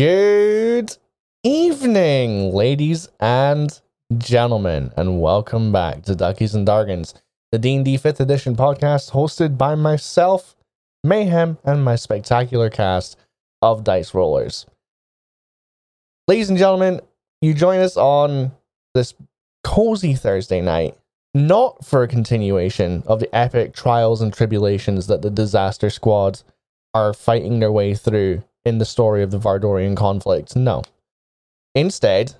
Good evening, ladies and gentlemen, and welcome back to Duckies and Dargans, the D&D 5th edition podcast hosted by myself, Mayhem, and my spectacular cast of Dice Rollers. Ladies and gentlemen, you join us on this cozy Thursday night, not for a continuation of the epic trials and tribulations that the Disaster Squad are fighting their way through in the story of the Vardorian conflict. No. Instead,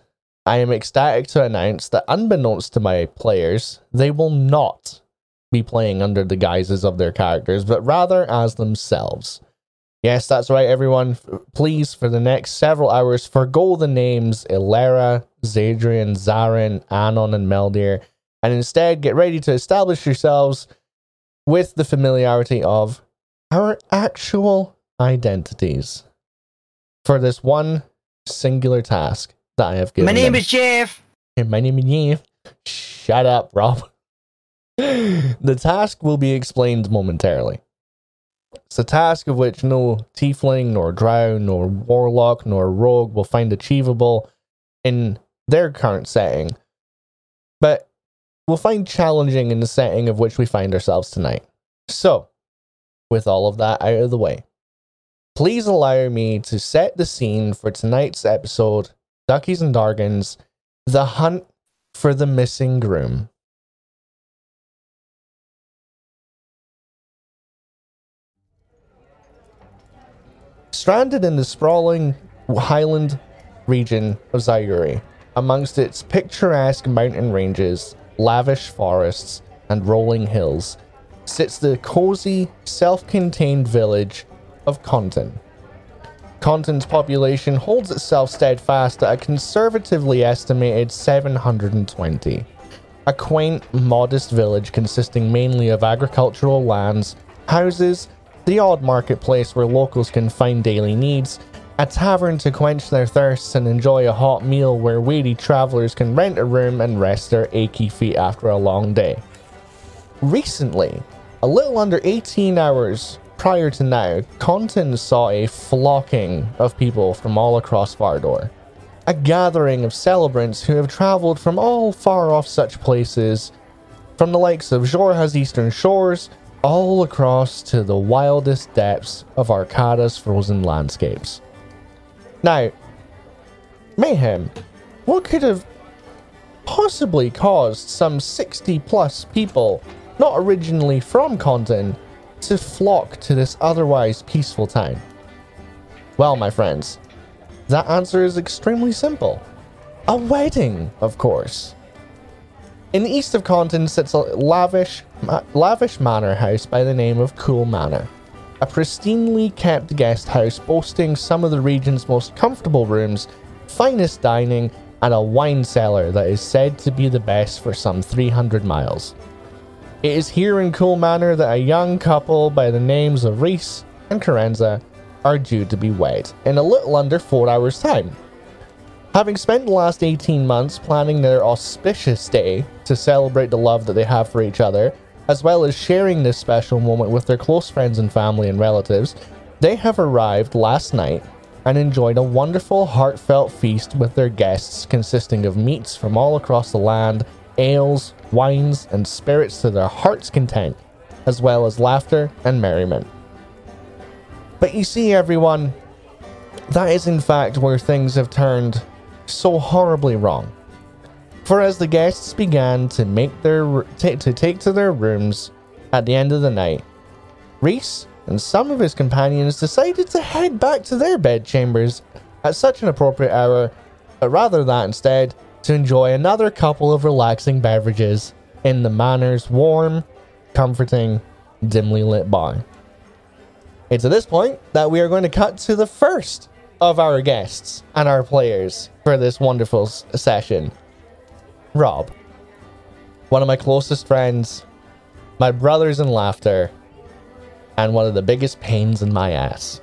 I am ecstatic to announce that, unbeknownst to my players, they will not be playing under the guises of their characters, but rather as themselves. Yes, that's right, everyone. Please, for the next several hours, forego the names Ilera, Zadrian, Zarin, Annon, and Meldir, and instead get ready to establish yourselves with the familiarity of our actual identities for this one singular task that I have given. My name them. is Jeff. And My name is Jeff. Shut up, Rob. the task will be explained momentarily. It's a task of which no tiefling, nor drow, nor warlock, nor rogue will find achievable in their current setting, but will find challenging in the setting of which we find ourselves tonight. So, with all of that out of the way, please allow me to set the scene for tonight's episode Duckies and Dargans The Hunt for the Missing Groom. Stranded in the sprawling highland region of Zayuri, amongst its picturesque mountain ranges, lavish forests, and rolling hills, sits the cozy, self contained village of Conton. Conton's population holds itself steadfast at a conservatively estimated 720. A quaint, modest village consisting mainly of agricultural lands, houses, the odd marketplace where locals can find daily needs, a tavern to quench their thirsts and enjoy a hot meal where weary travelers can rent a room and rest their achy feet after a long day. Recently, a little under 18 hours prior to now, Conton saw a flocking of people from all across Vardor. A gathering of celebrants who have traveled from all far off such places, from the likes of Jorha's eastern shores, all across to the wildest depths of Arcada's frozen landscapes. Now, Mayhem, what could have possibly caused some 60 plus people, not originally from Conton, to flock to this otherwise peaceful town? Well, my friends, that answer is extremely simple. A wedding, of course. In the east of Conton sits a lavish, ma- lavish manor house by the name of Cool Manor. A pristinely kept guest house boasting some of the region's most comfortable rooms, finest dining, and a wine cellar that is said to be the best for some 300 miles. It is here in Cool Manor that a young couple by the names of Reese and Carenza are due to be wed in a little under four hours' time. Having spent the last 18 months planning their auspicious day to celebrate the love that they have for each other, as well as sharing this special moment with their close friends and family and relatives, they have arrived last night and enjoyed a wonderful, heartfelt feast with their guests consisting of meats from all across the land, ales, wines, and spirits to their heart's content, as well as laughter and merriment. But you see, everyone, that is in fact where things have turned so horribly wrong. For as the guests began to make their t- to take to their rooms at the end of the night, Reese and some of his companions decided to head back to their bedchambers at such an appropriate hour, but rather that instead to enjoy another couple of relaxing beverages in the manor's warm, comforting, dimly lit bar. It's at this point that we are going to cut to the first of our guests and our players for this wonderful session. Rob, one of my closest friends, my brothers in laughter, and one of the biggest pains in my ass.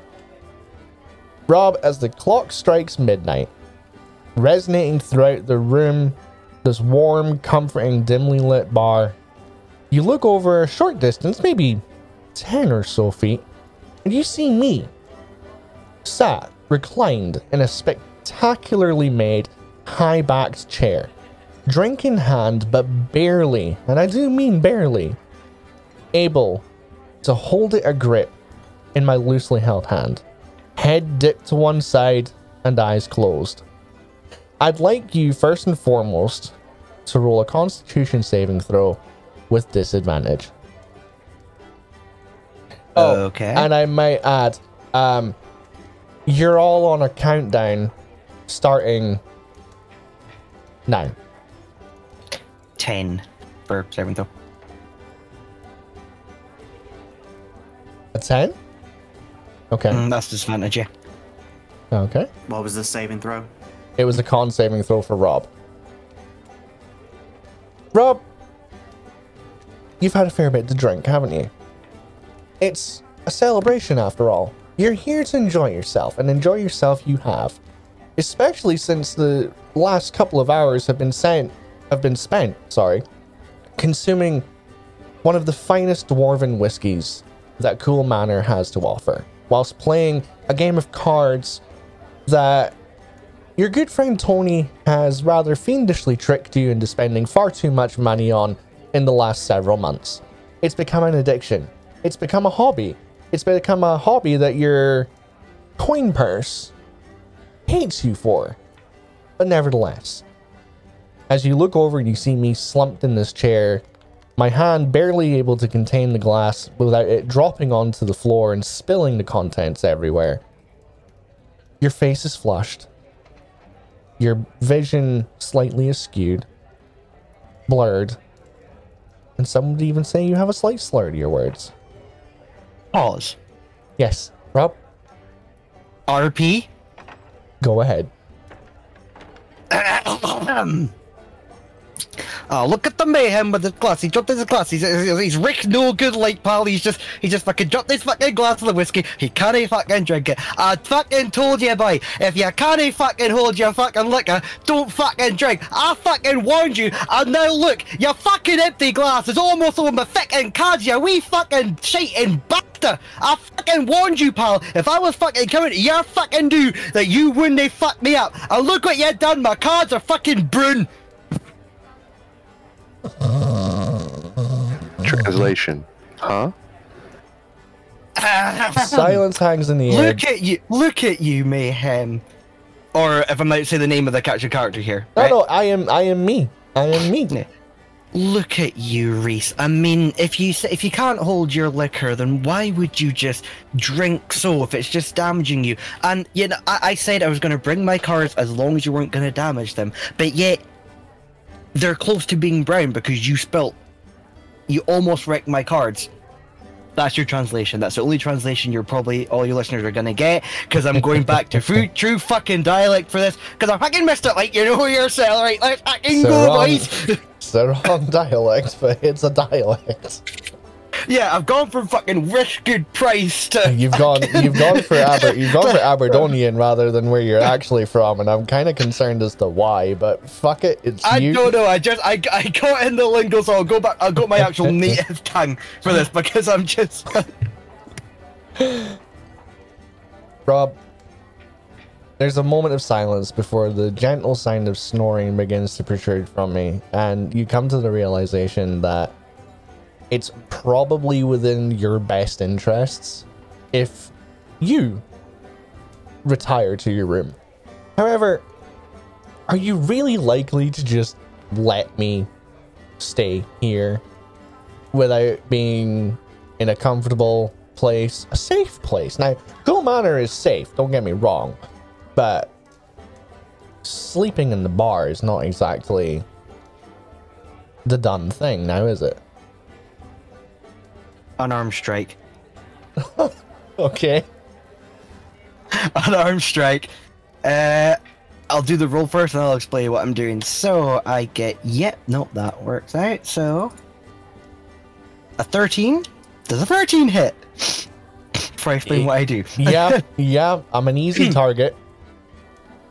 Rob, as the clock strikes midnight, resonating throughout the room, this warm, comforting, dimly lit bar, you look over a short distance, maybe 10 or so feet, and you see me sat reclined in a spectacularly made, high backed chair, drink in hand, but barely, and I do mean barely, able to hold it a grip in my loosely held hand, head dipped to one side and eyes closed. I'd like you, first and foremost, to roll a constitution saving throw with disadvantage. Oh, Okay. And I might add, um, you're all on a countdown starting now. 10 for saving throw. A 10? Okay. Mm, that's disadvantage, yeah. Okay. What was the saving throw? It was a con saving throw for Rob. Rob, you've had a fair bit to drink, haven't you? It's a celebration after all. You're here to enjoy yourself, and enjoy yourself you have. Especially since the last couple of hours have been sent have been spent, sorry, consuming one of the finest dwarven whiskies that Cool Manor has to offer, whilst playing a game of cards that your good friend Tony has rather fiendishly tricked you into spending far too much money on in the last several months. It's become an addiction. It's become a hobby. It's become a hobby that your coin purse hates you for. But nevertheless, as you look over and you see me slumped in this chair, my hand barely able to contain the glass without it dropping onto the floor and spilling the contents everywhere. Your face is flushed. Your vision slightly askewed, blurred, and some would even say you have a slight slur to your words. Pause. Yes, Rob, RP? go ahead. Oh, look at the mayhem with his glass. He dropped his glass. He's, he's, Rick no good like pal. He's just he just fucking dropped his fucking glass of the whiskey. He can't fucking drink it. I fucking told you, boy. If you can't fucking hold your fucking liquor, don't fucking drink. I fucking warned you. And now look, your fucking empty glass is almost on my fucking cards. You wee fucking shiting bastard. I fucking warned you, pal. If I was fucking coming to your fucking do, that you wouldn't fuck me up. And look what you done. My cards are fucking brune. Translation. Huh? Silence hangs in the air. Look at you! Look at you, mayhem. Or if I might say the name of the actual character here. No, right? no, I am, I am me. I am me. Look at you, Reese. I mean, if you if you can't hold your liquor, then why would you just drink so if it's just damaging you? And you know, I, I said I was going to bring my cards as long as you weren't going to damage them, but yet they're close to being brown because you spilt. You almost wrecked my cards. That's your translation. That's the only translation you're probably all your listeners are gonna get because I'm going back to true, true fucking dialect for this because I fucking missed it. Like you know yourself, right? Let's fucking So go, wrong. boys. It's the wrong dialect, but it's a dialect. Yeah, I've gone from fucking rich good price to You've gone, you've gone for Aber, you've gone for Aberdonian rather than where you're actually from, and I'm kind of concerned as to why. But fuck it, it's I you. don't know. I just I, I got in the lingo, so I'll go back. I'll go my actual native tongue for this because I'm just. Rob, there's a moment of silence before the gentle sound of snoring begins to protrude from me, and you come to the realization that it's probably within your best interests if you retire to your room. However, are you really likely to just let me stay here without being in a comfortable place, a safe place? Now, Cool Manor is safe, don't get me wrong, but sleeping in the bar is not exactly the done thing now, is it? Unarmed strike. Okay. Unarmed strike. Uh, I'll do the roll first and I'll explain what I'm doing. So I get, yep, nope, that works out. So a 13? Does a 13 hit? Before I explain what I do. Yeah, yeah, I'm an easy target.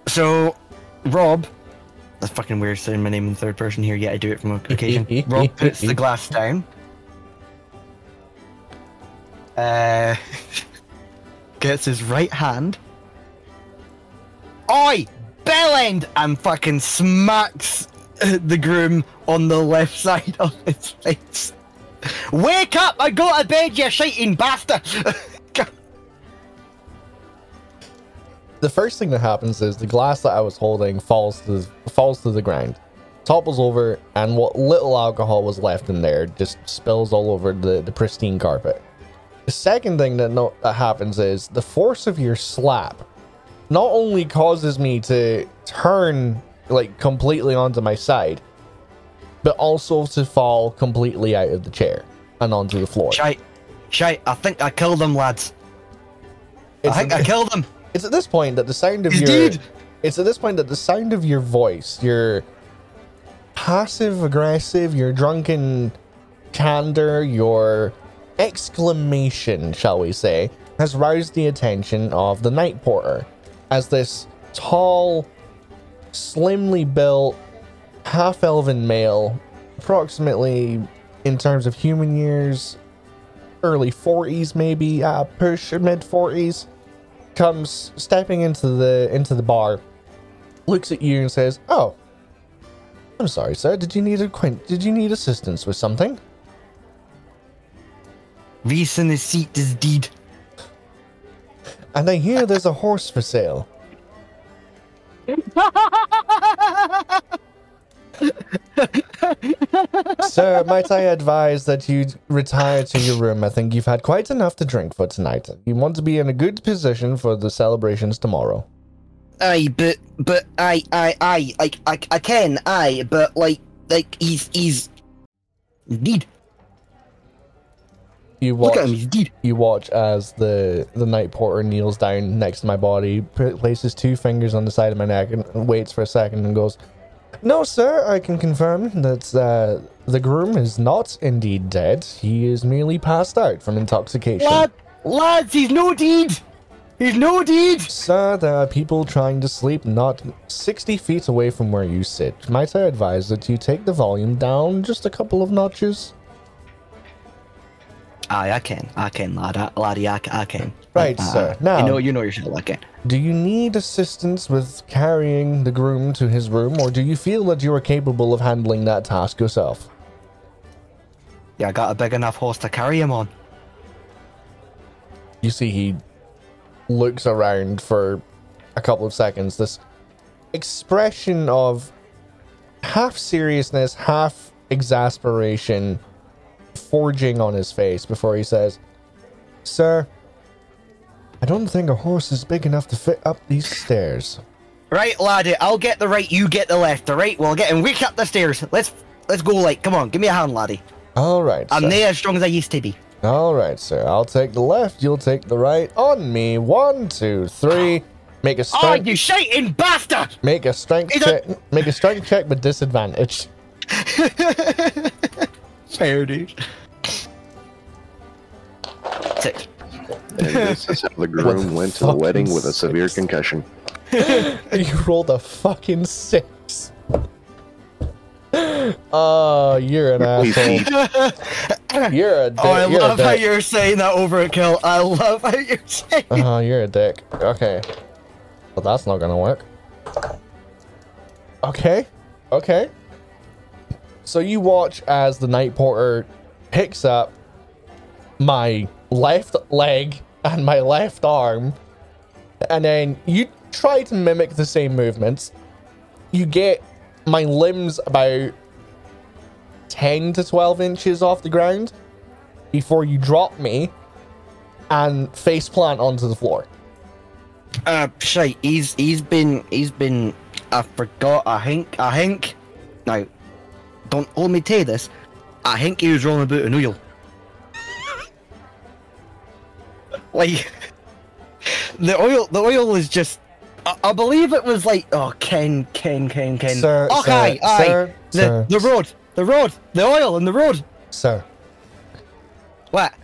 So, Rob, that's fucking weird saying my name in third person here, yet I do it from occasion. Rob puts the glass down. Uh, gets his right hand Oi! Bellend! And fucking smacks uh, the groom on the left side of his face. Wake up! I go to bed, you shiting bastard! the first thing that happens is the glass that I was holding falls to falls to the ground, topples over, and what little alcohol was left in there just spills all over the, the pristine carpet. The second thing that, no, that happens is the force of your slap not only causes me to turn like completely onto my side, but also to fall completely out of the chair and onto the floor. Shite. Shite, I think I killed them, lads. It's I think I killed him. It's at this point that the sound of He's your dead. it's at this point that the sound of your voice, your passive aggressive, your drunken candor, your exclamation, shall we say, has roused the attention of the night porter as this tall, slimly built, half elven male, approximately in terms of human years, early 40s, maybe, uh, push mid 40s comes stepping into the into the bar, looks at you and says, "Oh, I'm sorry, sir. Did you need a? Did you need assistance with something?" Reese in his seat is deed. And I hear there's a horse for sale. Sir, might I advise that you retire to your room? I think you've had quite enough to drink for tonight. You want to be in a good position for the celebrations tomorrow. Aye, but but I I I like I I can aye, but like like he's he's deed. You watch. Look at him, he's deed. you watch as the the night porter kneels down next to my body, p- places two fingers on the side of my neck, and waits for a second, and goes, "No, sir, I can confirm that uh, the groom is not indeed dead. He is merely passed out from intoxication." Lad, lads, he's no deed. He's no deed. Sir, there are people trying to sleep not 60 feet away from where you sit. Might I advise that you take the volume down just a couple of notches? Aye, I can, I can, lad, I, laddie, I, I can. Right, Uh, sir. Now- you know, you know yourself, I can. Do you need assistance with carrying the groom to his room, or do you feel that you are capable of handling that task yourself? Yeah, I got a big enough horse to carry him on. You see, he looks around for a couple of seconds. This expression of half seriousness, half exasperation forging on his face before he says, Sir, I don't think a horse is big enough to fit up these stairs. Right, laddie, I'll get the right, you get the left. All right, we'll get him. Wake up the stairs. Let's let's go. Like, come on, give me a hand, laddie. All right. I'm sir. not as strong as I used to be. All right, sir. I'll take the left. You'll take the right. On me. One, two, three. Make a Oh, strength. you shiting bastard! make a strength check. Make a strength check with disadvantage. Fair dude. Six. And this is how the groom went to the fucking wedding with a six? severe concussion. You rolled a fucking six. Oh, you're an asshole. You're a dick. Oh, I you're love how you're saying that overkill. I love how you're saying. Oh, you're a dick. Okay. Well, that's not gonna work. Okay. Okay. So you watch as the night porter picks up my left leg and my left arm, and then you try to mimic the same movements. You get my limbs about 10 to 12 inches off the ground before you drop me and face plant onto the floor. Uh, shite. He's he's been he's been. I forgot. I think I think. Now, don't hold me to this. I think he was rolling about an oil. like the oil. The oil is just. I, I believe it was like oh Ken Ken Ken Ken. Sir, okay, sir, aye. sir, the sir. the road, the road, the oil and the road. Sir, What?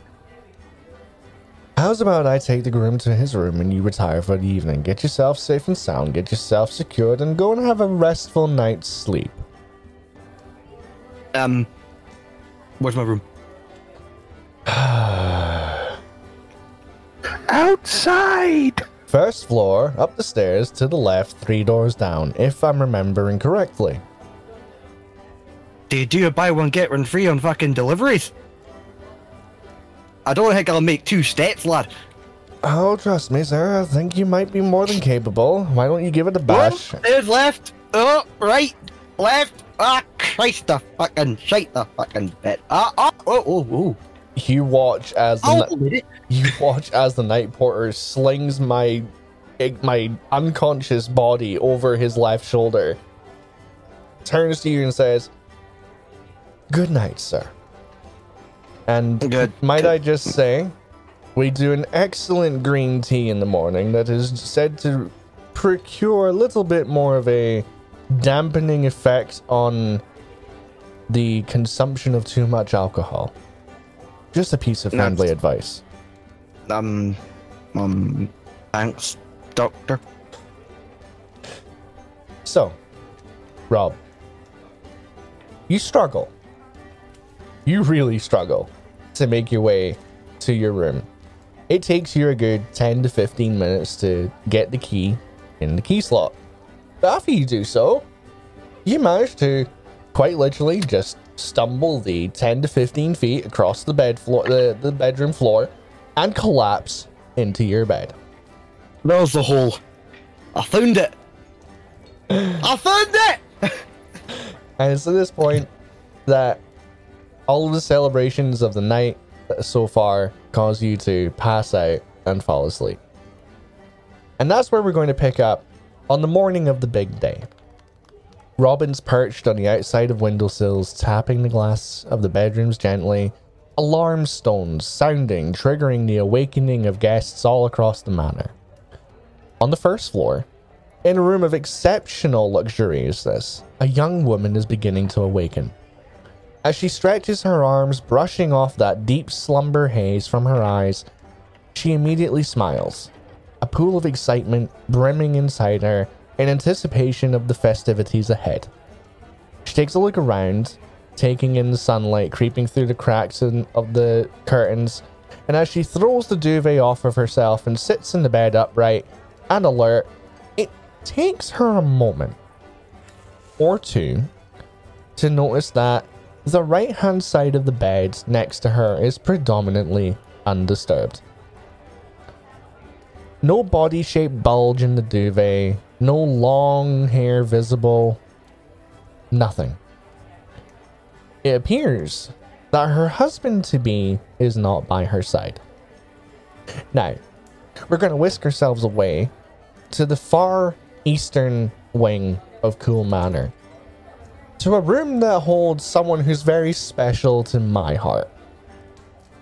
how's about I take the groom to his room and you retire for the evening? Get yourself safe and sound, get yourself secured, and go and have a restful night's sleep. Um. Where's my room? Outside! First floor, up the stairs, to the left, three doors down, if I'm remembering correctly. Do you do a buy one get one free on fucking deliveries? I don't think I'll make two steps, lad. Oh, trust me, sir. I think you might be more than capable. Why don't you give it a bash? There's left. Oh, right, left. Ah, Christ the fucking shite the fucking bit. Ah, ah, oh, oh, oh. You watch as the I'll ni- you watch as the night porter slings my my unconscious body over his left shoulder. Turns to you and says, "Good night, sir." And Good. might I just say, we do an excellent green tea in the morning that is said to procure a little bit more of a dampening effect on the consumption of too much alcohol. Just a piece of friendly advice. Um, um, thanks, doctor. So, Rob, you struggle. You really struggle to make your way to your room. It takes you a good 10 to 15 minutes to get the key in the key slot. After you do so, you manage to quite literally just stumble the 10 to 15 feet across the bed floor, the, the bedroom floor, and collapse into your bed. There's the hole. I found it. I found it. And it's at this point that all of the celebrations of the night so far cause you to pass out and fall asleep. And that's where we're going to pick up on the morning of the big day. Robin's perched on the outside of windowsills, tapping the glass of the bedrooms gently, alarm stones sounding, triggering the awakening of guests all across the manor. On the first floor, in a room of exceptional luxuriousness, a young woman is beginning to awaken. As she stretches her arms, brushing off that deep slumber haze from her eyes, she immediately smiles, a pool of excitement brimming inside her in anticipation of the festivities ahead. She takes a look around, taking in the sunlight creeping through the cracks in, of the curtains, and as she throws the duvet off of herself and sits in the bed upright and alert, it takes her a moment or two to notice that the right hand side of the bed next to her is predominantly undisturbed. No body shaped bulge in the duvet, no long hair visible, nothing. It appears that her husband to be is not by her side. Now, we're going to whisk ourselves away to the far eastern wing of Cool Manor. To a room that holds someone who's very special to my heart.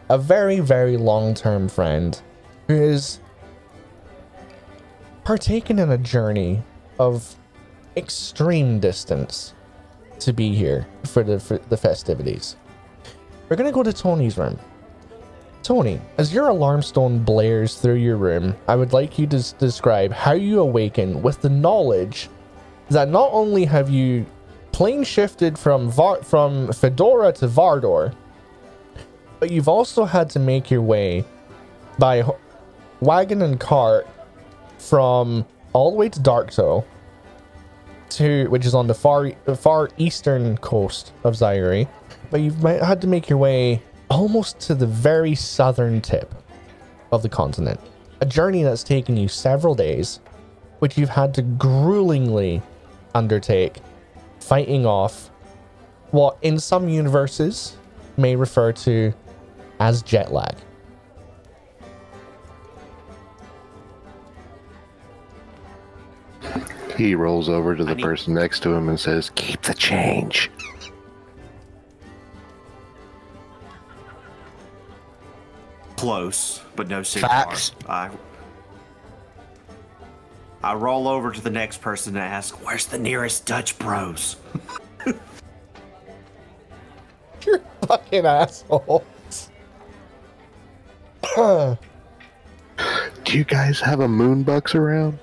A very, very long term friend who is partaken in a journey of extreme distance to be here for the, for the festivities. We're to go to Tony's room. Tony, as your alarm stone blares through your room, I would like you to s- describe how you awaken with the knowledge that not only have you plane shifted from Var- from Fedora to Vardor, but you've also had to make your way by h- wagon and cart from all the way to Darktoe to which is on the far far eastern coast of Zaire, but you've had to make your way almost to the very southern tip of the continent. A journey that's taken you several days, which you've had to gruelingly undertake, fighting off what in some universes may refer to as jet lag. He rolls over to the need- person next to him and says, Keep the change. Close, but no cigar. Facts. I I roll over to the next person and ask, "Where's the nearest Dutch Bros?" You're fucking assholes. Do you guys have a moonbucks around?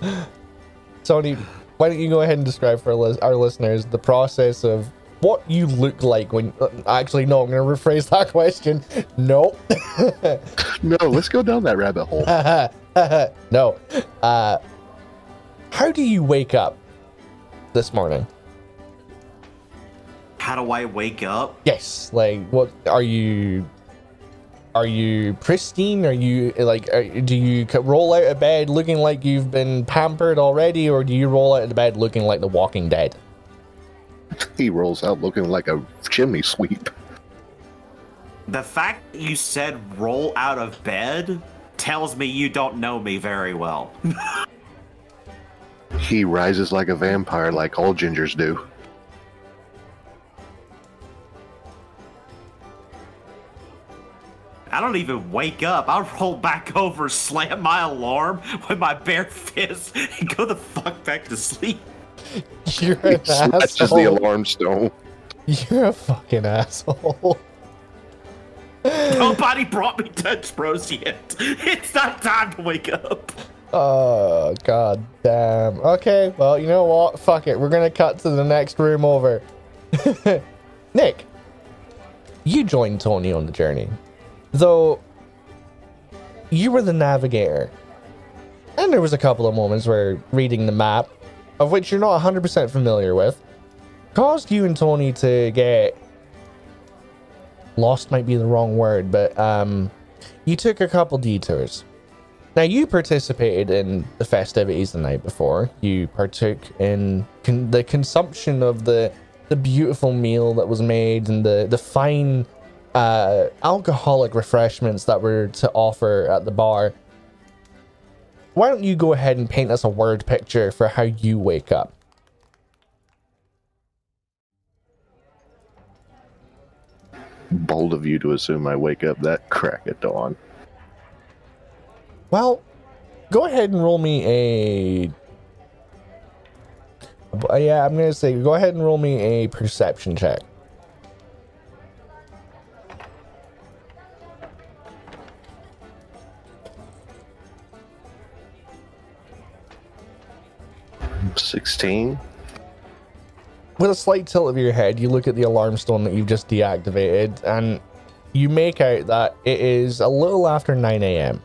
Tony, why don't you go ahead and describe for our listeners the process of what you look like when. uh, Actually, no, I'm going to rephrase that question. No. No, let's go down that rabbit hole. no. Uh, how do you wake up this morning? How do I wake up? Yes. Like, what are you? Are you pristine? Are you like? Are, do you roll out of bed looking like you've been pampered already, or do you roll out of bed looking like The Walking Dead? He rolls out looking like a chimney sweep. The fact that you said roll out of bed tells me you don't know me very well. He rises like a vampire, like all gingers do. I don't even wake up. I roll back over, slam my alarm with my bare fist, and go the fuck back to sleep. You're He an smashes the alarm stone. You're a fucking asshole. Nobody brought me Dutch Bros yet. It's not time to wake up. Oh god damn. Okay, well you know what? Fuck it. We're gonna cut to the next room over. Nick, you joined Tony on the journey. Though you were the navigator. And there was a couple of moments where reading the map, of which you're not 100% familiar with, caused you and Tony to get lost might be the wrong word, but um you took a couple detours. Now, you participated in the festivities the night before. You partook in con- the consumption of the the beautiful meal that was made and the the fine uh, alcoholic refreshments that were to offer at the bar. Why don't you go ahead and paint us a word picture for how you wake up? Bold of you to assume I wake up that crack at dawn. Well, go ahead and roll me a. Yeah, I'm gonna say go ahead and roll me a perception check. Sixteen. with a slight tilt of your head, you look at the alarm stone that you've just deactivated, and you make out that it is a little after 9 a.m.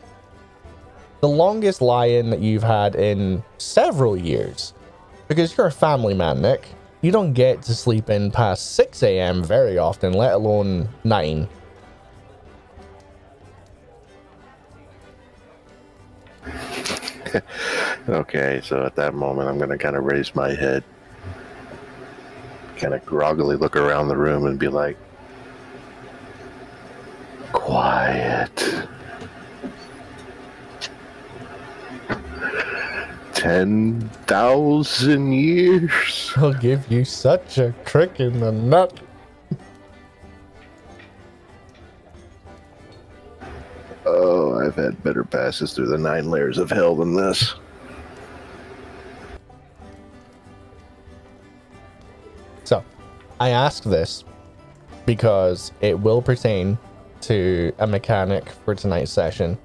The longest lie-in that you've had in several years, because you're a family man, Nick. You don't get to sleep in past 6 a.m. very often, let alone 9. Okay, so at that moment, I'm going to kind of raise my head, kind of groggily look around the room and be like, quiet. Ten thousand years. I'll give you such a crick in the nut. Oh, I've had better passes through the nine layers of hell than this. So, I ask this because it will pertain to a mechanic for tonight's session.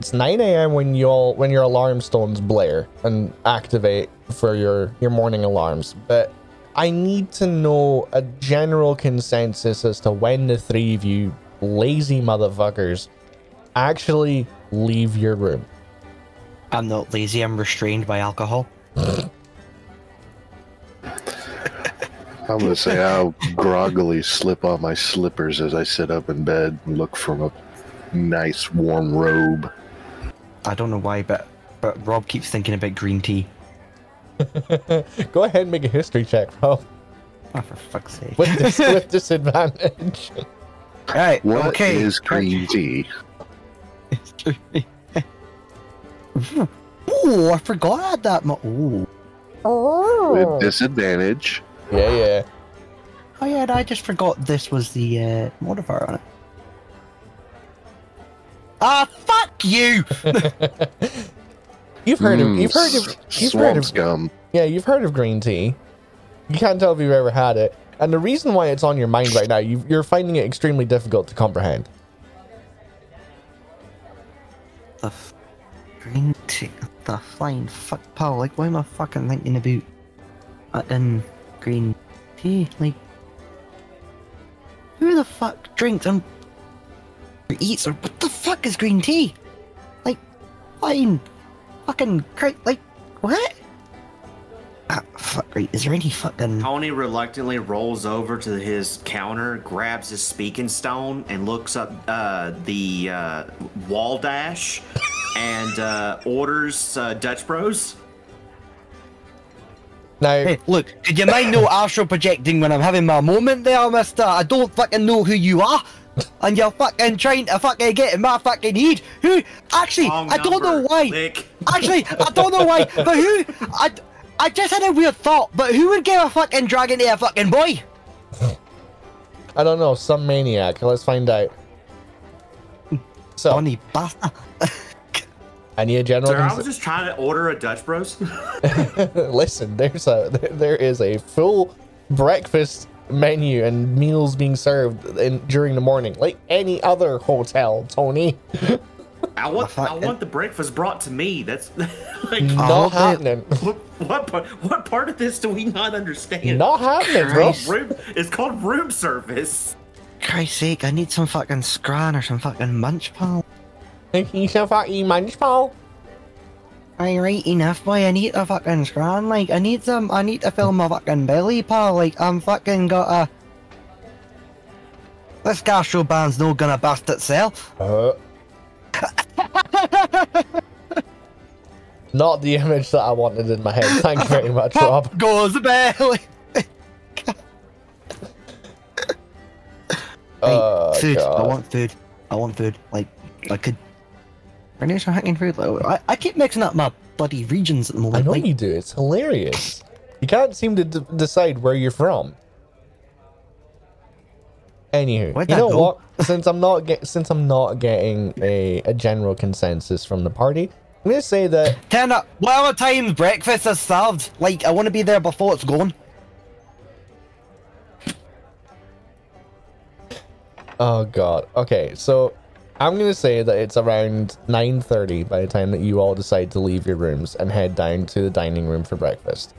It's 9 a.m. when y'all when your alarm stones blare and activate for your your morning alarms, but I need to know a general consensus as to when the three of you lazy motherfuckers actually leave your room. I'm not lazy, I'm restrained by alcohol. I'm gonna say I'll groggily slip on my slippers as I sit up in bed and look from a nice warm robe. I don't know why, but but Rob keeps thinking about green tea. Go ahead and make a history check, bro. Oh, for fuck's sake. With, dis- with disadvantage. Right, What okay. is green tea? Ooh, I forgot I had that. Mo- Ooh. With disadvantage. Yeah, yeah. Oh yeah, and I just forgot this was the uh, modifier on it. Ah, fuck you! You've heard of Mm, you've heard of you've heard of scum. yeah you've heard of green tea. You can't tell if you've ever had it, and the reason why it's on your mind right now, you you're finding it extremely difficult to comprehend. the f- green tea, the flying fuck pal. Like, why am I fucking thinking about? In green tea? Like, who the fuck drinks and or eats or what the fuck is green tea? Like, fine, fucking like what? Fuck. Right, is there any fucking? Tony reluctantly rolls over to his counter, grabs his speaking stone, and looks up uh, the uh, wall dash and uh, orders uh, Dutch Bros. Now, Hey, look, could you mind no astral projecting when I'm having my moment there, mister? I don't fucking know who you are. And you're fucking trying to fucking get in my fucking head. Who? Actually, Wrong I don't know why. Lick. Actually, I don't know why. But who? I, I just had a weird thought. But who would give a fucking dragon to a fucking boy? I don't know, some maniac. Let's find out. So, Donny bastard. I need a general. Sir, I was just trying to order a Dutch Bros. Listen, there's a there- there is a full breakfast menu and meals being served in, during the morning, like any other hotel. Tony, I want fuck- I want the breakfast brought to me. That's like not okay. happening. what, what part what part of this do we not understand? not happening, bro. Christ. room it's called room service. Christ's sake, I need some fucking scran or some fucking munch pal. You should fucking munch, pal. I right enough, boy. I need a fucking scran. Like, I need some. I need to fill my fucking belly, pal. Like, I'm fucking got a. This gastro band's no gonna bust itself. Uh. Not the image that I wanted in my head. Thank you very much, Rob. Pop goes the belly. Oh, food. I want food. I want food. Like, I could. I need some hacking food. Like, I, I keep mixing up my bloody regions at the moment. I know like, you do. It's hilarious. You can't seem to d- decide where you're from. Anywho, Where'd you that know go? what? Since I'm not get, since I'm not getting a, a general consensus from the party, I'm gonna say that Turn up. Whatever times breakfast is served. Like, I want to be there before it's gone. Oh god. Okay, so I'm gonna say that it's around 9:30 by the time that you all decide to leave your rooms and head down to the dining room for breakfast.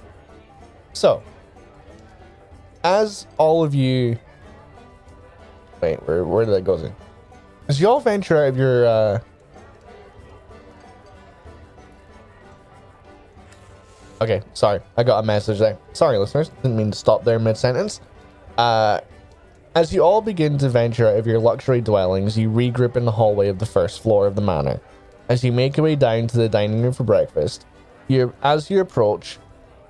So, as all of you, wait, where where did that go? To? As you all venture out of your uh, Okay, sorry. I got a message there. Sorry, listeners. Didn't mean to stop there mid sentence. Uh, as you all begin to venture out of your luxury dwellings, you regroup in the hallway of the first floor of the manor. As you make your way down to the dining room for breakfast, you as you approach,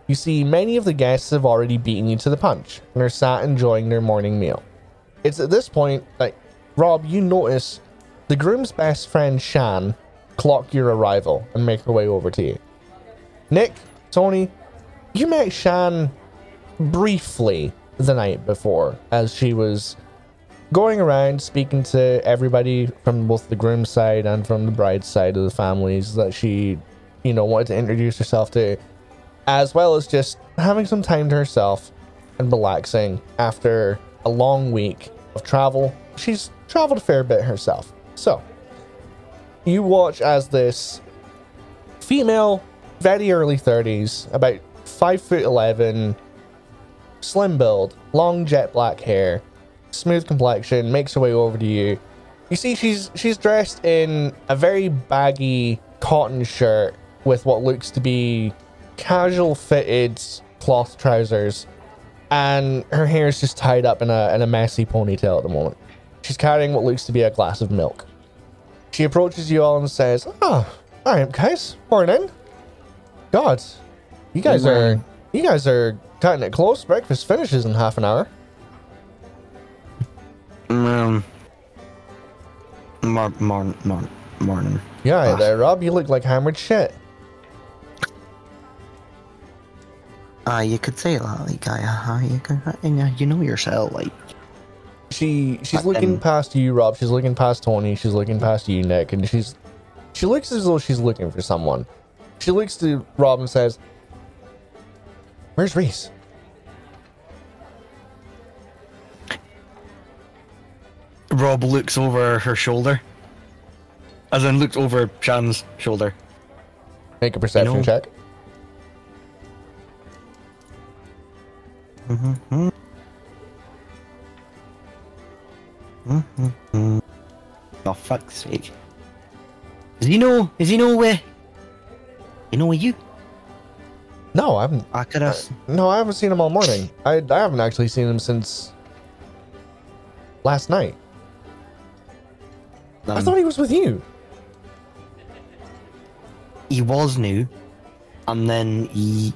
you see many of the guests have already beaten you to the punch and are sat enjoying their morning meal. It's at this point that Rob, you notice the groom's best friend Shan clock your arrival and make her way over to you. Nick, Tony, you met Shan briefly the night before as she was going around speaking to everybody from both the groom's side and from the bride's side of the families that she, you know, wanted to introduce herself to, as well as just having some time to herself and relaxing after a long week of travel. She's traveled a fair bit herself. So, you watch as this female, very early 30s, about 5 foot 11, slim build, long jet black hair, smooth complexion, makes her way over to you. You see, she's she's dressed in a very baggy cotton shirt with what looks to be casual fitted cloth trousers, and her hair is just tied up in a in a messy ponytail at the moment. She's carrying what looks to be a glass of milk. She approaches you all and says, "Ah, all right, guys, morning. God, you guys are you guys are cutting it close. Breakfast finishes in half an hour." Um. Mor- mor- mor- morning. Yeah, Ah. there, Rob. You look like hammered shit. Ah, you could say that, like, uh, you can, uh, you know yourself, like. She she's But looking then- past you, Rob. She's looking past Tony. She's looking past you, Nick, and she's she looks as though she's looking for someone. She looks to Rob and says, "Where's Reese?" Rob looks over her shoulder. As in, looks over Shan's shoulder. Make a perception know- check. Mhm. Mhm. Oh, fuck's sake. Does he know? Is he know where? You know where you? No, I haven't. I could have. no, I haven't seen him all morning. I I haven't actually seen him since last night. Um, I thought he was with you. He was new, and then he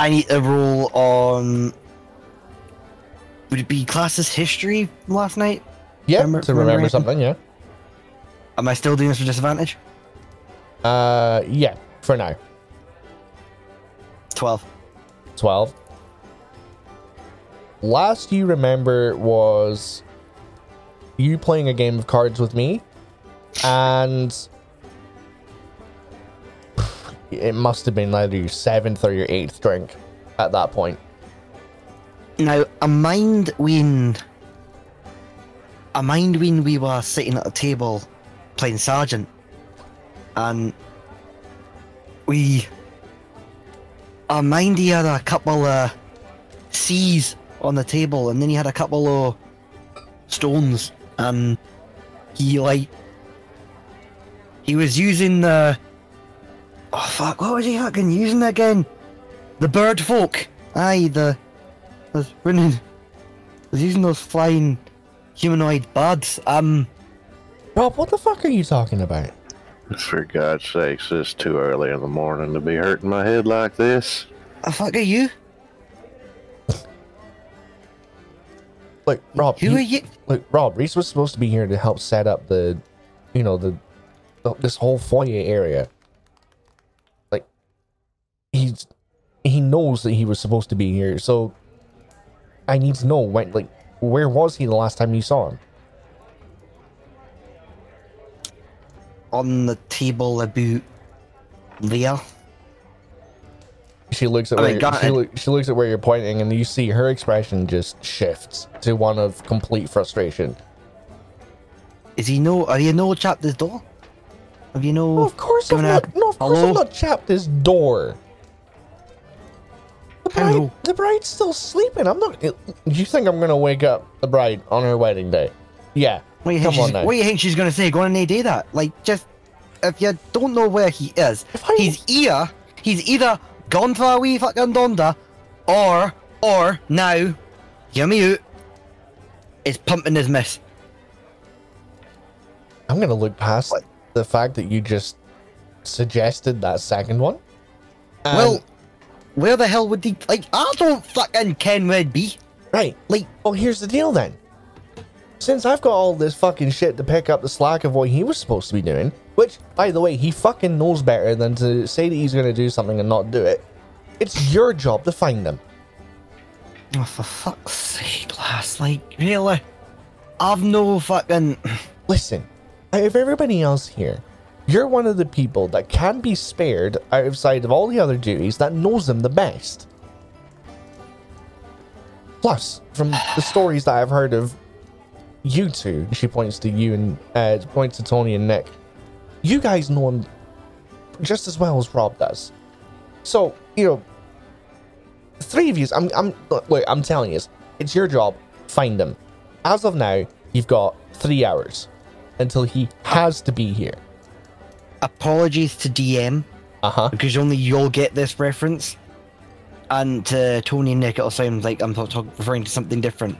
I need to roll on. Would it be classes history last night? Yeah, Remember- to remember remember something. Yeah. Am I still doing this with disadvantage? Uh, yeah. For now, Twelve. twelve. Last you remember was you playing a game of cards with me, and it must have been either your seventh or your eighth drink at that point. Now, a mind when. a mind when we were sitting at a table playing Sergeant, and we. a mind he had a couple of C's on the table, and then he had a couple of stones, and he like. He was using the. Oh fuck! What was he fucking using again? The bird folk. Aye, the was running. Was using those flying humanoid birds. Um, Rob, what the fuck are you talking about? For God's sakes, it's too early in the morning to be hurting my head like this. the fuck are you? Like, Rob, Who he- are you? Look, Rob, Reese was supposed to be here to help set up the, you know, the, the this whole foyer area. He's he knows that he was supposed to be here, so I need to know when, like, where was he the last time you saw him? On the table about there. She looks at I where mean, she, she looks at where you're pointing, and you see her expression just shifts to one of complete frustration. Is he no? Are you no chapped this door? Have you no? Of course I'm not. No, of course Hello? I'm not chapped this door. The bride, Hello? the bride's still sleeping. I'm not. Do you think I'm gonna wake up the bride on her wedding day? Yeah. What do you Come think? on she's, now. what do you think she's gonna say? Gonna and do that? Like, just if you don't know where he is, If I- he's either he's either gone for a wee fucking donda, or or now, hear me out, is pumping his miss. I'm gonna look past the fact that you just suggested that second one. And- well, where the hell would he? Like, I don't fucking ken it'd be. right. Like, Well, here's the deal then. Since I've got all this fucking shit to pick up the slack of what he was supposed to be doing, which, by the way, he fucking knows better than to say that he's gonna do something and not do it. It's your job to find them. oh, for fuck's sake, lass! Like, really? I've no fucking. Listen, out of everybody else here, you're one of the people that can be spared outside of all the other duties that knows them the best. Plus, from the stories that I've heard of you two, she points to you and uh, points to Tony and Nick. You guys know him just as well as Rob does. So, you know, three of you, I'm, I'm, look, I'm telling you, it's your job. Find him. As of now, you've got three hours until he has to be here. Apologies to DM Uh huh. because only you'll get this reference, and to Tony and Nick, it'll sound like I'm talk- referring to something different.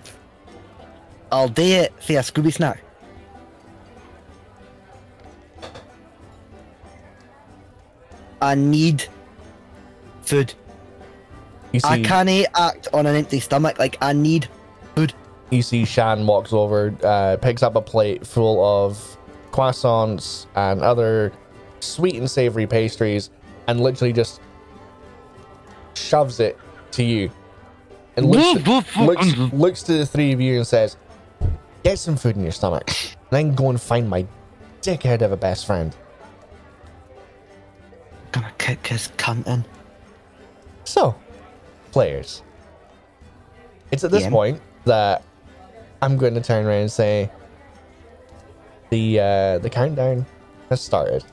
I'll do it for a Scooby snack. I need food. You see, I can't act on an empty stomach. Like I need food. you see Shan walks over, uh, picks up a plate full of croissants and other sweet and savory pastries, and literally just shoves it to you. And looks, looks, looks to the three of you and says, Get some food in your stomach, then go and find my dickhead of a best friend. Gonna kick his cunt in. So, players, it's at this Yeah. point that I'm going to turn around and say the uh, the countdown has started.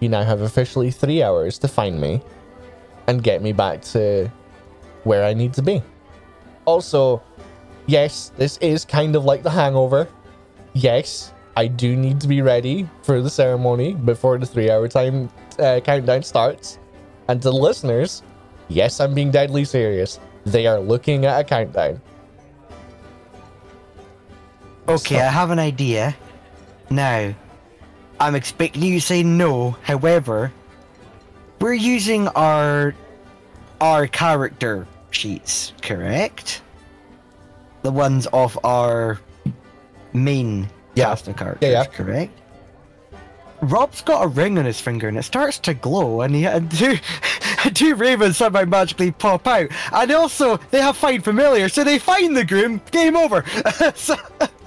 You now have officially three hours to find me and get me back to where I need to be. Also, yes, this is kind of like the hangover. Yes, I do need to be ready for the ceremony before the three hour time uh, countdown starts. And to the listeners, yes, I'm being deadly serious. They are looking at a countdown. Okay, I have an idea. Now, I'm expecting you to say no. However, we're using our our character sheets, correct? The ones of our main Yeah. cast of characters, yeah. correct? Rob's got a ring on his finger and it starts to glow, and he and two two ravens somehow magically pop out. And also, they have find familiar, so they find the groom. Game over. So-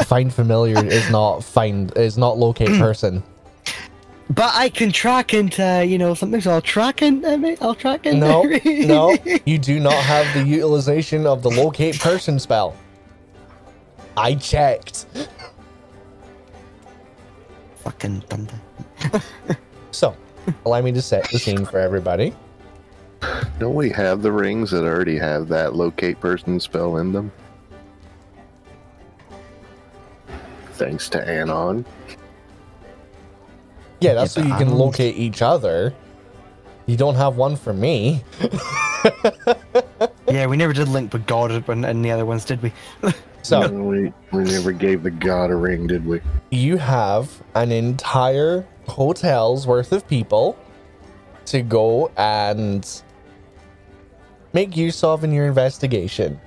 Find familiar is not find is not locate person. But I can track into, you know, something, so I'll track in, uh, mate, I'll track in. No, no, you do not have the utilization of the locate person spell. I checked. Fucking thunder. So, allow me to set the scene for everybody. Don't we have the rings that already have that locate person spell in them? Thanks to Annon. Yeah, that's so you but can don't- locate each other. You don't have one for me. Yeah, we never did link with God and, in the other ones, did we? So, we, we never gave the god a ring, did we? you have an entire hotel's worth of people to go and make use of in your investigation.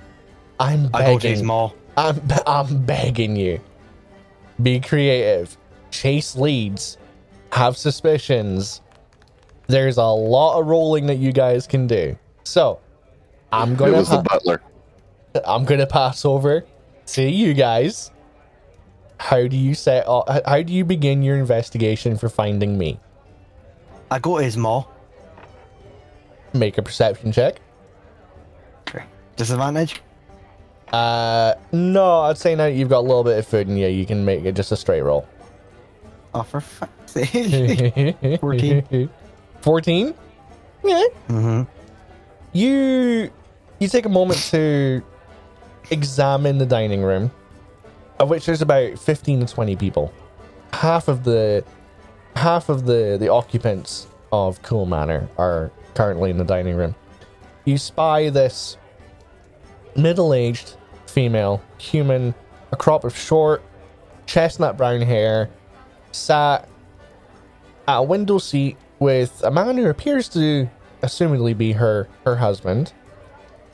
I'm I go to his begging. mall. I'm I'm begging you. Be creative. Chase leads. Have suspicions. There's a lot of rolling that you guys can do. So, I'm gonna was the butler. I'm gonna pass over to you guys. How do you set? o- h- How do you begin your investigation for finding me? I go to his mall. Make a perception check. Sure. Disadvantage? Uh, no, I'd say now that you've got a little bit of food in you, you can make it just a straight roll. Oh, for fuck's sake. 14. 14? Yeah. mm-hmm. You you take a moment to examine the dining room, of which there's about 15 to 20 people. Half of the half of the the occupants of Cool Manor are currently in the dining room. You spy this middle-aged female human, a crop of short chestnut brown hair, sat at a window seat with a man who appears to assumedly be her her husband.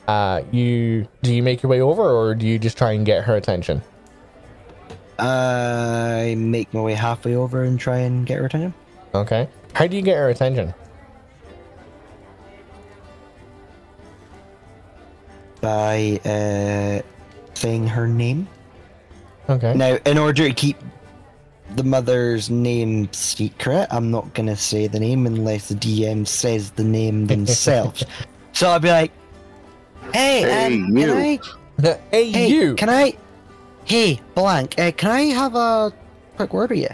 Uh, you do you make your way over, or do you just try and get her attention? I make my way halfway over and try and get her attention. Okay. How do you get her attention? By uh, saying her name. Okay. Now, in order to keep the mother's name secret, I'm not gonna say the name unless the DM says the name themselves. so I'll be like, "Hey, Hey, um, you. can I? hey, Hey, you. can I? Hey, blank. Uh, can I have a quick word with you?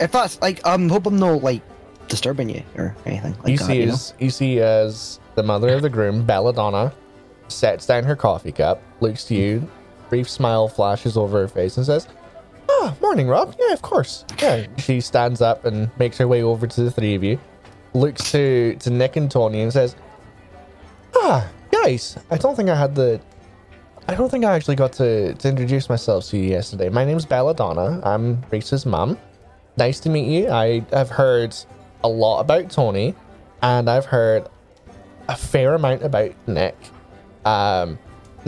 If that's like, I'm hope I'm not like disturbing you or anything like you that. see you know? as you see as the mother of the groom, Belladonna, sets down her coffee cup, looks to you, brief smile flashes over her face, and says, "Ah, morning, Rob. Yeah, of course. Yeah." She stands up and makes her way over to the three of you, looks to to Nick and Tony, and says, "Ah, guys, I don't think I had the." I don't think I actually got to, to introduce myself to you yesterday. My name's Belladonna. I'm Reese's mum. Nice to meet you. I have heard a lot about Tony, and I've heard a fair amount about Nick. Um,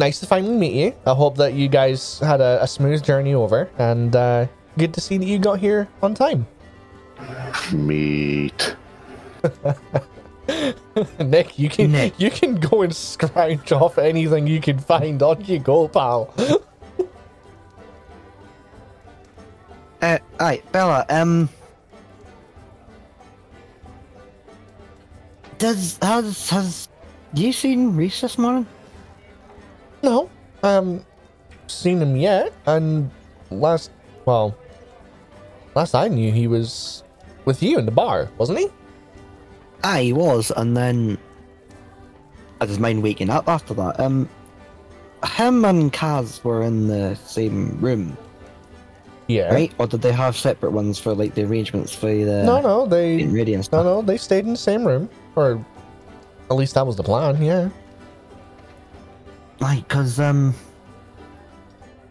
nice to finally meet you. I hope that you guys had a, a smooth journey over, and uh, good to see that you got here on time. Meet. Nick, you can Nick. you can go and scrounge off anything you can find. On you go, pal. Uh, aye, Bella. Um, does has has you seen Reese this morning? No, um, seen him yet, and last well, last I knew he was with you in the bar, wasn't he? Ah, he was, and then I just mind waking up after that. Um, him and Kaz were in the same room, Yeah. right? Or did they have separate ones for like the arrangements for the No, no, they no, no, they stayed in the same room, or at least that was the plan. Yeah. Like, cause um,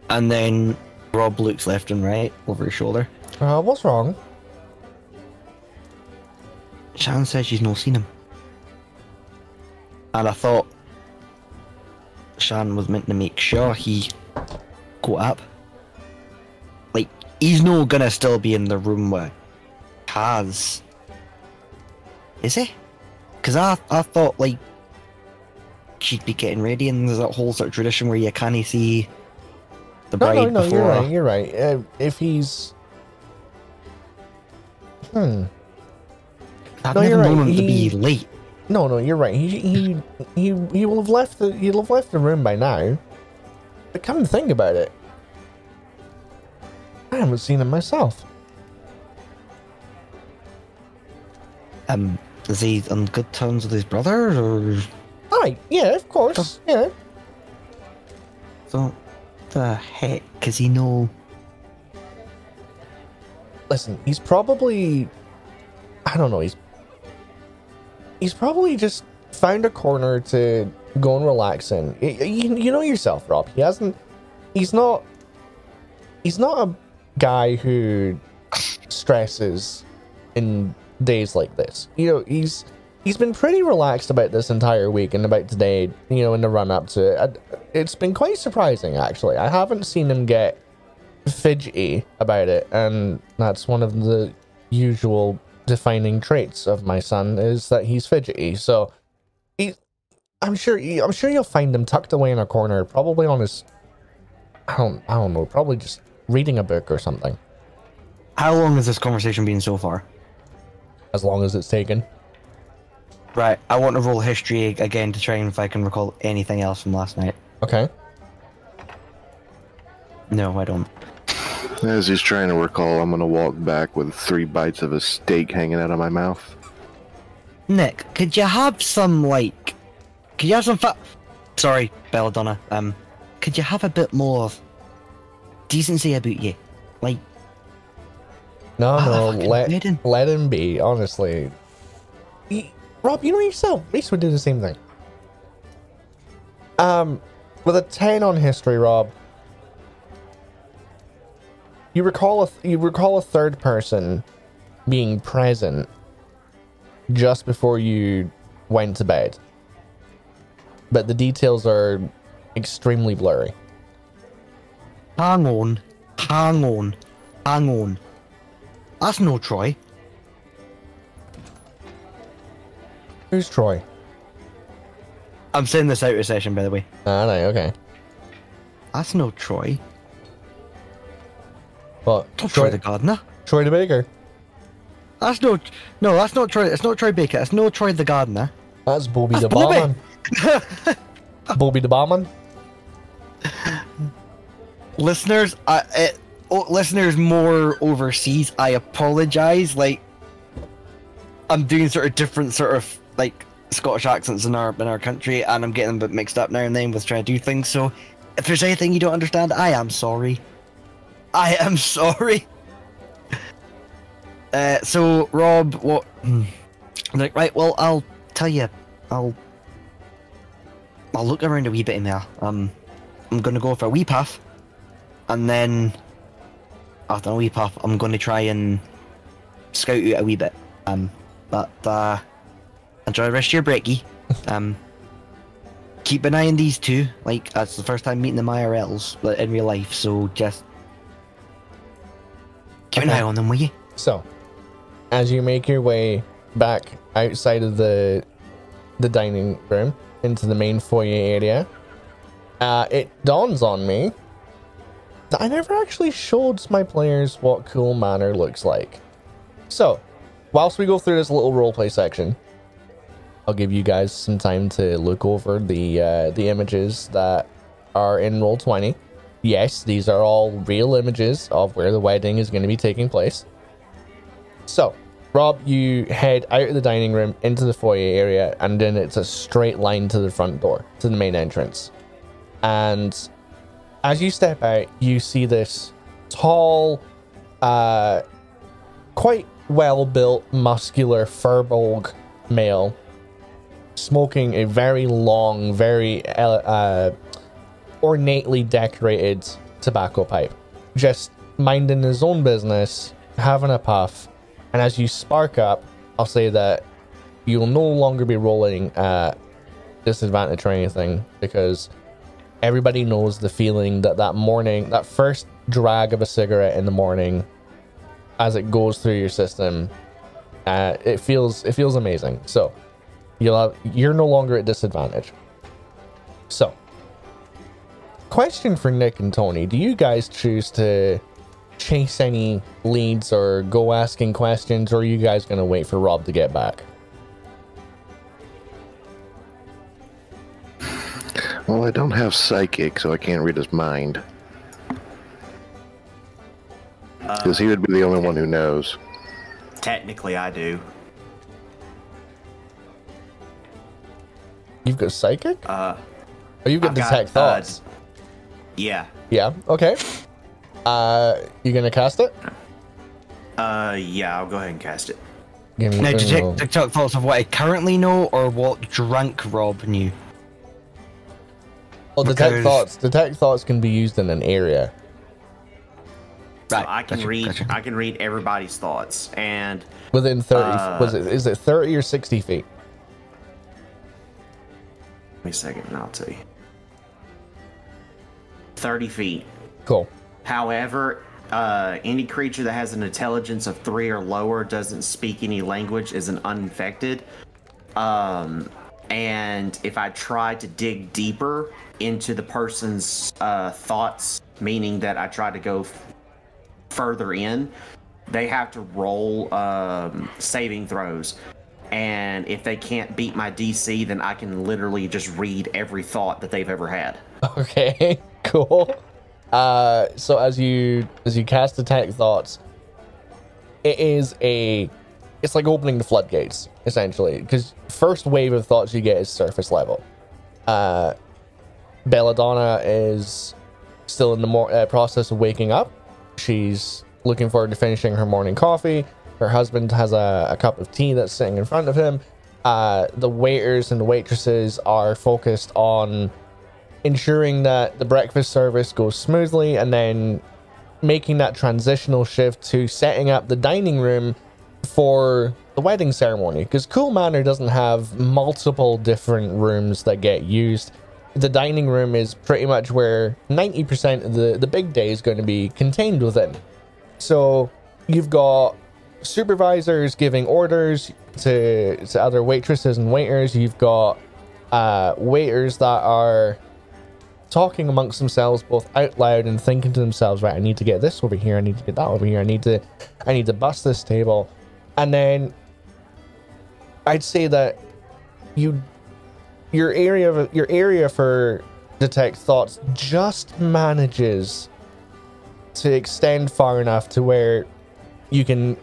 and then Rob looks left and right over his shoulder. Uh, what's wrong? Shannon says she's not seen him, and I thought Shannon was meant to make sure he got up. Like, he's not gonna still be in the room where Kaz, is he? Because I I thought like she'd be getting ready, and there's that whole sort of tradition where you can't see the No, bride no, no. before. You're right. You're right. Uh, if he's, hmm. I've No, never known right, him to be late. No, no, you're right. He he he he will have left the he'll have left the room by now. But come to think about it, I haven't seen him myself. Um, is he on good terms with his brother, or Aye, yeah, of course, yeah. so? The heck? Cause he know? Listen, he's probably, I don't know, he's he's probably just found a corner to go and relax in. You, you know yourself, Rob. He hasn't. He's not. He's not a guy who stresses in days like this. You know, he's he's been pretty relaxed about this entire week and about today. You know, in the run up to it, it's been quite surprising actually. I haven't seen him get fidgety about it, and that's one of the usual defining traits of my son is that he's fidgety. So, he, I'm sure, he, I'm sure you'll find him tucked away in a corner, probably on his, I don't, I don't know, probably just reading a book or something. How long has this conversation been so far? As long as it's taken. Right, I want to roll history again to try and if I can recall anything else from last night. Okay. No, I don't. As he's trying to recall, I'm gonna walk back with three bites of a steak hanging out of my mouth. Nick, could you have some like? Could you have some fa- Sorry, Belladonna. Um, could you have a bit more decency about you? Like, No, no, let wedding. let him be. Honestly, He- Rob, you know yourself. Reese would do the same thing. Um, with a ten on history, Rob, you recall a you recall a third person being present just before you went to bed, but the details are extremely blurry. hang on, hang on, hang on. That's no Troy. Who's Troy? I'm saying this out of session, by the way. Ah, no, okay. That's no Troy. Not Troy Troy, the gardener. Troy the Baker. That's no, no, that's not Troy. It's not Troy Baker. It's no Troy the gardener. That's Bobby That's the Bobby. Barman. Bobby the Barman. listeners, I, eh, oh, listeners more overseas, I apologize. Like, I'm doing sort of different sort of like Scottish accents in our in our country, and I'm getting a bit mixed up now and then with trying to do things. So, if there's anything you don't understand, I am sorry. I am sorry. Uh, so Rob, what? I'm like, right. Well, I'll tell you. I'll. I'll look around a wee bit in there. Um, I'm gonna go for a wee puff and then after a wee puff, I'm to try and scout out a wee bit. Um, but uh, enjoy the rest of your breaky. Um, keep an eye on these two. Like that's the first time meeting them IRLs like, in real life, so just keep an eye on them, will you? So, as you make your way back outside of the the dining room into the main foyer area, uh, it dawns on me that I never actually showed my players what cool manner looks like. So, whilst we go through this little roleplay section, I'll give you guys some time to look over the uh, the images that are in Roll20. Yes, these are all real images of where the wedding is going to be taking place. So, Rob, you head out of the dining room into the foyer area, and then it's a straight line to the front door, to the main entrance. And as you step out, you see this tall, uh, quite well built, muscular Firbolg male smoking a very long, very uh, uh, ornately decorated tobacco pipe. Just minding his own business, having a puff. And as you spark up, I'll say that you'll no longer be rolling at disadvantage or anything because everybody knows the feeling that that morning, that first drag of a cigarette in the morning, as it goes through your system, uh, it feels it feels amazing. So you'll have, you're no longer at disadvantage. So, question for Nick and Tony: Do you guys choose to chase any leads or go asking questions, or are you guys gonna wait for Rob to get back? Well, I don't have psychic, so I can't read his mind. Uh, because he would be the only one who knows. Technically, I do. You've got psychic? Uh, Or you've got I've got, detect uh, thoughts? yeah. yeah. Okay. Uh, you gonna cast it? Uh, yeah. I'll go ahead and cast it. Give me Now, a detect, roll. detect thoughts of what I currently know or what drunk Rob knew. Well, detect because- thoughts. Detect thoughts can be used in an area. So Right, I can gotcha, read. gotcha. I can read everybody's thoughts, and Within 30, Uh, was it, is it 30 or 60 feet? Wait a second, and I'll tell you. 30 feet. Cool. However, uh, any creature that has an intelligence of three or lower doesn't speak any language is an uninfected. Um, and if I try to dig deeper into the person's uh, thoughts, meaning that I try to go f- further in, they have to roll um, saving throws. And if they can't beat my DC, then I can literally just read every thought that they've ever had. Okay, cool. Uh, so as you as you cast detect thoughts, it is a it's like opening the floodgates essentially because first wave of thoughts you get is surface level. Uh, Belladonna is still in the more uh, process of waking up. She's looking forward to finishing her morning coffee. Her husband has a, a cup of tea that's sitting in front of him. Uh, the waiters and the waitresses are focused on ensuring that the breakfast service goes smoothly and then making that transitional shift to setting up the dining room for the wedding ceremony. Because cool manor doesn't have multiple different rooms that get used. The dining room is pretty much where 90% of the, the big day is going to be contained within. So you've got supervisors giving orders to, to other waitresses and waiters. You've got uh, waiters that are talking amongst themselves both out loud and thinking to themselves right i need to get this over here. I need to get that over here. I need to i need to bust this table. And then i'd say that you your area of your area for detect thoughts just manages to extend far enough to where you can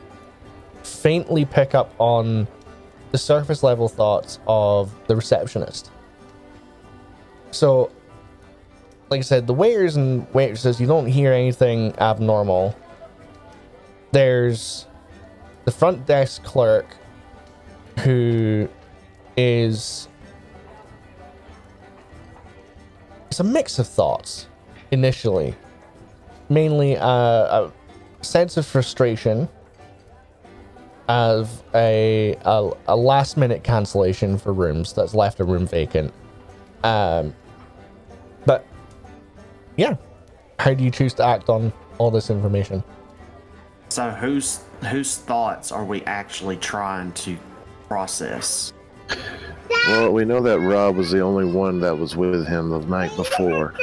faintly pick up on the surface level thoughts of the receptionist so like I said, the waiters and waitresses, you don't hear anything abnormal. There's the front desk clerk who is. It's a mix of thoughts initially. Mainly uh, a sense of frustration of a, a, a last minute cancellation for rooms that's left a room vacant. Um, but yeah. How do you choose to act on all this information? So whose whose thoughts are we actually trying to process? Well, we know that Rob was the only one that was with him the night before.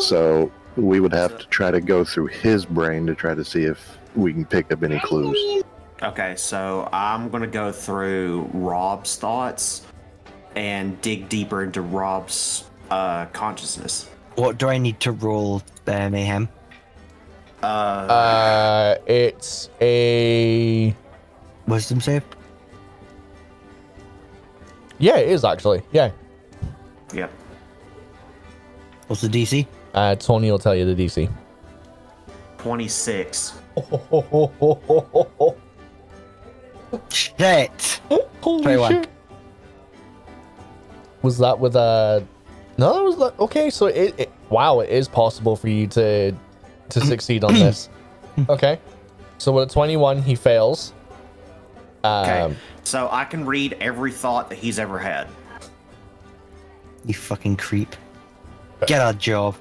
So we would have to try to go through his brain to try to see if we can pick up any clues. Okay, so I'm gonna go through Rob's thoughts and dig deeper into Rob's uh, consciousness. What do I need to roll, uh, Mayhem? Uh, Uh, it's a Wisdom save? yeah, it is actually yeah. yep. What's the DC? Uh, Tony will tell you the DC. 26. Shit. Oh, holy 21. shit. Was that with a? No, that was like okay. So it, it wow, it is possible for you to to mm. succeed on this. Mm. Okay, so with a twenty-one, he fails. Okay. Um, so I can read every thought that he's ever had. You fucking creep. Uh, Get a job.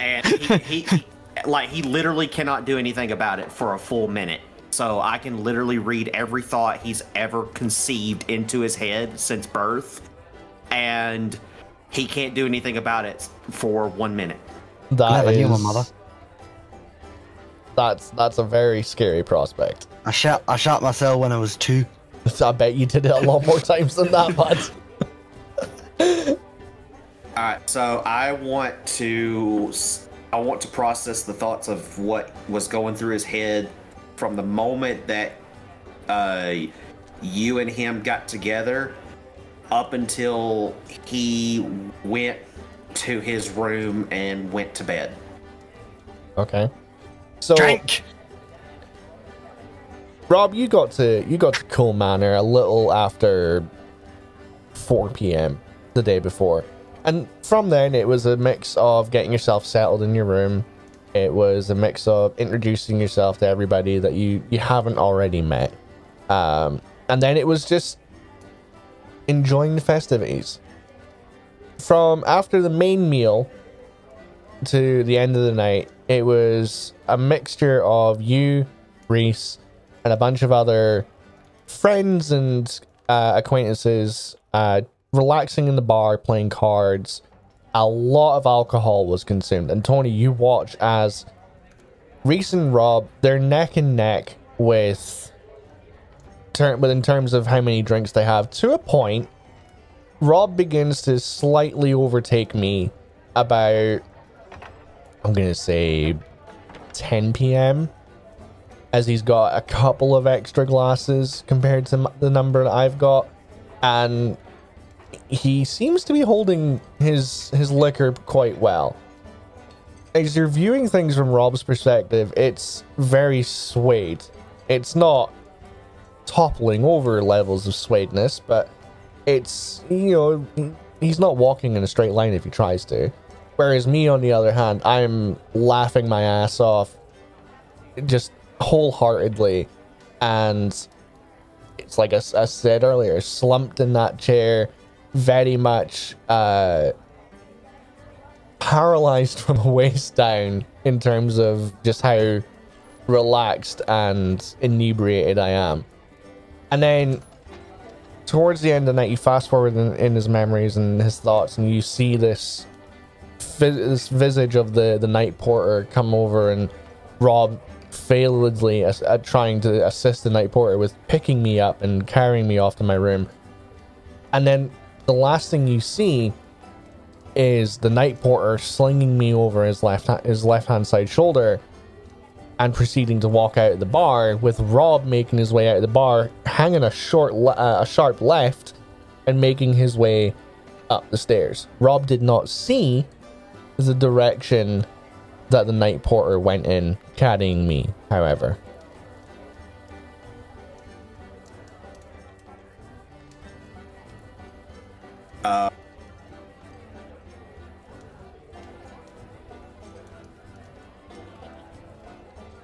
And he, he, he like he literally cannot do anything about it for a full minute. So I can literally read every thought he's ever conceived into his head since birth. And he can't do anything about it for one minute. that Never knew my is- mother. That's that's a very scary prospect. I shot I shot myself when I was two. So I bet you did it a lot more times than that, bud. All right, so I want to I want to process the thoughts of what was going through his head from the moment that uh, you and him got together up until he went to his room and went to bed. Okay. So Drink. Rob, you got to you got to Cool Manor a little after 4 p.m. the day before, and from then it was a mix of getting yourself settled in your room. It was a mix of introducing yourself to everybody that you you haven't already met, um, and then it was just enjoying the festivities. From after the main meal to the end of the night, it was a mixture of you, Reese, and a bunch of other friends and uh, acquaintances uh, relaxing in the bar, playing cards. A lot of alcohol was consumed. And Tony, you watch as Reese and Rob, they're neck and neck with, ter- but in terms of how many drinks they have, to a point, Rob begins to slightly overtake me about, I'm going to say, 10 p.m as he's got a couple of extra glasses compared to the number that I've got, and he seems to be holding his his liquor quite well. As you're viewing things from Rob's perspective, it's very swayed. It's not toppling over levels of swayedness, but it's you know he's not walking in a straight line if he tries to. Whereas me, on the other hand, I'm laughing my ass off, just wholeheartedly, and it's like I said earlier, slumped in that chair, very much uh, paralyzed from the waist down in terms of just how relaxed and inebriated I am. And then towards the end of the night, you fast forward in, in his memories and his thoughts, and you see this this visage of the the night porter come over and Rob failedly as, uh, trying to assist the night porter with picking me up and carrying me off to my room. And then the last thing you see is the night porter slinging me over his left his left hand side shoulder and proceeding to walk out of the bar with Rob making his way out of the bar, hanging a short uh, a sharp left and making his way up the stairs. Rob did not see the direction that the night porter went in carrying me, however.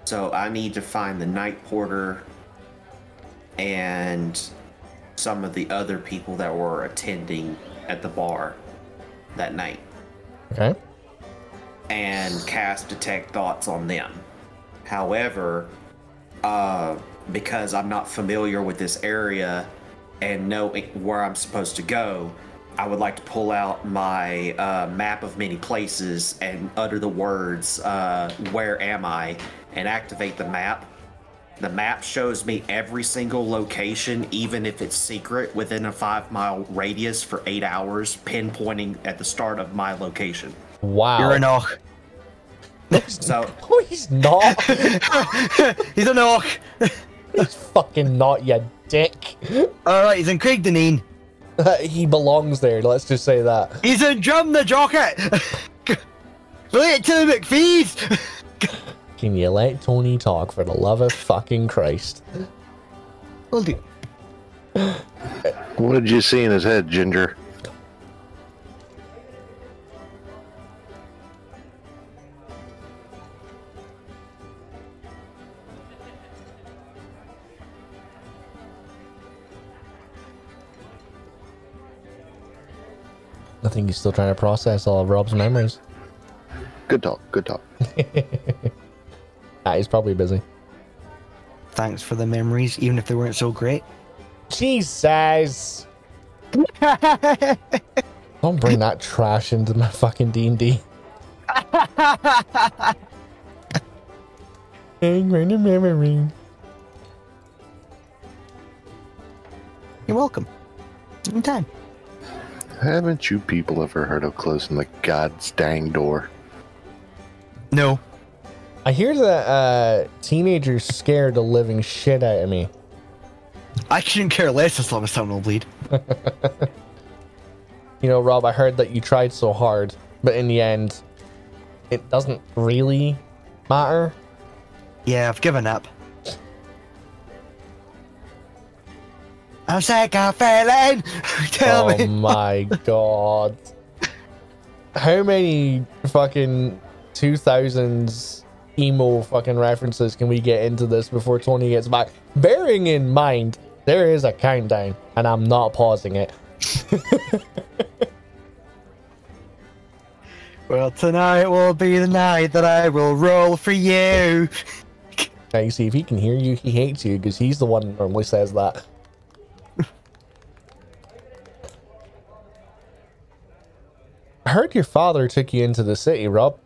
So I need to find the night porter and some of the other people that were attending at the bar that night Okay. and cast detect thoughts on them. However, uh, because I'm not familiar with this area and know where I'm supposed to go, I would like to pull out my uh, map of many places and utter the words, uh, Where am I? and activate the map. The map shows me every single location, even if it's secret, within a five mile radius for eight hours, pinpointing at the start of my location. Wow. You're an orc. So Oh, he's not. He's an orc. he's fucking not, you dick. Alright, he's in Craig Dunain. he belongs there. Let's just say that. He's in Drumnadrochit. Relate to the McPhee's. Can you let Tony talk for the love of fucking Christ? Will do. What did you see in his head, Ginger? I think he's still trying to process all of Rob's memories. Good talk. Good talk. Ah, he's probably busy. Thanks for the memories, even if they weren't so great. Jesus! Don't bring that trash into my fucking D and D. Great memory. You're welcome. Anytime. Haven't you people ever heard of closing the god's dang door? No. I hear that uh, teenagers scared the living shit out of me. I couldn't care less as long as someone will bleed. You know, Rob, I heard that you tried so hard, but in the end, it doesn't really matter. Yeah, I've given up. I'm sick of failing. Tell oh me. my god. How many fucking 2000s emo fucking references can we get into this before Tony gets back? Bearing in mind, there is a countdown, and I'm not pausing it. Well, tonight will be the night that I will roll for you. Now, you see, if he can hear you, he hates you because he's the one that normally says that. I heard your father took you into the city, Rob.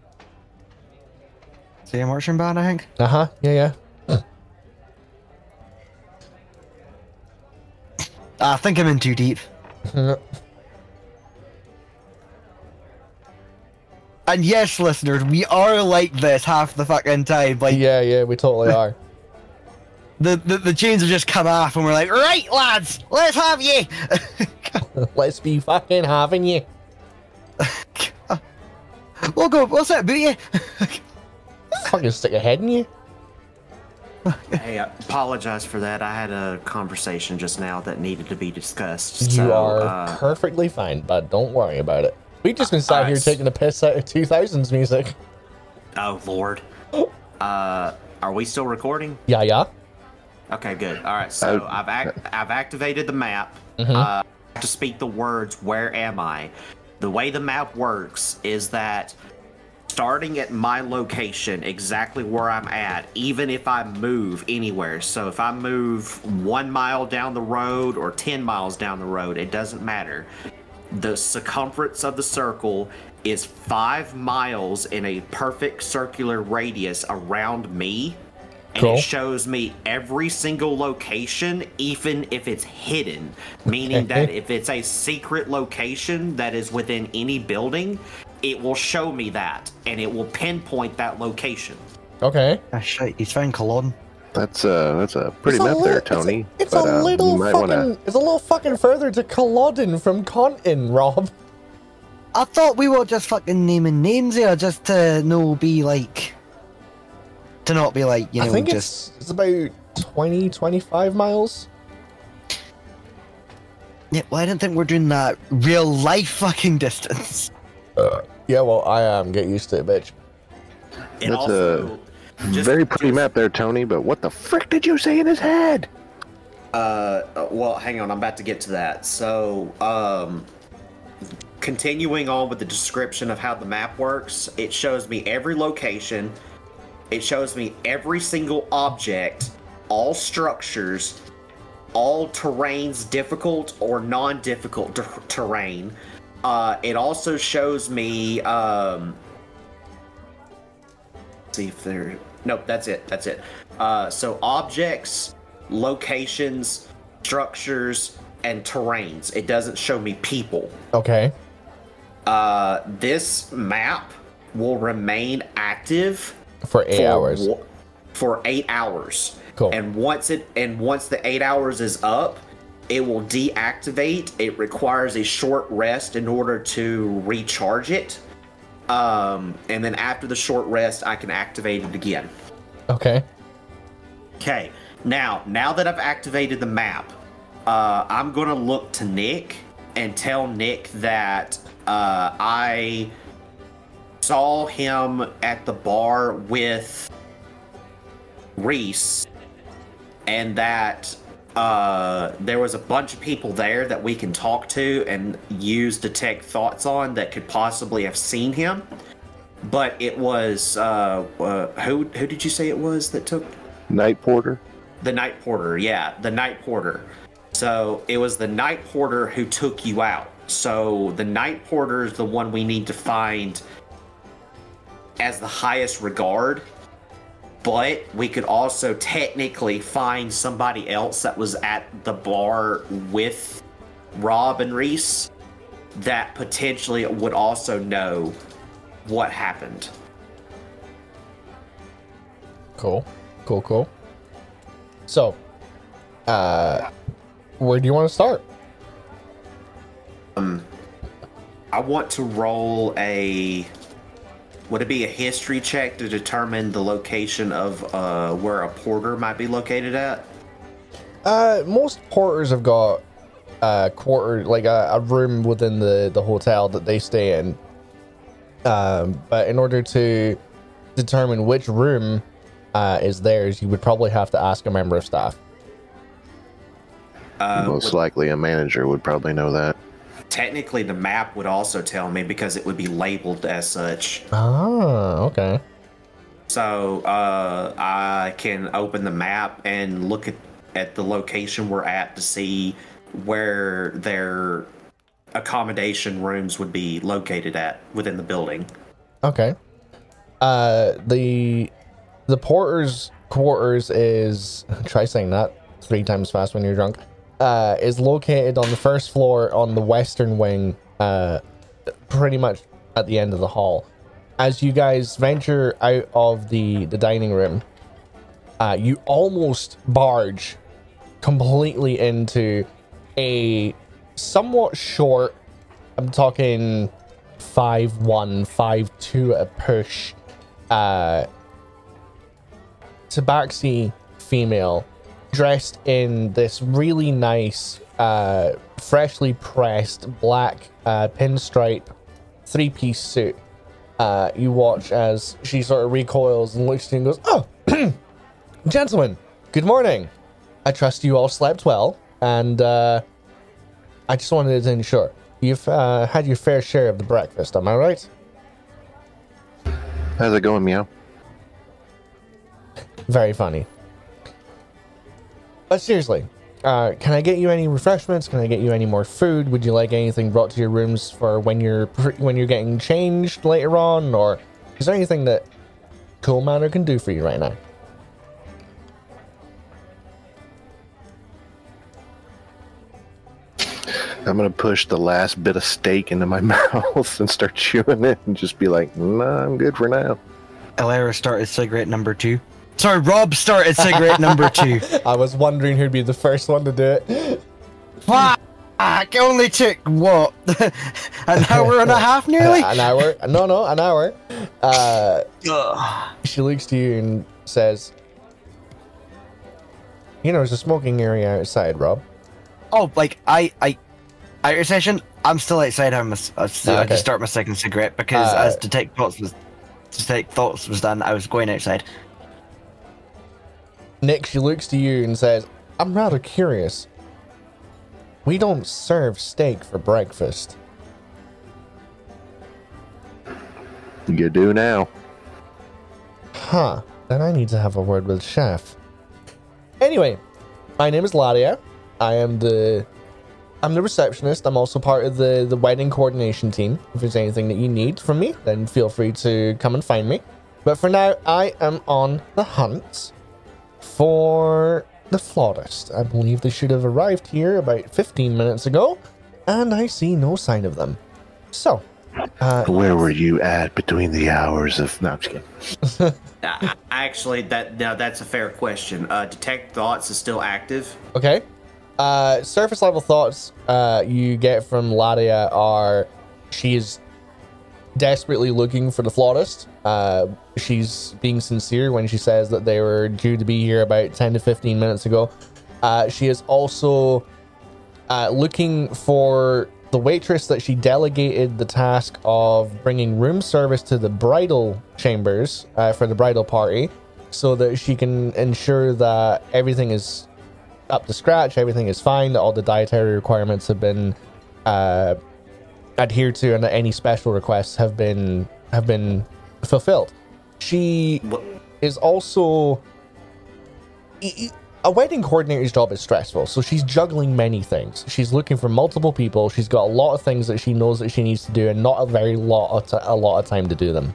See a marching band, I think. Uh huh. Yeah, yeah. I think I'm in too deep. And yes, listeners, we are like this half the fucking time. Like Yeah, yeah, we totally are. the, the the chains have just come off, and we're like, right, lads, let's have you. Let's be fucking having you. We'll. What's that about you? Fucking stick a head in you. Hey, I apologize for that. I had a conversation just now that needed to be discussed. You so, are uh, perfectly fine, but Don't worry about it. We've just been sat Uh, here s- taking a piss out of 2000s music. oh Lord. Uh, are we still recording? Yeah, yeah. Okay, good. All right, so Uh, I've ac- I've activated the map. Mhm. Uh, to speak the words "Where am I?" The way the map works is that starting at my location, exactly where I'm at, even if I move anywhere. So if I move one mile down the road or ten miles down the road, it doesn't matter. The circumference of the circle is five miles in a perfect circular radius around me. And Cool. it shows me every single location, even if it's hidden. Meaning that if it's a secret location that is within any building, it will show me that and it will pinpoint that location. Okay. ah, shit, he's found Cologne. That's a that's a pretty It's a map li- there, it's a- Tony. It's but, a uh, little you might fucking. wanna. It's a little fucking further to Culloden from Contin, Rob. I thought we were just fucking naming names here, just to no be like, to not be like, you know, I think just it's it's about 20, 25 miles. yeah. Well, I didn't think we're doing that real life fucking distance. Yeah, well, I am. Get used to it, bitch. It That's also just- Very pretty just- map there, Tony. But what the frick did you say in his head? Uh, uh, well, hang on, I'm about to get to that. So, um, continuing on with the description of how the map works, it shows me every location, it shows me every single object, all structures, all terrains, difficult or non difficult ter- terrain. Uh, it also shows me, um, see if there. Nope, that's it. That's it. Uh, so objects, locations, structures, and terrains. It doesn't show me people. Okay. Uh, this map will remain active For eight for hours. for eight hours. Cool. And once it and once the eight hours is up, it will deactivate. It requires a short rest in order to recharge it. Um, and then after the short rest, I can activate it again. Okay. Okay. Now, now that I've activated the map, uh, I'm gonna look to Nick and tell Nick that uh, I saw him at the bar with Reese, and that uh, there was a bunch of people there that we can talk to and use detect thoughts on that could possibly have seen him. But it was uh, uh, who? Who did you say it was that took Night Porter. the night porter, yeah, the night porter. So it was the night porter who took you out. So the night porter is the one we need to find as the highest regard. But we could also technically find somebody else that was at the bar with Rob and Reese that potentially would also know what happened. Cool. Cool, cool. So, uh, where do you want to start? Um, I want to roll a. Would it be a history check to determine the location of uh, where a porter might be located at? Uh, most porters have got a quarter, like a, a room within the, the hotel that they stay in. Um, but in order to determine which room uh, is theirs, you would probably have to ask a member of staff. Uh, Most would- likely, a manager would probably know that. Technically, the map would also tell me because it would be labeled as such. Ah, okay. So uh, I can open the map and look at, at the location we're at to see where their accommodation rooms would be located at within the building. Okay. Uh, the the porter's quarters is try saying that three times fast when you're drunk. Uh, is located on the first floor on the western wing. Uh, pretty much at the end of the hall. As you guys venture out of the the dining room, uh, you almost barge completely into a somewhat short. I'm talking five one, five two at push. Uh, Tabaxi female dressed in this really nice, uh, freshly pressed black uh, pinstripe three piece suit. Uh, you watch as she sort of recoils and looks at you and goes, Oh, gentlemen, good morning. I trust you all slept well, and uh, I just wanted to ensure you've uh, had your fair share of the breakfast. Am I right? How's it going, Meow? Very funny. But seriously, uh, can I get you any refreshments? Can I get you any more food? Would you like anything brought to your rooms for when you're when you're getting changed later on, or is there anything that Cool Manor can do for you right now? I'm gonna push the last bit of steak into my mouth and start chewing it, and just be like, "Nah, I'm good for now." Alara started cigarette number two. Sorry, Rob started cigarette number two. I was wondering who'd be the first one to do it. Fuck! It only took what an hour and a half, nearly. an hour? No, no, an hour. Uh, she looks to you and says, "You know, there's a smoking area outside, Rob." Oh, like I, I, outer session. I'm still outside. having my, I still had Okay. to start my second cigarette because Uh, as detect thoughts was, detect thoughts was done. I was going outside. Nick, she looks to you and says, I'm rather curious. We don't serve steak for breakfast. You do now. Huh. Then I need to have a word with Chef. Anyway, my name is Ladia. I am the I'm the receptionist. I'm also part of the the wedding coordination team. If there's anything that you need from me, then feel free to come and find me. But for now, I am on the hunt for the florist. I believe they should have arrived here about 15 minutes ago, and I see no sign of them. So, uh, Where were you at between the hours of? No, I'm just kidding. Uh, actually, that now that's a fair question. Uh, Detect thoughts is still active. okay. Uh, surface level thoughts uh, you get from Ladia are she is desperately looking for the flautist. Uh, she's being sincere when she says that they were due to be here about 10 to 15 minutes ago. Uh, she is also uh, looking for the waitress that she delegated the task of bringing room service to the bridal chambers uh, for the bridal party so that she can ensure that everything is up to scratch, everything is fine, that all the dietary requirements have been uh, adhered to, and that any special requests have been have been fulfilled. She is also a wedding coordinator's job is stressful, so she's juggling many things. She's looking for multiple people. She's got a lot of things that she knows that she needs to do, and not a very lot of t- a lot of time to do them.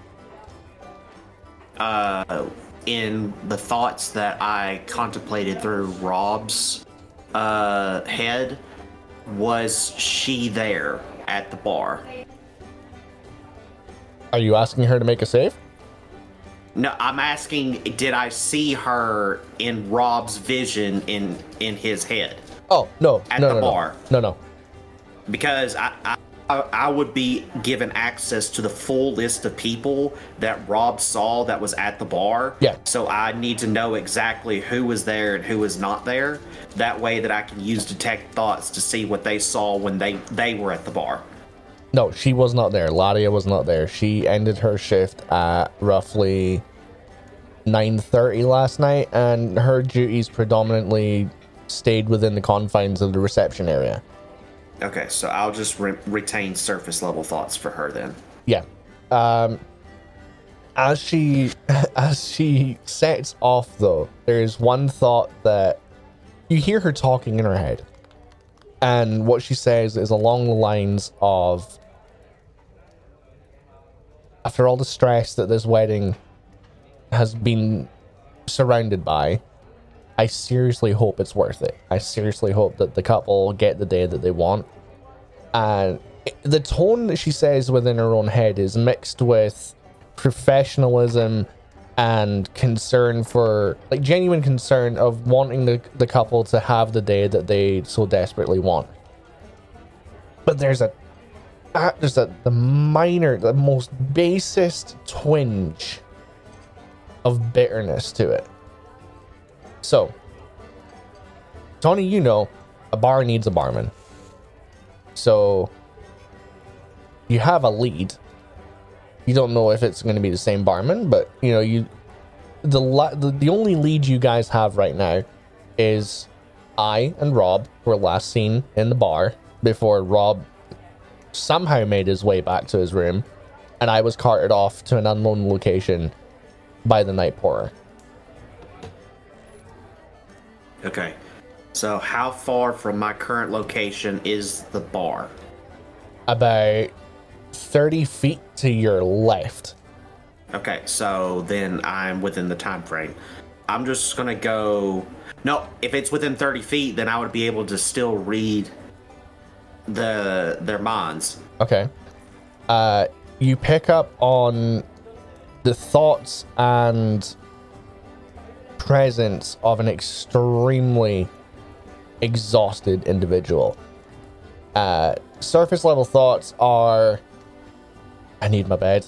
Uh, in the thoughts that I contemplated through Rob's uh, head, was she there at the bar? Are you asking her to make a save? No, I'm asking, did I see her in Rob's vision in in his head? Oh no, At no, the no, no. bar. no, no. Because I, I I I would be given access to the full list of people that Rob saw that was at the bar. Yeah. So I need to know exactly who was there and who was not there. That way that I can use detect thoughts to see what they saw when they they were at the bar. No, she was not there. Ladia was not there. She ended her shift at roughly 9:30 last night and her duties predominantly stayed within the confines of the reception area. Okay, so I'll just re- retain surface level thoughts for her then. Yeah. Um as she as she sets off though, there's one thought that you hear her talking in her head. And what she says is along the lines of after all the stress that this wedding has been surrounded by, I seriously hope it's worth it. I seriously hope that the couple get the day that they want. And the tone that she says within her own head is mixed with professionalism and concern for like genuine concern of wanting the, the couple to have the day that they so desperately want but there's a uh, there's a the minor the most basest twinge of bitterness to it so tony you know a bar needs a barman so you have a lead you don't know if it's going to be the same barman, but you know you the, the the only lead you guys have right now is I and Rob were last seen in the bar before Rob somehow made his way back to his room, and I was carted off to an unknown location by the night porter. Okay. So how far from my current location is the bar? About thirty feet to your left. Okay, so then I'm within the time frame. I'm just gonna go. No, if it's within 30 feet, then I would be able to still read the their minds. Okay. Uh, you pick up on the thoughts and presence of an extremely exhausted individual. Uh, surface level thoughts are I need my bed.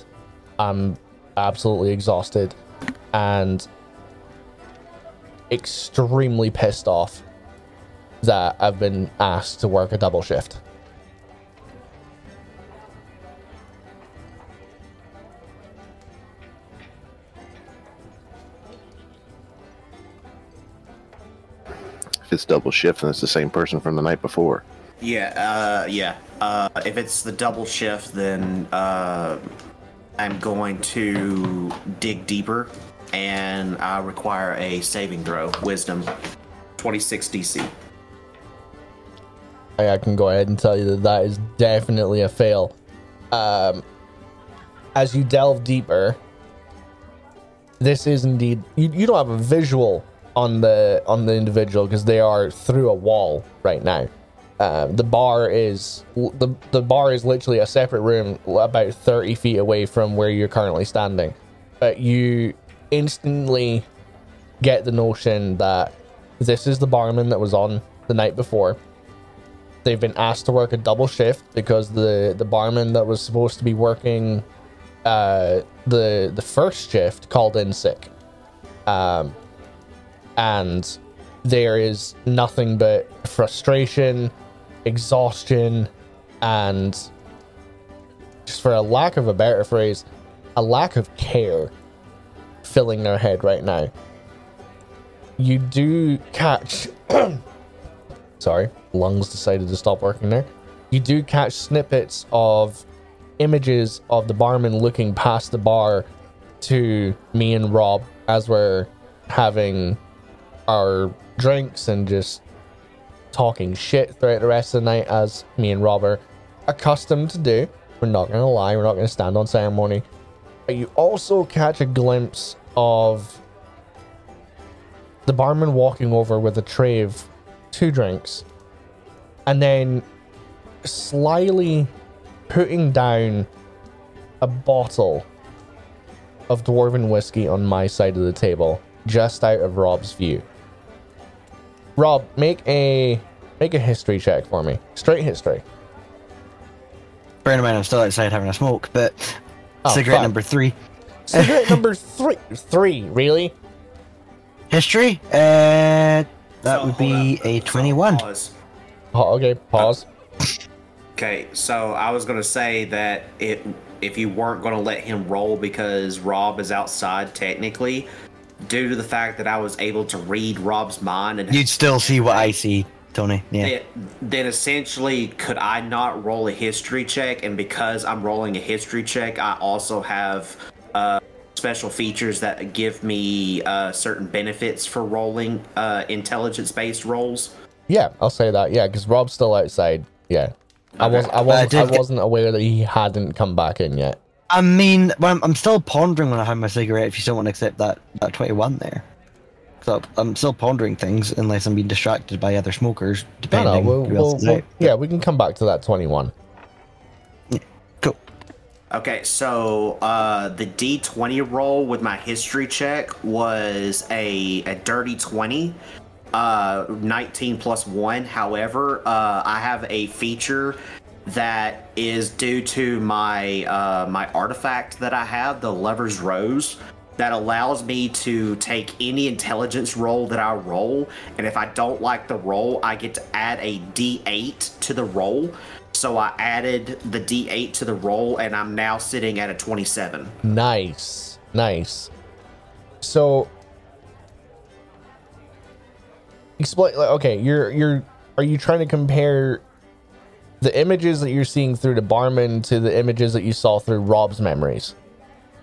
I'm absolutely exhausted and extremely pissed off that I've been asked to work a double shift. If it's double shift, and it's the same person from the night before. Yeah, uh, yeah. Uh, if it's the double shift, then uh, I'm going to dig deeper, and I require a saving throw, Wisdom, 26 DC. I, I can go ahead and tell you that that is definitely a fail. Um, as you delve deeper, this is indeed you, you don't have a visual on the on the individual because they are through a wall right now. Um, the bar is the the bar is literally a separate room about thirty feet away from where you're currently standing, but you instantly get the notion that this is the barman that was on the night before. They've been asked to work a double shift because the the barman that was supposed to be working uh, the the first shift called in sick. Um, and there is nothing but frustration, exhaustion, and just for a lack of a better phrase, a lack of care filling their head right now. You do catch. sorry, lungs decided to stop working there. You do catch snippets of images of the barman looking past the bar to me and Rob as we're having our drinks and just talking shit throughout the rest of the night, as me and Rob are accustomed to do. We're not gonna lie, we're not gonna stand on ceremony. But you also catch a glimpse of the barman walking over with a tray of two drinks and then slyly putting down a bottle of dwarven whiskey on my side of the table, just out of Rob's view. Rob, make a make a history check for me. Straight history. Bear in mind, I'm still outside having a smoke, but Oh, cigarette fuck. number three. Cigarette number three. Three, really? History? Uh, that So, would be up. a So, 21. pause. Oh, okay, pause. Okay, so I was gonna say that it if you weren't gonna let him roll because Rob is outside technically, due to the fact that I was able to read Rob's mind and You'd still see what I see, Tony. Yeah. it, then essentially could I not roll a history check? And because I'm rolling a history check, I also have uh, special features that give me uh, certain benefits for rolling uh, intelligence-based rolls. Yeah, I'll say that. Yeah, because Rob's still outside. Yeah, I was. I I wasn't. did I wasn't aware that he hadn't come back in yet. I mean, well, I'm, I'm still pondering when I have my cigarette if you still want to accept that, that 21 there. So I'm still pondering things unless I'm being distracted by other smokers, depending no. We'll, we'll, else is we'll- yeah, we can come back to that twenty-one. Cool. Okay, so uh, the D20 roll with my history check was a, a dirty 20, uh, 19 plus 1. However, uh, I have a feature that is due to my uh, my artifact that I have, the Lover's Rose, that allows me to take any intelligence roll that I roll, and if I don't like the roll, I get to add a D8 to the roll. So I added the D8 to the roll, and I'm now sitting at a 27. Nice, nice. So, explain. Okay, you're you're. Are you trying to compare the images that you're seeing through the barman to the images that you saw through Rob's memories?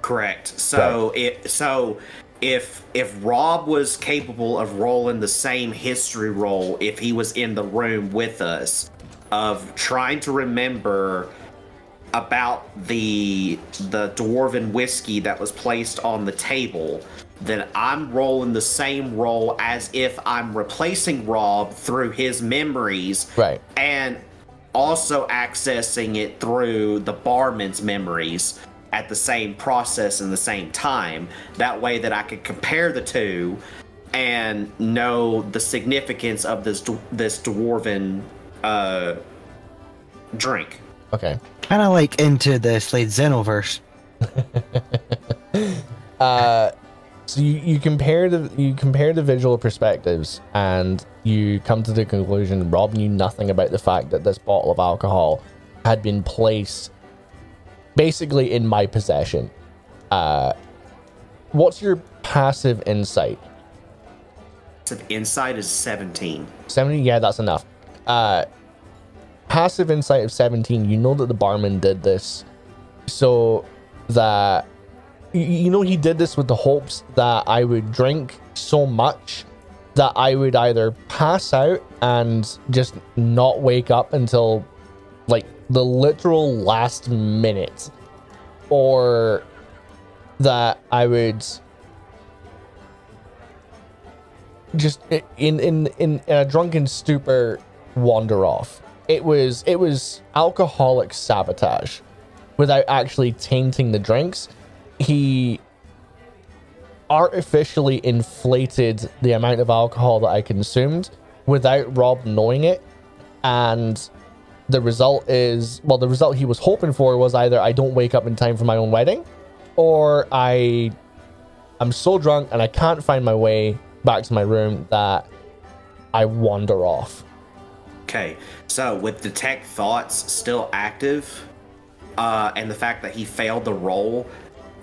Correct. So it so if if Rob was capable of rolling the same history roll if he was in the room with us of trying to remember about the the dwarven whiskey that was placed on the table then I'm rolling the same roll as if I'm replacing Rob through his memories Right. and also accessing it through the barman's memories at the same process and the same time. That way, that I could compare the two and know the significance of this this dwarven uh, drink. Okay. Kind of like into the Slade Xenoverse. uh, So you, you compare the you compare the visual perspectives and you come to the conclusion Rob knew nothing about the fact that this bottle of alcohol had been placed basically in my possession. Uh what's your passive insight? So insight is 17. 17, yeah that's enough uh passive insight of 17 you know that the barman did this so that you know he did this with the hopes that i would drink so much that i would either pass out and just not wake up until like the literal last minute or that i would just in in in a drunken stupor wander off. It was it was alcoholic sabotage without actually tainting the drinks. He artificially inflated the amount of alcohol that I consumed without Rob knowing it. And the result is well, the result he was hoping for was either I don't wake up in time for my own wedding, or I I'm so drunk and I can't find my way back to my room that I wander off. Okay, so with detect thoughts still active, uh, and the fact that he failed the roll,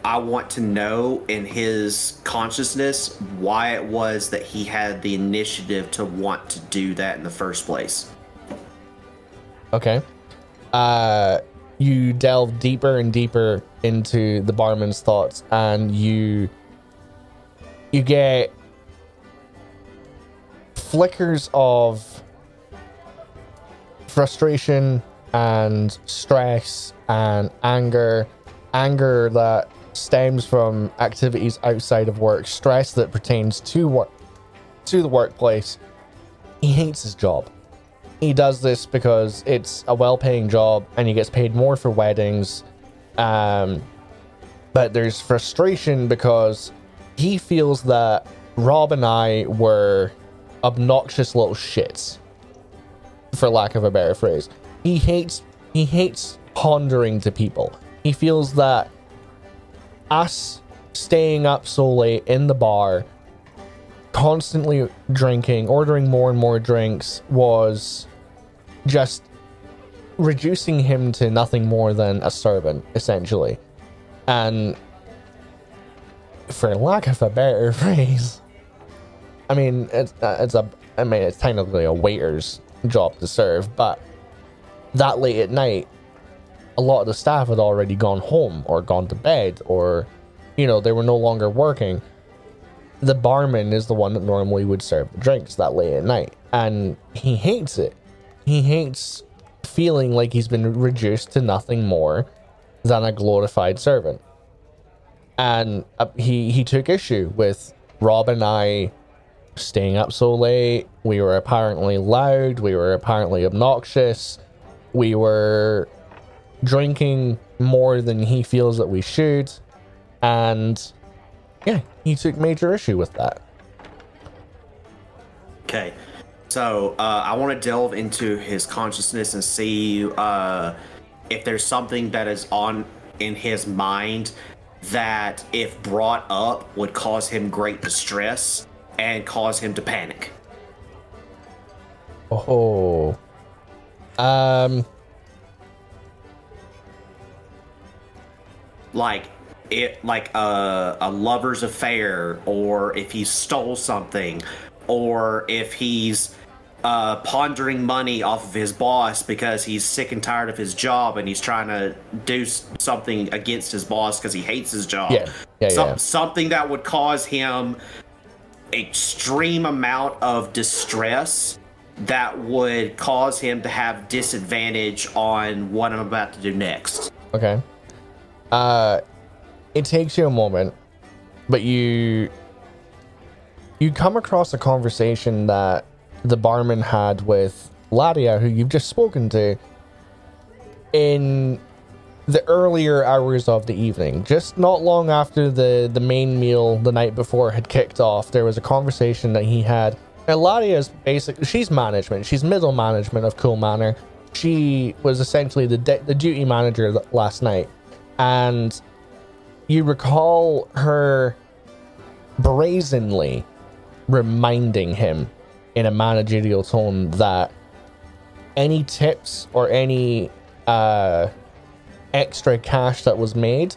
I want to know in his consciousness why it was that he had the initiative to want to do that in the first place. Okay. Uh, you delve deeper and deeper into the barman's thoughts, and you you get flickers of frustration and stress and anger anger that stems from activities outside of work stress that pertains to work to the workplace. He hates his job. He does this because it's a well-paying job and he gets paid more for weddings um but there's frustration because he feels that rob and i were obnoxious little shits for lack of a better phrase. He hates he hates pondering to people. He feels that us staying up so late in the bar constantly drinking ordering more and more drinks was just reducing him to nothing more than a servant essentially. And for lack of a better phrase i mean it's uh, it's a i mean it's technically a waiter's job to serve but that late at night a lot of the staff had already gone home or gone to bed or you know they were no longer working. The barman is the one that normally would serve the drinks that late at night and he hates it. He hates feeling like he's been reduced to nothing more than a glorified servant. And uh, he he took issue with rob and i staying up so late. We were apparently loud. We were apparently obnoxious. We were drinking more than he feels that we should. And yeah, he took major issue with that. Okay, so uh, I want to delve into his consciousness and see uh, if there's something that is on in his mind that, if brought up, would cause him great distress and cause him to panic. Oh. Um. Like it like a, a lover's affair or if he stole something or if he's uh, pondering money off of his boss because he's sick and tired of his job and he's trying to do something against his boss because he hates his job Yeah. Yeah, Some- yeah. something that would cause him extreme amount of distress that would cause him to have disadvantage on what i'm about to do next Okay. Uh, it takes you a moment, but you you come across a conversation that the barman had with Ladia, who you've just spoken to, in the earlier hours of the evening. Just not long after the the main meal the night before had kicked off, there was a conversation that he had. And Ladia is basic. She's management. She's middle management of Cool Manor. She was essentially the de- the duty manager last night, and you recall her brazenly reminding him in a managerial tone that any tips or any uh, extra cash that was made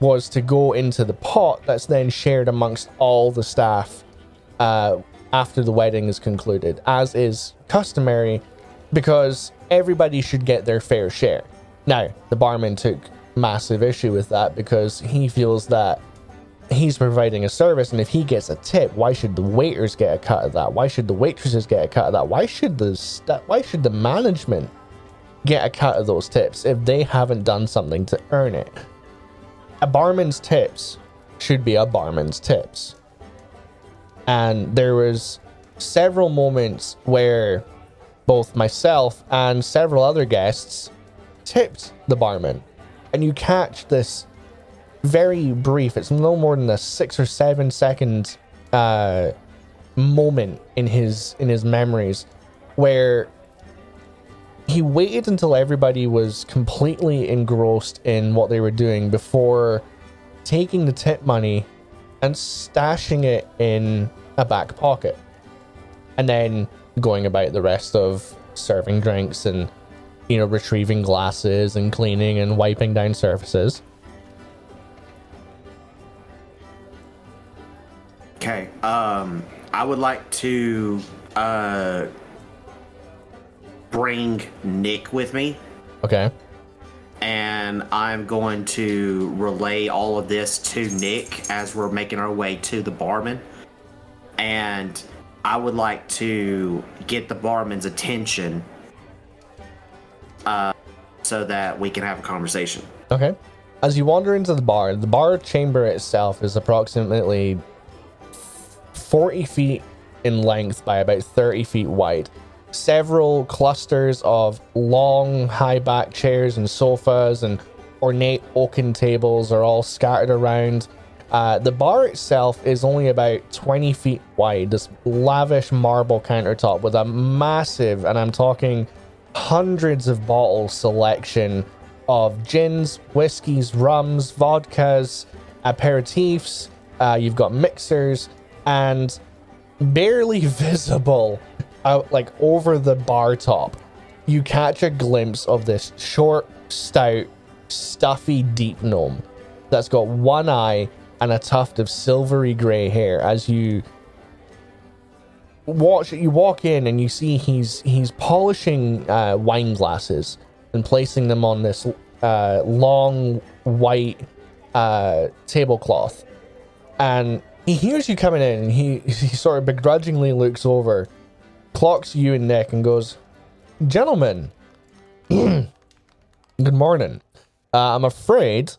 was to go into the pot that's then shared amongst all the staff uh, after the wedding is concluded, as is customary, because everybody should get their fair share. Now, the barman took massive issue with that because he feels that he's providing a service, and if he gets a tip, why should the waiters get a cut of that? Why should the waitresses get a cut of that? Why should the sta- why should the management get a cut of those tips if they haven't done something to earn it? A barman's tips should be a barman's tips. And there was several moments where both myself and several other guests tipped the barman. And you catch this very brief, it's no more than a six or seven second uh, moment in his in his memories where he waited until everybody was completely engrossed in what they were doing before taking the tip money and stashing it in a back pocket and then going about the rest of serving drinks and you know retrieving glasses and cleaning and wiping down surfaces Okay. Um, I would like to uh bring Nick with me, okay and I'm going to relay all of this to Nick as we're making our way to the barman. And I would like to get the barman's attention, uh, so that we can have a conversation. Okay. As you wander into the bar, the bar chamber itself is approximately 40 feet in length by about 30 feet wide. Several clusters of long, high back chairs and sofas and ornate oaken tables are all scattered around. Uh, the bar itself is only about 20 feet wide, this lavish marble countertop with a massive, and I'm talking hundreds of bottle selection of gins, whiskies, rums, vodkas, aperitifs. Uh, you've got mixers and barely visible out like over the bar top. You catch a glimpse of this short, stout, stuffy deep gnome that's got one eye and a tuft of silvery gray hair as you watch you walk in and you see he's he's polishing uh, wine glasses and placing them on this uh, long white uh, tablecloth. And he hears you coming in and he, he sort of begrudgingly looks over clocks you and nick and goes gentlemen good morning. Uh, i'm afraid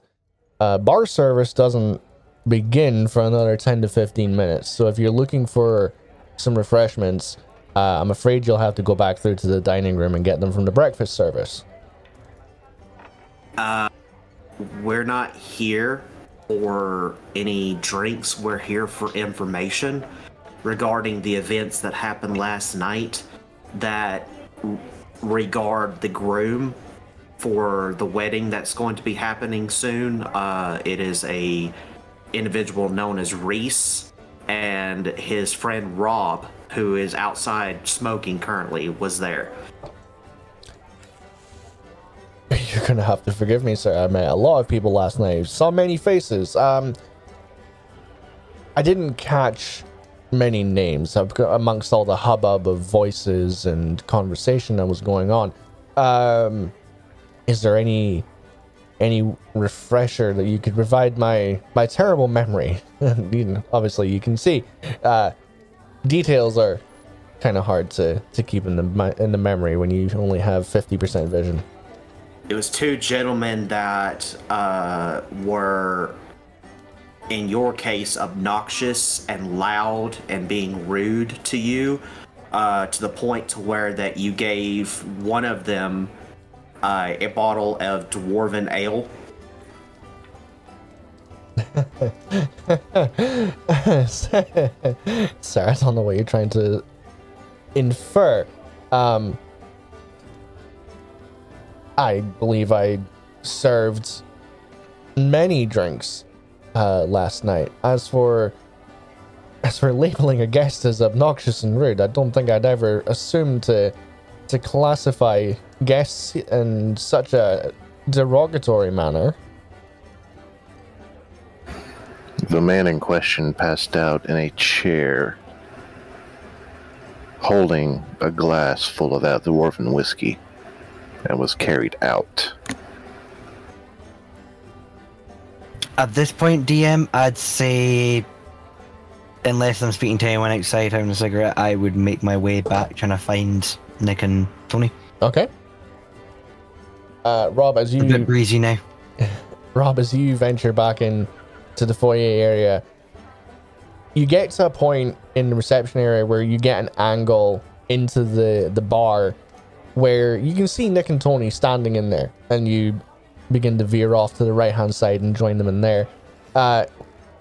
uh, bar service doesn't begin for another 10 to 15 minutes. So if you're looking for some refreshments uh, i'm afraid you'll have to go back through to the dining room and get them from the breakfast service We're not here for any drinks. We're here for information regarding the events that happened last night that regard the groom for the wedding that's going to be happening soon. Uh, it is a individual known as Reese and his friend Rob, who is outside smoking currently, was there. You're gonna have to forgive me, sir. I met a lot of people last night. Saw many faces. Um, I didn't catch many names amongst all the hubbub of voices and conversation that was going on. Um, is there any any refresher that you could provide my my terrible memory? obviously, you can see uh, details are kind of hard to to keep in the in the memory when you only have fifty percent vision. It was two gentlemen that uh, were, in your case, obnoxious and loud and being rude to you, uh, to the point to where that you gave one of them uh, a bottle of dwarven ale. Sorry, I don't know what you're trying to infer. Um, I believe I served many drinks uh, last night. As for as for labeling a guest as obnoxious and rude, I don't think I'd ever assume to to classify guests in such a derogatory manner. The man in question passed out in a chair, holding a glass full of that dwarven whiskey, and was carried out. At this point, DM, I'd say, unless I'm speaking to anyone outside having a cigarette, I would make my way back trying to find Nick and Tony. Okay. Uh, Rob, as A you bit breezy now. Rob, as you venture back in to the foyer area, you get to a point in the reception area where you get an angle into the the bar where you can see Nick and Tony standing in there, and you begin to veer off to the right hand side and join them in there. Uh,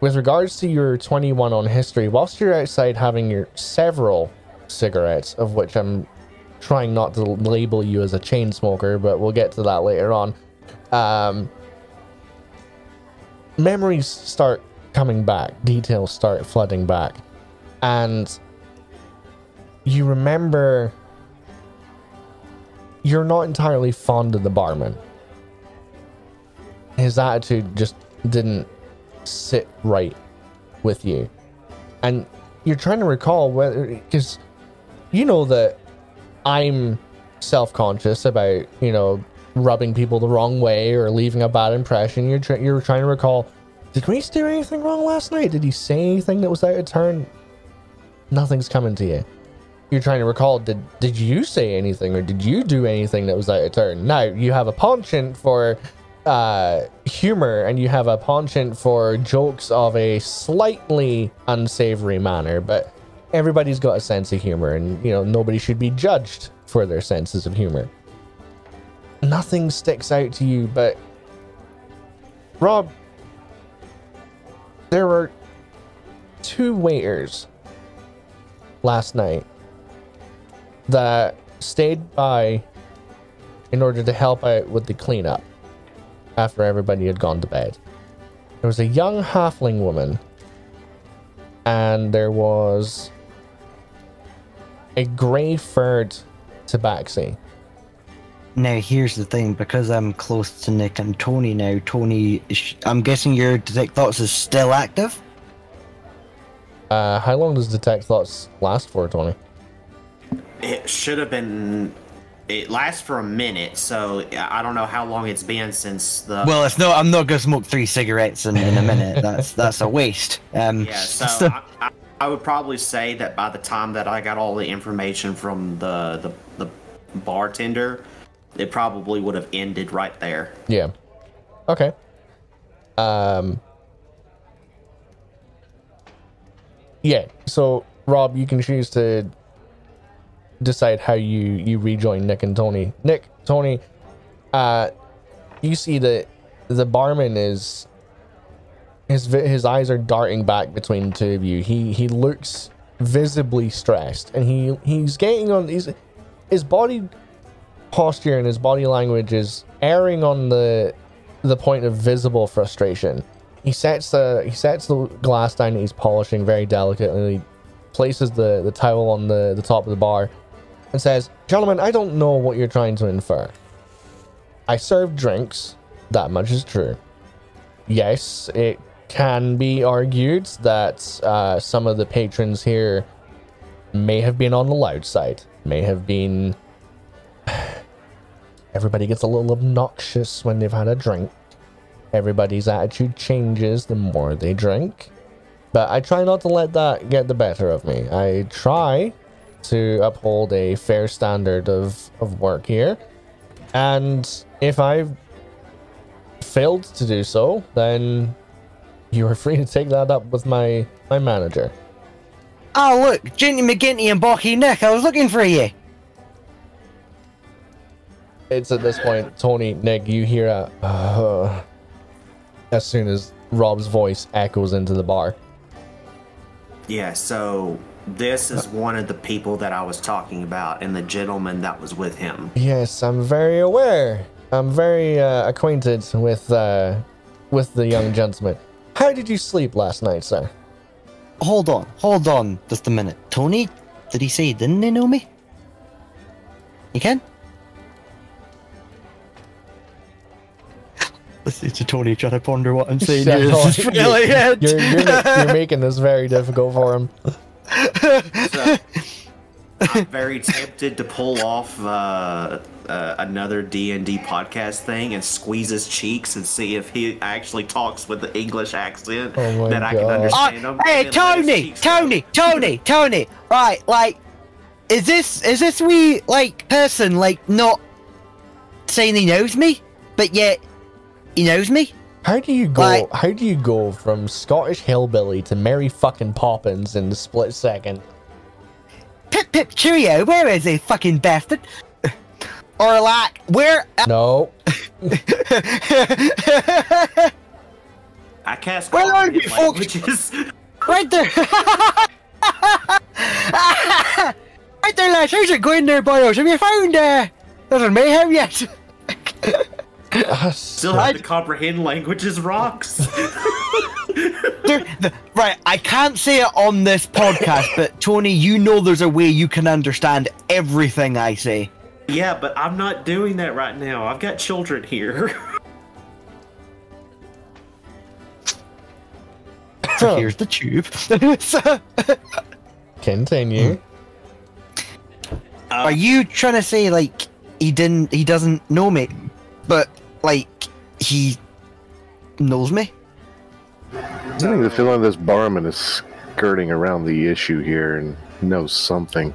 with regards to your 21 on history, whilst you're outside having your several cigarettes, of which I'm trying not to label you as a chain smoker, but we'll get to that later on. Um, memories start coming back, details start flooding back, and you remember you're not entirely fond of the barman. His attitude just didn't sit right with you. And you're trying to recall whether, because you know that I'm self conscious about, you know, rubbing people the wrong way or leaving a bad impression. You're, tr- you're trying to recall, did Reese do anything wrong last night? Did he say anything that was out of turn? Nothing's coming to you you're trying to recall did did you say anything or did you do anything that was out of turn now you have a penchant for uh humor and you have a penchant for jokes of a slightly unsavory manner but everybody's got a sense of humor and you know nobody should be judged for their senses of humor nothing sticks out to you but rob there were two waiters last night that stayed by in order to help out with the cleanup after everybody had gone to bed. There was a young halfling woman, and there was a grey furred tabaxi. Now here's the thing, because I'm close to Nick and Tony now. Tony, I'm guessing your detect thoughts is still active. Uh, how long does detect thoughts last for, Tony? It should have been. It lasts for a minute, so I don't know how long it's been since the. Well, it's not. I'm not gonna smoke three cigarettes in, in a minute. That's that's a waste. Um, yeah, so I, I, I would probably say that by the time that I got all the information from the the, the bartender, it probably would have ended right there. Yeah. Okay. Um. Yeah. So Rob, you can choose to decide how you you rejoin Nick and Tony. Nick, Tony, uh, you see that the barman is his his eyes are darting back between the two of you. He he looks visibly stressed, and he he's getting on. He's his body posture and his body language is erring on the the point of visible frustration. He sets the he sets the glass down that he's polishing very delicately, places the, the towel on the, the top of the bar, and says, Gentlemen, I don't know what you're trying to infer. I serve drinks, that much is true. Yes, it can be argued that uh, some of the patrons here may have been on the loud side, may have been Everybody gets a little obnoxious when they've had a drink. Everybody's attitude changes the more they drink. But I try not to let that get the better of me. I try to uphold a fair standard of, of work here. And if I've failed to do so, then you are free to take that up with my, my manager. Oh look, Ginny McGinty and Bocky Nick. I was looking for you. It's at this point, Tony, Nick, you hear a uh, as soon as Rob's voice echoes into the bar. Yeah, so this is one of the people that I was talking about, and the gentleman that was with him. Yes, I'm very aware. I'm very uh, acquainted with uh, with the young gentleman. How did you sleep last night, sir? Hold on, hold on, just a minute. Tony, did he say didn't they know me? You can. Listen to Tony trying to ponder what I'm saying. Yeah, here. This is you're, really it. you're, you're, you're making this very difficult for him. So, I'm very tempted to pull off uh, uh, another D and D podcast thing and squeeze his cheeks and see if he actually talks with the English accent Oh my that I can God. Oh, understand him. hey, and then let his Tony. Tony, Tony, Tony. Right, like, is this is this we like person like not saying he knows me, but yet he knows me? How do you go? Like- how do you go from Scottish hillbilly to Mary fucking Poppins in the split second? Pip pip cheerio. Where is he, fucking bastard? Or like, where? No, I I cast Where are comprehend you, folks? languages. Right there! right there, lads! How's it going there, boys? Have you found, uh, there's a mayhem yet? Still have to comprehend languages rocks. There- the- right, I can't say it on this podcast, but Tony, you know there's a way you can understand everything I say. yeah, but I'm not doing that right now. I've got children here. So here's the tube. So- Continue. Uh, are you trying to say like he didn't, he doesn't know me, but like he knows me? I think the feeling this barman is skirting around the issue here and knows something.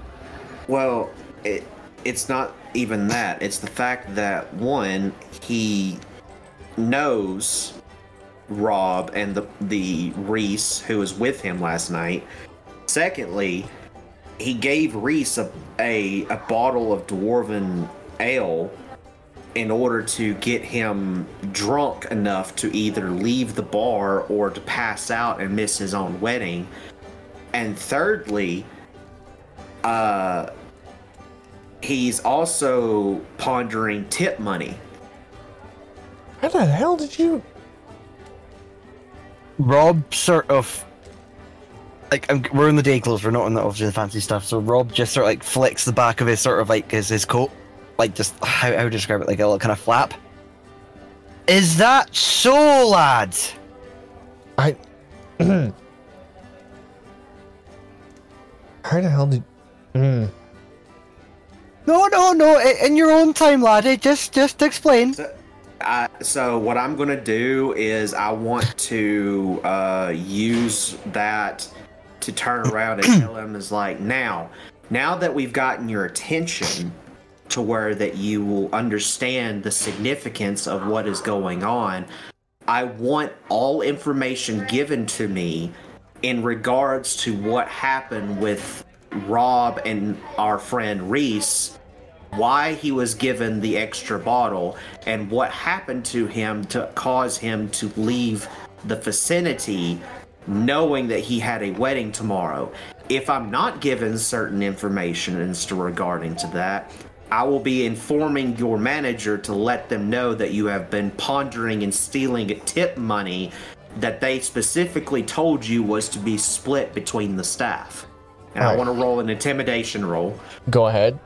Well, it it's not even that. It's the fact that one, he knows Rob and the the Reese who was with him last night. Secondly, he gave Reese a a, a bottle of dwarven ale in order to get him drunk enough to either leave the bar or to pass out and miss his own wedding. And thirdly, uh he's also pondering tip money. How the hell did you? Rob sort of like I'm, we're in the day clothes. We're not in the obviously the fancy stuff. So Rob just sort of like flicks the back of his sort of like his, his coat, like just how how would you describe it, like a little kind of flap. Is that so, lads? I. How the hell did? Hmm. No, no, no. In your own time, laddie. Just just explain. So, I, so what I'm gonna do is I want to uh, use that to turn around and tell him is like now, now that we've gotten your attention to where that you will understand the significance of what is going on. I want all information given to me in regards to what happened with Rob and our friend Reese why he was given the extra bottle and what happened to him to cause him to leave the vicinity knowing that he had a wedding tomorrow. If I'm not given certain information regarding to that, I will be informing your manager to let them know that you have been pondering and stealing tip money that they specifically told you was to be split between the staff. And I want to roll an intimidation roll. Go ahead.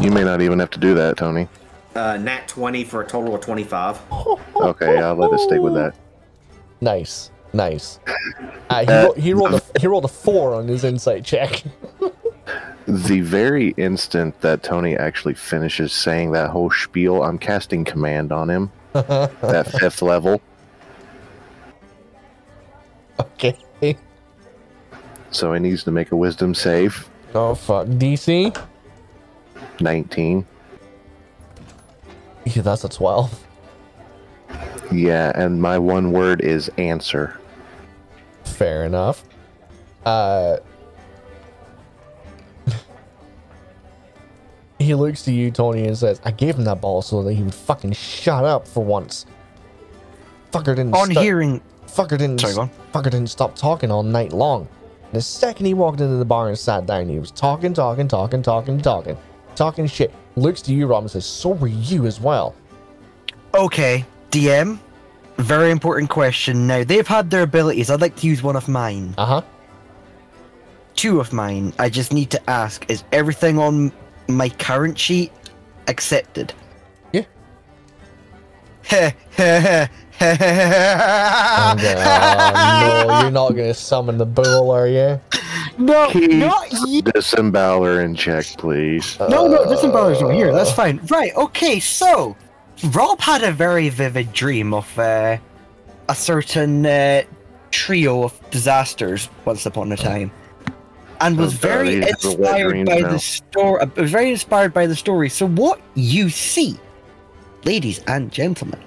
You may not even have to do that, Tony. Uh, nat 20 for a total of 25. Okay, I'll let it stick with that. Nice, nice. Uh, he, Uh, ro- he rolled. A, he rolled a four on his insight check. The very instant that Tony actually finishes saying that whole spiel, I'm casting command on him. that fifth level. okay. So he needs to make a wisdom save. Oh fuck. DC. 19. Yeah, that's a twelve. Yeah, and my one word is answer. Fair enough. Uh. He looks to you, Tony, and says, "I gave him that ball so that he would fucking shut up for once." Fucker didn't. On stu- hearing, Fucker didn't. Sorry, go. Fucker didn't stop talking all night long. The second he walked into the bar and sat down, he was talking, talking, talking, talking, talking, talking shit. Looks to you, Rob, and says, "So were you as well." okay, DM. Very important question. Now they've had their abilities. I'd like to use one of mine. Uh huh. Two of mine. I just need to ask: Is everything on my current sheet accepted? Yeah. Heh, heh, heh, heh, heh, And, heh, uh, no, you're not gonna summon the bull, are you? No, Keep not you. Disembowler in check, please. No, no, this embarrassed not here. That's fine. Right, okay, so Rob had a very vivid dream of uh, a certain uh, trio of disasters once upon a time. And was Oh, very he has a wet inspired by now. the story. uh, Was very inspired by the story. So what you see, ladies and gentlemen,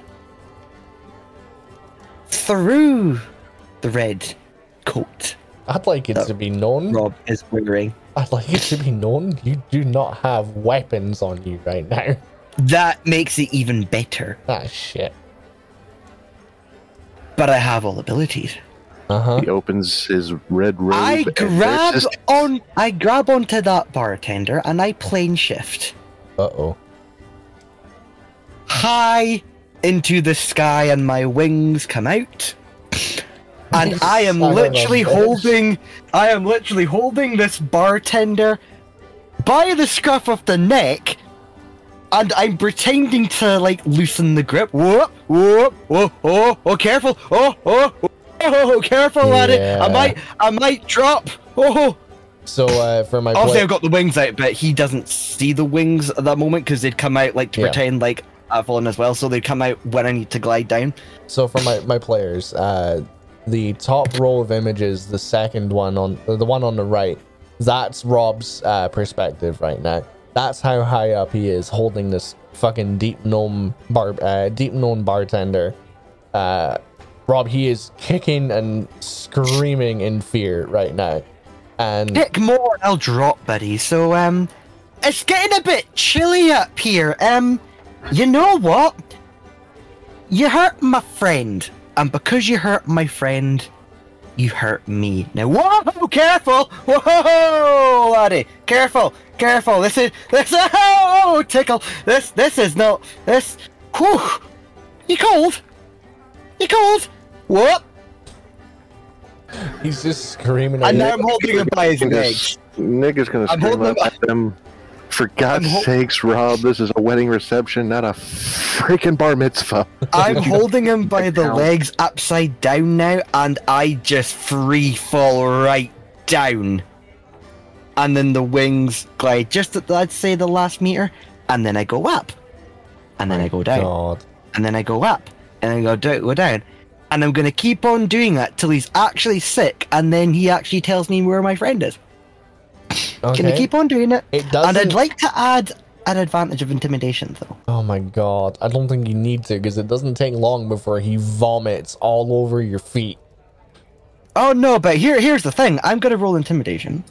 through the red coat I'd like it Uh, to be known. Rob is wearing, I'd like it to be known you do not have weapons on you right now. that makes it even better. Ah, shit. but I have all abilities. Uh huh. He opens his red robe. I grab his- on. I grab onto that bartender and I plane shift Uh oh. high into the sky, and my wings come out. And I am Son of a literally holding. I am literally holding this bartender by the scruff of the neck, and I'm pretending to like loosen the grip. Whoa, whoa, whoa, oh, oh, careful! Oh, oh, oh, careful, laddie! Yeah. I might, I might drop. Oh. So uh, for my Obviously, play- I've got the wings out, but he doesn't see the wings at that moment because they'd come out like to Yeah. pretend like I've fallen as well. So they'd come out when I need to glide down. So for my, my players, uh, the top row of images, the second one on the one on the right, that's Rob's uh, perspective right now. That's how high up he is, holding this fucking deep gnome bar, uh, deep gnome bartender. Rob, he is kicking and screaming in fear right now, and Pick more, I'll drop, buddy. So um, it's getting a bit chilly up here. Um, you know what? You hurt my friend, and because you hurt my friend, you hurt me. Now, whoa, careful! Whoa, laddie, careful, careful. This is this. Oh, tickle. This this is no this. Whew. You cold? You cold? Whoop! he's just screaming. at And you. now I'm holding him by his Nick legs. is- Nick is gonna I'm scream holding up at them. For God's hol- sakes, Rob, this is a wedding reception, not a freaking bar mitzvah. I'm holding him by the legs upside down now, and I just free fall right down. And then the wings glide just at, I'd say, the last meter, and then I go up. And then I go down. God. And then I go up. And then I go, down, go down. And I'm going to keep on doing that till he's actually sick, and then he actually tells me where my friend is. Okay. Can I keep on doing it? It And doesn't. I'd like to add an advantage of intimidation, though. Oh my god. I don't think you need to because it doesn't take long before he vomits all over your feet. Oh no, but here here's the thing. I'm gonna roll intimidation.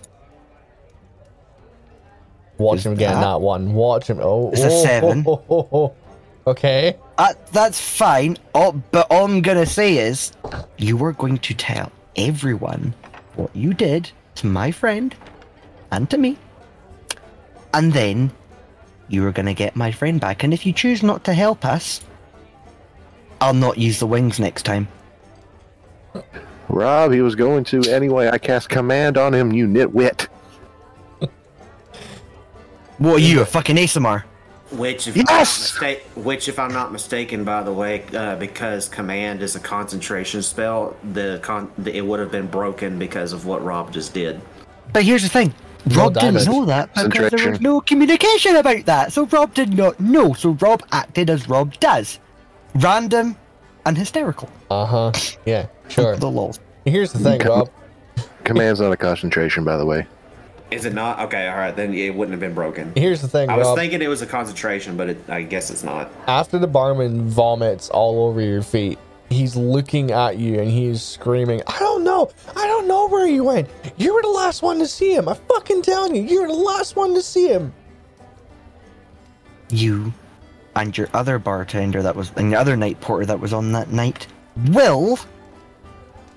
Watch Is him get that- that one. Watch him. Oh, It's a oh, seven. oh, oh, oh. oh. Okay. Uh, that's fine. Oh, but all I'm gonna say is, you are going to tell everyone what you did to my friend and to me, and then you are gonna get my friend back. And if you choose not to help us, I'll not use the wings next time. Rob, he was going to anyway. I cast command on him, you nitwit. What are you, a fucking ASMR? Which, if Yes! I'm not mista- which, if I'm not mistaken, by the way, uh, because command is a concentration spell, the con- the, it would have been broken because of what Rob just did. But here's the thing. Rob damage. didn't know that because there was no communication about that. So Rob did not know. So Rob acted as Rob does. Random and hysterical. Uh huh. Yeah, sure. The lols. Here's the thing, Come- Rob. Command's not a concentration, by the way. Is it not? Okay, all right, then it wouldn't have been broken. Here's the thing, I was thinking it was a concentration, but it, I guess it's not. After the barman vomits all over your feet, he's looking at you and he's screaming, I don't know. I don't know where he went. You were the last one to see him. I'm fucking telling you, you were the last one to see him. You and your other bartender that was and your other night porter that was on that night will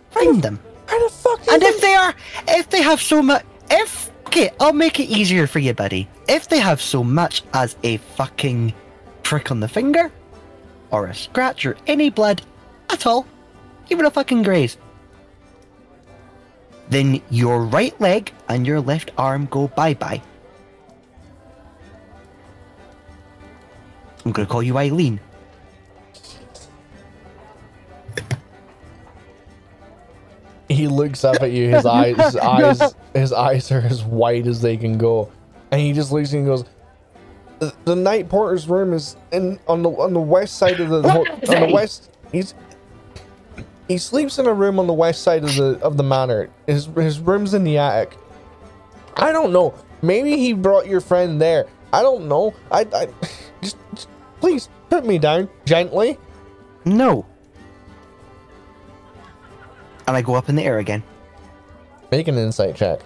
find them. How the fuck And if they are if they have so much if okay, I'll make it easier for you, buddy. If they have so much as a fucking prick on the finger, or a scratch or any blood at all, even a fucking graze. Then your right leg and your left arm go bye bye. I'm gonna call you Eileen. he looks up at you, his eyes his eyes his eyes are as white as they can go. And he just looks at you and goes, the, the night porter's room is in on the on the west side of the, on the west he's he sleeps in a room on the west side of the of the manor. His his room's in the attic. I don't know. Maybe he brought your friend there. I don't know. I, I just, just please put me down gently. No. And I go up in the air again. Make an insight check.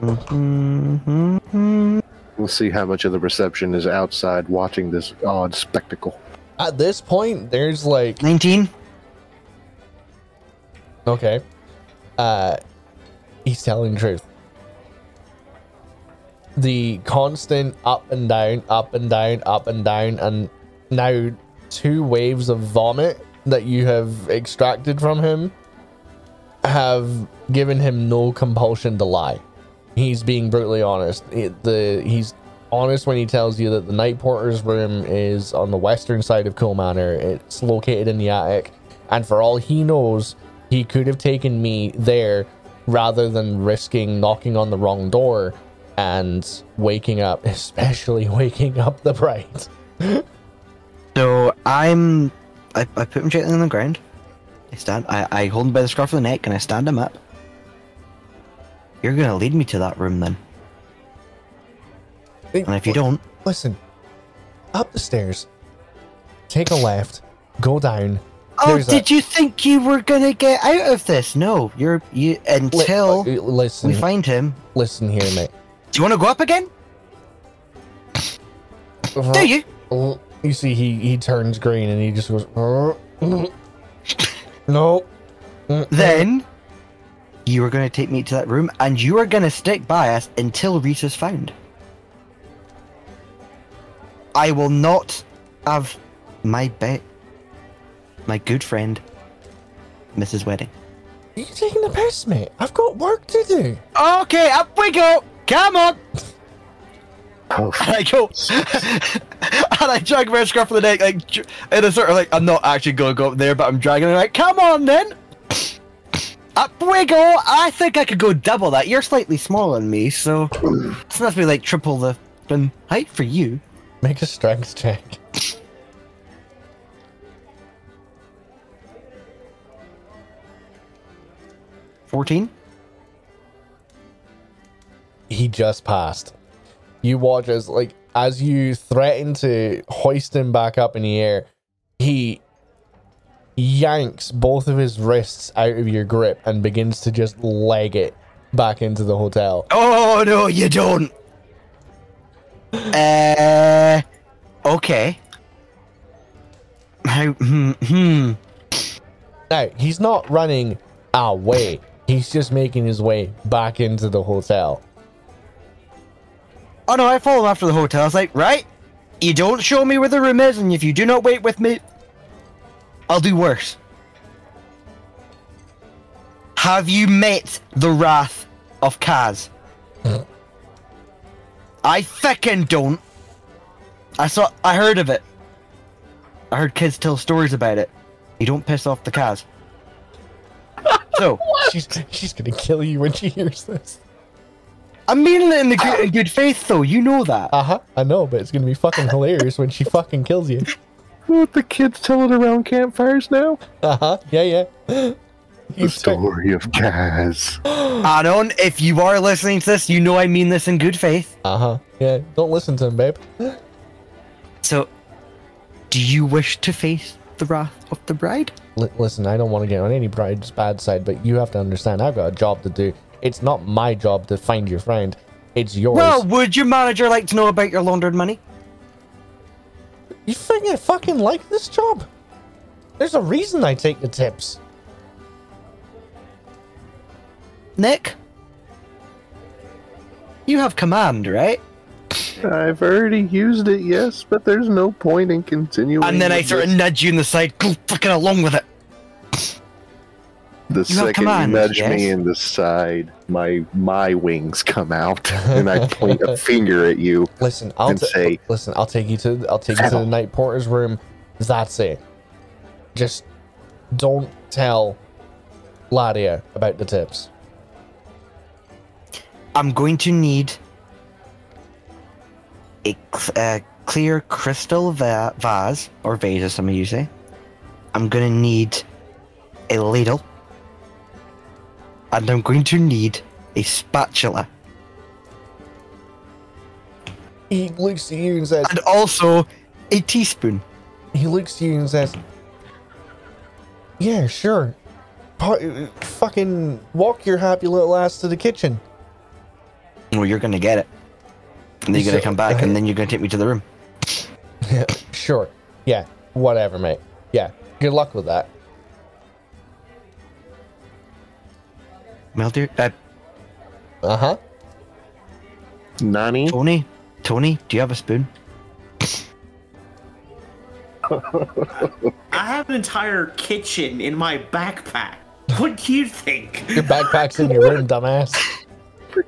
Mm-hmm. We'll see how much of the reception is outside watching this odd spectacle. At this point, there's like 19. okay, uh, he's telling the truth. The constant up and down, up and down, up and down, and now two waves of vomit that you have extracted from him have given him no compulsion to lie. He's being brutally honest. It- the he's honest when he tells you that the night porter's room is on the western side of Cool Manor. It's located in the attic, and for all he knows, he could have taken me there rather than risking knocking on the wrong door and waking up, especially waking up the bride. So I'm. I, I put him gently on the ground. I stand. I, I hold him by the scruff of the neck and I stand him up. You're gonna lead me to that room then. And if you don't, listen, up the stairs, take a left, go down. oh, There's a- did you think you were gonna get out of this? No, you're you until uh, listen, we find him. listen here, mate. Do you want to go up again? Do you? Oh, You see, he he turns green and he just goes. "Uh, no. Then you are gonna take me to that room, and you are gonna stick by us until Reese is found. I will not have my bet, my good friend, Mrs. Wedding. Are you taking the piss, mate? I've got work to do. Okay, up we go. Come on. And I go, and I drag my Scarf of the neck, like, in a sort of like, I'm not actually going to go up there, but I'm dragging it, like, come on then. Up we go. I think I could go double that. You're slightly smaller than me, so this must be like triple the the height for you. Make a strength check. Fourteen. He just passed. You watch as like as you threaten to hoist him back up in the air, he yanks both of his wrists out of your grip and begins to just leg it back into the hotel. Oh no, you don't. Uh, okay. How? Hmm. Hmm. Now, he's not running away. He's just making his way back into the hotel. Oh no, I follow him after the hotel. I was like, right, you don't show me where the room is, and if you do not wait with me, I'll do worse. Have you met the wrath of Kaz? I fucking don't. I saw, I heard of it. I heard kids tell stories about it. You don't piss off the Kaz. so, She's she's gonna kill you when she hears this. I'm meaning it in the good, in good faith, though. You know that. Uh huh. I know, but it's gonna be fucking hilarious when she fucking kills you. what the kids tell it around campfires now? Uh huh. Yeah, yeah. The story of Kaz. Annon, if you are listening to this, you know I mean this in good faith. Uh huh. Yeah. Don't listen to him, babe. So, do you wish to face the wrath of the bride? L- listen, I don't want to get on any bride's bad side, but you have to understand, I've got a job to do. It's not my job to find your friend. It's yours. Well, would your manager like to know about your laundered money? you think I fucking like this job? There's a reason I take the tips. Nick? You have command, right? I've already used it, yes, but there's no point in continuing. And then I sort of nudge you in the side, go fucking along with it. The You have second command, you nudge me in the side, my my wings come out, and I point a finger at you. Listen, I'll And ta- say- listen. I'll take you to. I'll take you to the night porter's room. That's it. Just don't tell Ladia about the tips. I'm going to need a cl- uh, clear crystal va- vase, or vase as some of you say. I'm going to need a ladle. And I'm going to need a spatula. He looks at you and says. And also a teaspoon. He looks at you and says, "Yeah, sure. Pa- fucking walk your happy little ass to the kitchen." Well, you're to get it. And then you're to come back, uh, and then you're to take me to the room. Yeah, sure. Yeah. whatever, mate. Yeah, good luck with that. Well, dear, uh, Uh huh. Nani? Tony, Tony, do you have a spoon? I have an entire kitchen in my backpack. What do you think? Your backpack's in your room, dumbass.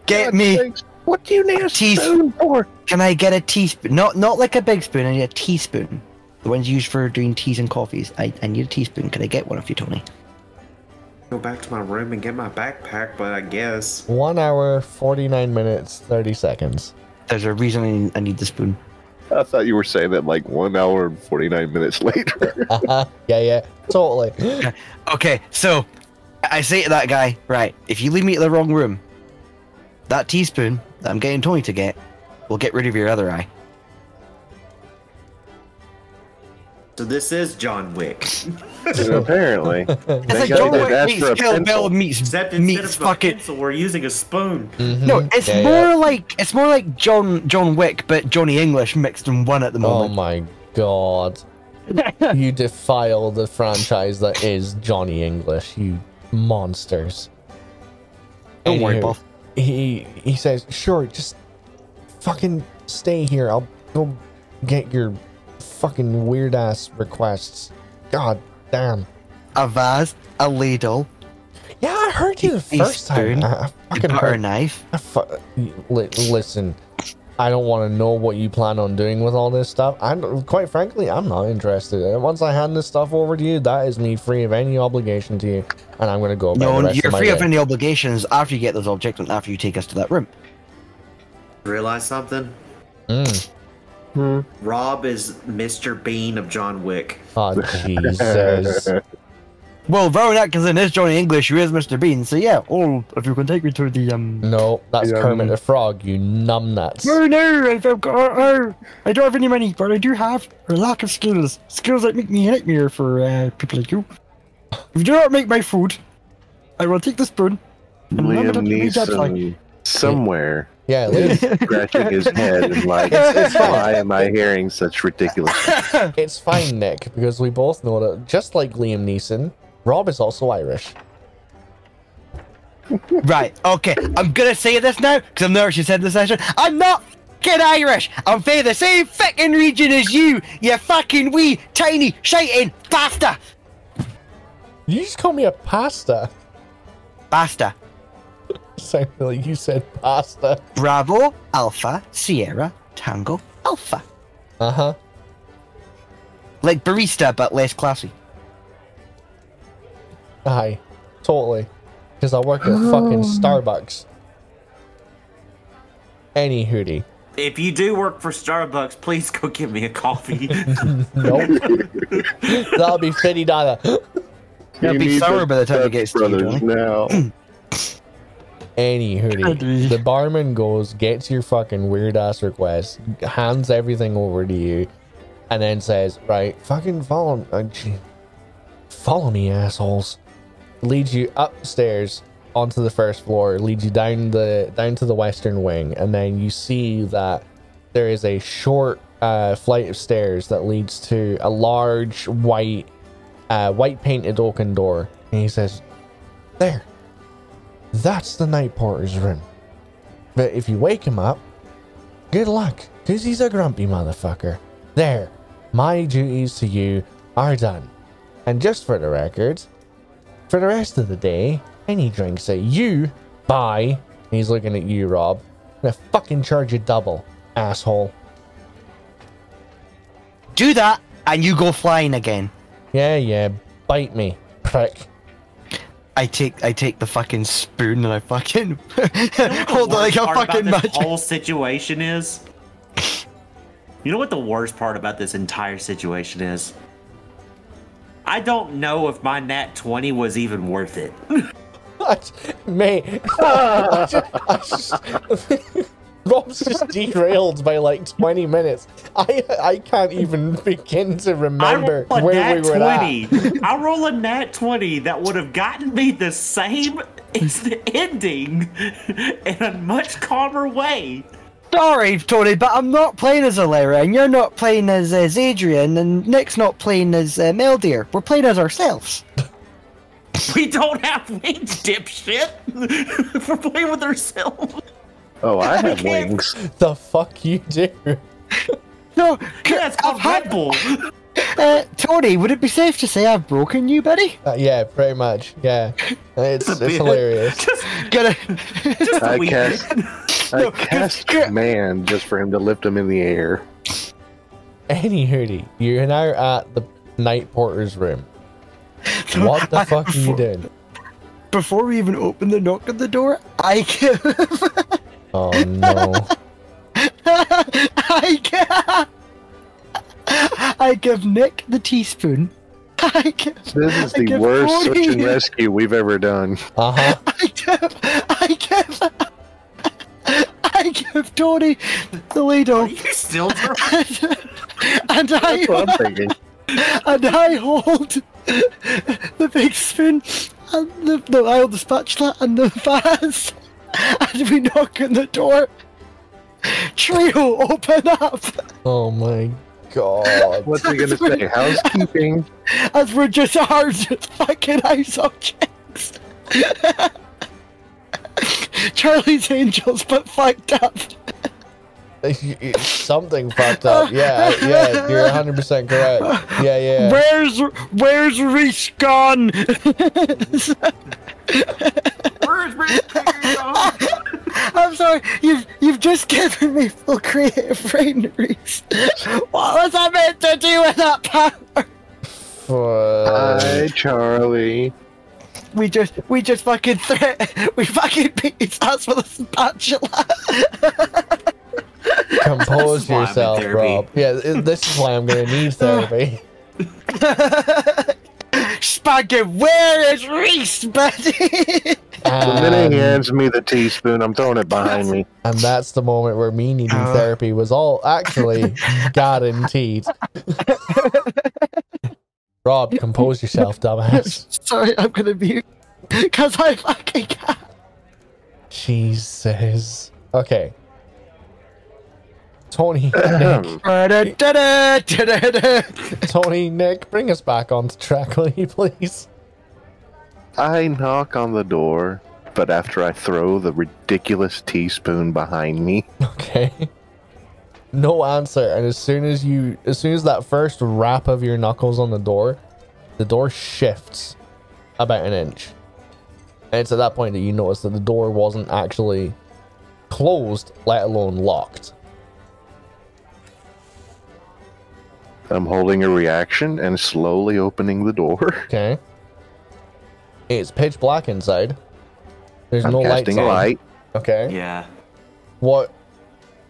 Get me. What do you need a Teaspoon. spoon for? Can I get a teaspoon? Not not like a big spoon. I need a teaspoon. The ones used for doing teas and coffees. I, I need a teaspoon. Can I get one of you, Tony? Go back to my room and get my backpack, but I guess. One hour, 49 minutes, 30 seconds. There's a reason I need, I the spoon. I thought you were saying that like one hour and 49 minutes later. Uh huh. Yeah, yeah. Totally. Okay, so I say to that guy, right, if you leave me to the wrong room, that teaspoon that I'm getting Tony to get will get rid of your other eye. So this is John Wick. Apparently. It's They like got- John they've Wick asked meets for a Kill Bill pencil. meets, Except instead meets of a fucking. pencil, we're using a spoon. Mhm. No, it's Yeah, more yeah. like it's more like John John Wick, but Johnny English mixed in one at the moment. Oh my god. you defile the franchise that is Johnny English, you monsters. Don't worry, Anywho, Buff. He he says, sure, just fucking stay here. I'll go get your fucking weird ass requests. God damn. A vase, a ladle, Yeah, I heard you the A first time. I, I, I a fucking butter heard. knife. I fu- li- listen, I don't want to know what you plan on doing with all this stuff. I don't- quite frankly, I'm not interested. Once I hand this stuff over to you, that is me free of any obligation to you, and I'm gonna go. About No, the rest you're of my free of any obligations after you get those objects and after you take us to that room. Realize something? Mm. Hmm. Rob is Mr. Bean of John Wick. Oh Jesus! Well, Rowan Atkinson is Johnny English, who is Mr. Bean, so yeah. Oh, if you can take me to the um. no, that's Yeah, Kermit um, the Frog. You numbnuts. No, no, I've got, oh, I don't have any money, but I do have a lack of skills. Skills that make me a nightmare for uh, people like you. If you do not make my food, I will take the spoon. And rub it Liam up your dad's eye. Neeson somewhere Yeah, Liam, scratching his head and like, It's- it's fine. why am I hearing such ridiculous? it's fine, Nick, because we both know that just like Liam Neeson, Rob is also Irish. Right, okay, I'm gonna say this now, because I've never actually said this session. I'm not fucking Irish! I'm from the same fucking region as you, you fucking wee, tiny, shiting basta! You just call me a pasta. Basta. Sounded like you said pasta. Bravo, Alpha, Sierra, Tango, Alpha. Uh huh. Like barista, but less classy. Aye, totally. Because I work at fucking Starbucks. Any hoodie. If you do work for Starbucks, please go get me a coffee. Nope. That'll be fifty dollar. It'll be need sour by the time it Dutch gets to you, brothers Johnny. now. Any hoodie. Hoodie. The barman goes, gets your fucking weird ass request, hands everything over to you, and then says, "Right, fucking follow, uh, follow me, assholes." Leads you upstairs onto the first floor, leads you down the down to the western wing, and then you see that there is a short uh, flight of stairs that leads to a large white, uh, white painted oaken door. And he says, "There, that's the night porter's room. But if you wake him up, good luck, because he's a grumpy motherfucker. There, my duties to you are done. And just for the record, for the rest of the day, any drinks that you buy, he's looking at you, Rob, I'm gonna fucking charge you double, asshole. Do that, and you go flying again. Yeah, yeah, bite me, prick. I take I take the fucking spoon and I fucking hold it like worst a part about fucking this magic. whole situation is. You know what the worst part about this entire situation is? I don't know if my nat 20 was even worth it. What? Mate, just, Rob's just derailed by like 20 minutes. I I can't even begin to remember I where we were 20. I roll a nat 20 that would have gotten me the same as the ending in a much calmer way. Sorry, Tony, but I'm not playing as Alara, and you're not playing as, as Adrian, and Nick's not playing as uh, Meldeer. We're playing as ourselves. We don't have wings, dipshit. We're playing with ourselves. Oh, I have can't- wings. The fuck you do? No, Yeah, it's called Red Bull. Uh, Tony, would it be safe to say I've broken you, buddy? Uh, yeah, pretty much. Yeah, it's a it's hilarious. Just, Gonna. just a I wee cast. I No, cast good- command just for him to lift him in the air. Any hoodie, you're now at the night porter's room. What the I- fuck are you doing? Before we even open the knock on the door, I give. Oh no. I give. I give Nick the teaspoon. I give. This is the give worst search and rescue we've ever done. Uh huh. I give. I give. I give Tony the Are ladle, you still drunk? and That's I what I'm thinking. and I hold the big spoon and the no, I hold the spatula and the vase, and we knock on the door. Trio, open up! Oh my god. What's he gonna say? Housekeeping? As we're just hard fucking house objects. Charlie's Angels, but fucked up. It's Something fucked up. Yeah, yeah, you're 100% correct. Yeah, yeah. Where's Where's Reese gone? Where's my I'm sorry, you've you've just given me full creative brain, Reese. What was I meant to do with that power? Hi, Charlie. We just we just fucking threat we fucking beat his ass with a spatula. Compose This is why I'm in yourself. Rob. Yeah, this is why I'm gonna need therapy. Spaghetti, where is Reese, buddy? The minute he hands me the teaspoon, I'm throwing it behind me. and that's the moment where me needing Uh. therapy was all actually guaranteed. Rob, compose yourself, dumbass. sorry, I'm gonna be because I fucking can't. Jesus. Okay. Tony, Nick, Tony, Nick, bring us back onto track, will you please? I knock on the door, but after I throw the ridiculous teaspoon behind me, Okay. No answer, and as soon as you, as soon as that first rap of your knuckles on the door, the door shifts about an inch. And it's at that point that you notice that the door wasn't actually closed, let alone locked. I'm holding a reaction and slowly opening the door. Okay. It's pitch black inside. There's I'm no lights casting on. light. Okay. Yeah. what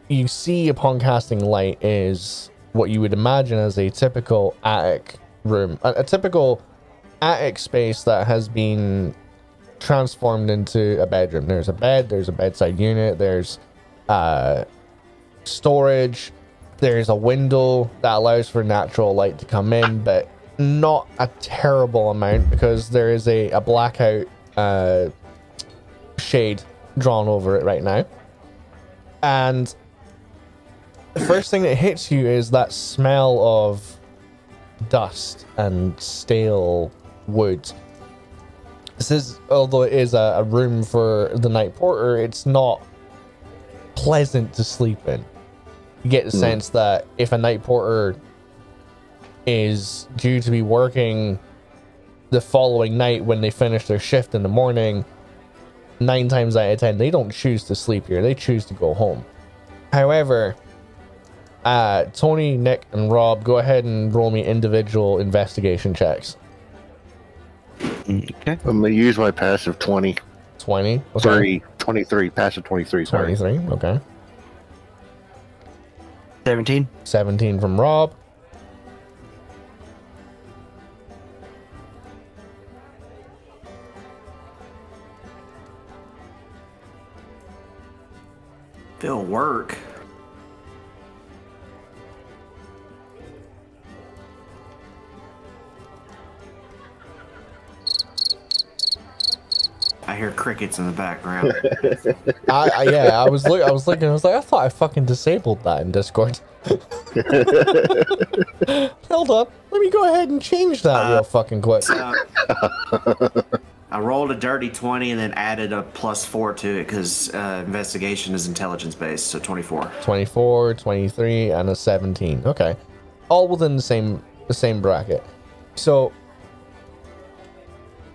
you see upon casting light is what you would imagine as a typical attic room, a, a typical attic space that has been transformed into a bedroom. There's a bed, there's a bedside unit, there's uh, storage, there's a window that allows for natural light to come in, but not a terrible amount because there is a, a blackout uh, shade drawn over it right now. And the first thing that hits you is that smell of dust and stale wood. This is, although it is a, a room for the night porter, it's not pleasant to sleep in. You get the sense that if a night porter is due to be working the following night when they finish their shift in the morning, nine times out of ten, they don't choose to sleep here. They choose to go home. However, uh, Tony, Nick, and Rob, go ahead and roll me individual investigation checks. Okay. I'm gonna use my passive 20. 20. Okay. Sorry, 23. Passive 23. Sorry. 23. Okay. 17. 17 from Rob. They'll work. I I hear crickets in the background. I, I yeah, I was look, I was looking, I was like, I thought I fucking disabled that in Discord. Hold up, let me go ahead and change that real fucking quick. Uh, I rolled a dirty 20 and then added a plus 4 to it because uh, investigation is intelligence based, so 24. 24, 23, and a 17. Okay. All within the same the same bracket. So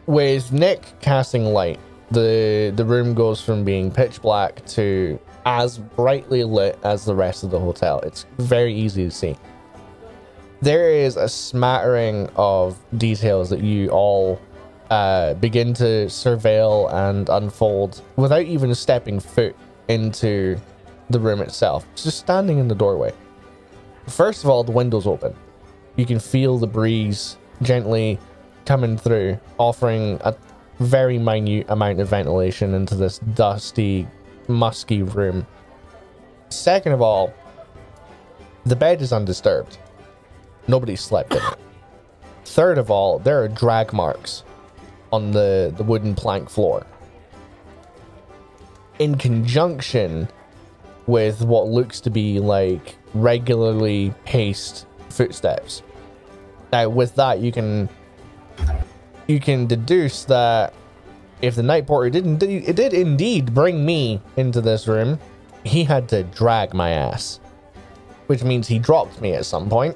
with Nick casting light, the the room goes from being pitch black to as brightly lit as the rest of the hotel. It's very easy to see. There is a smattering of details that you all uh, begin to surveil and unfold without even stepping foot into the room itself. It's just standing in the doorway. First of all, the window's open. You can feel the breeze gently coming through, offering a very minute amount of ventilation into this dusty, musky room. Second of all, the bed is undisturbed. Nobody slept in it. Third of all, there are drag marks on the, the wooden plank floor. In conjunction with what looks to be like regularly paced footsteps. Now, with that, you can you can deduce that if the night porter didn't it did indeed bring me into this room, he had to drag my ass, which means he dropped me at some point,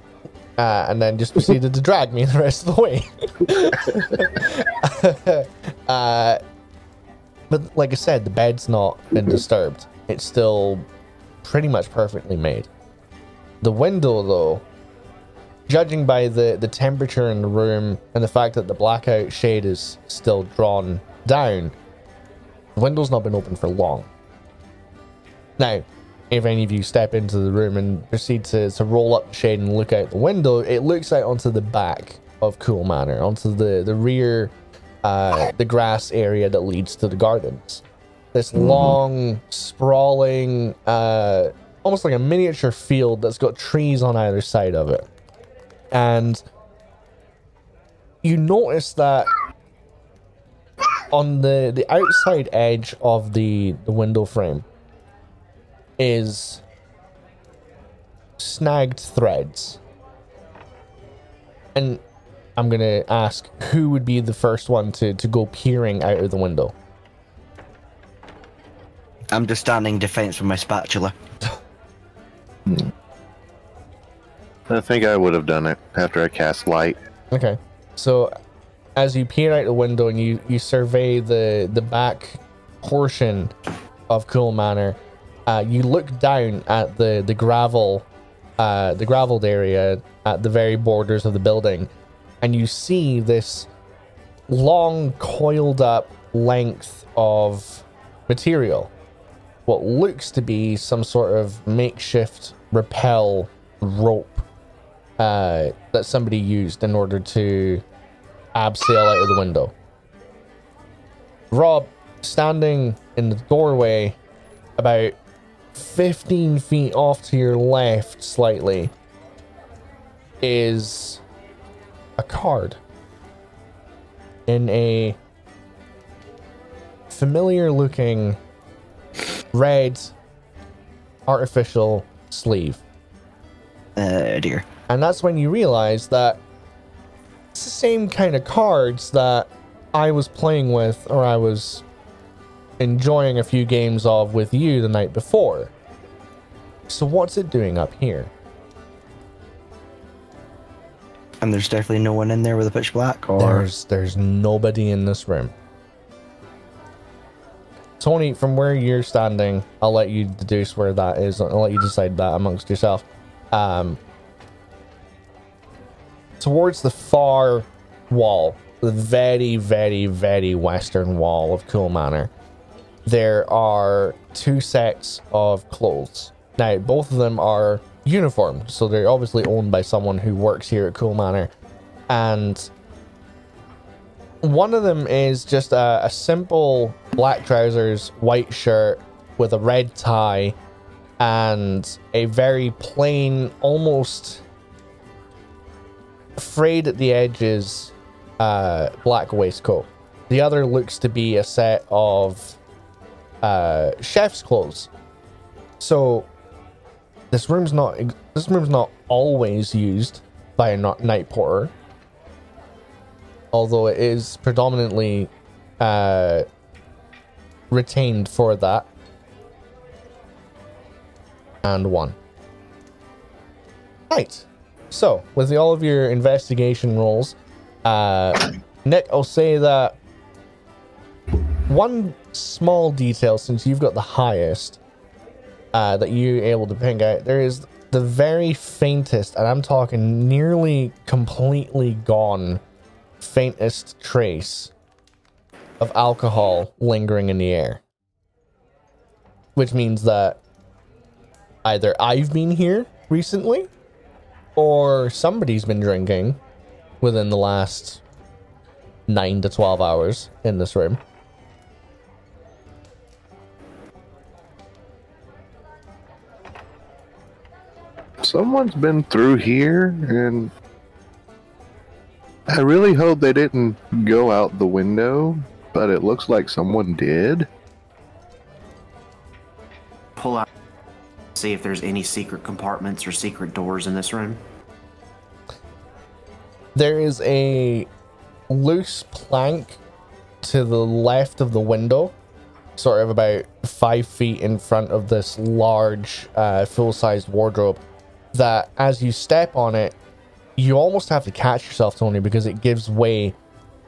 uh, and then just proceeded to drag me the rest of the way. uh, but like I said, the bed's not been disturbed. It's still pretty much perfectly made. The window, though, judging by the, the temperature in the room and the fact that the blackout shade is still drawn down, the window's not been open for long. Now, if any of you step into the room and proceed to, to roll up the shade and look out the window, it looks out onto the back of Cool Manor, onto the, the rear, uh, the grass area that leads to the gardens. This long, sprawling, uh, almost like a miniature field that's got trees on either side of it. And you notice that on the, the outside edge of the, the window frame is snagged threads. And I'm gonna ask who would be the first one to, to go peering out of the window. I'm just standing defense with my spatula. Hmm. I think I would have done it after I cast light. Okay. So as you peer out the window and you, you survey the, the back portion of Cool Manor, uh, you look down at the, the gravel uh, the graveled area at the very borders of the building, and you see this long coiled up length of material. What looks to be some sort of makeshift rappel rope uh, that somebody used in order to abseil out of the window. Rob, standing in the doorway, about 15 feet off to your left, slightly, is a card in a familiar looking red artificial sleeve. Uh, dear. And that's when you realize that it's the same kind of cards that I was playing with or I was enjoying a few games of with you the night before. So what's it doing up here? And there's definitely no one in there with a pitch black, or There's there's nobody in this room. Tony, from where you're standing, I'll let you deduce where that is. I'll let you decide that amongst yourself. Um, towards the far wall, the very, very, very western wall of Cool Manor, there are two sets of clothes. Now, both of them are uniformed, so they're obviously owned by someone who works here at Cool Manor. And one of them is just a, a simple black trousers, white shirt with a red tie, and a very plain, almost frayed at the edges, uh, black waistcoat. the other looks to be a set of uh, chef's clothes. So this room's not this room's not always used by a night porter, although it is predominantly uh, retained for that. And one. Right. So, with the, all of your investigation rolls, uh, Nick, I'll say that one small detail, since you've got the highest, uh, that you're able to pick out, there is the very faintest, and I'm talking nearly completely gone, faintest trace of alcohol lingering in the air. Which means that either I've been here recently or somebody's been drinking within the last 9 to 12 hours in this room. Someone's been through here, and I really hope they didn't go out the window, but it looks like someone did. Pull out, see if there's any secret compartments or secret doors in this room. There is a loose plank to the left of the window, sort of about five feet in front of this large, uh, full sized wardrobe. That as you step on it, you almost have to catch yourself, Tony, because it gives way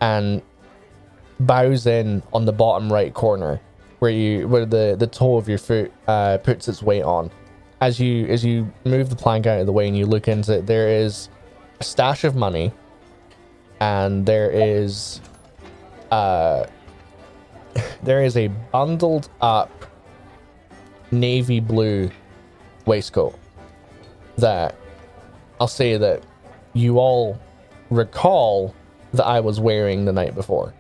and bows in on the bottom right corner where you where the the toe of your foot uh, puts its weight on. As you as you move the plank out of the way and you look into it, there is a stash of money, and there is uh there is a bundled up navy blue waistcoat that I'll say that you all recall that I was wearing the night before.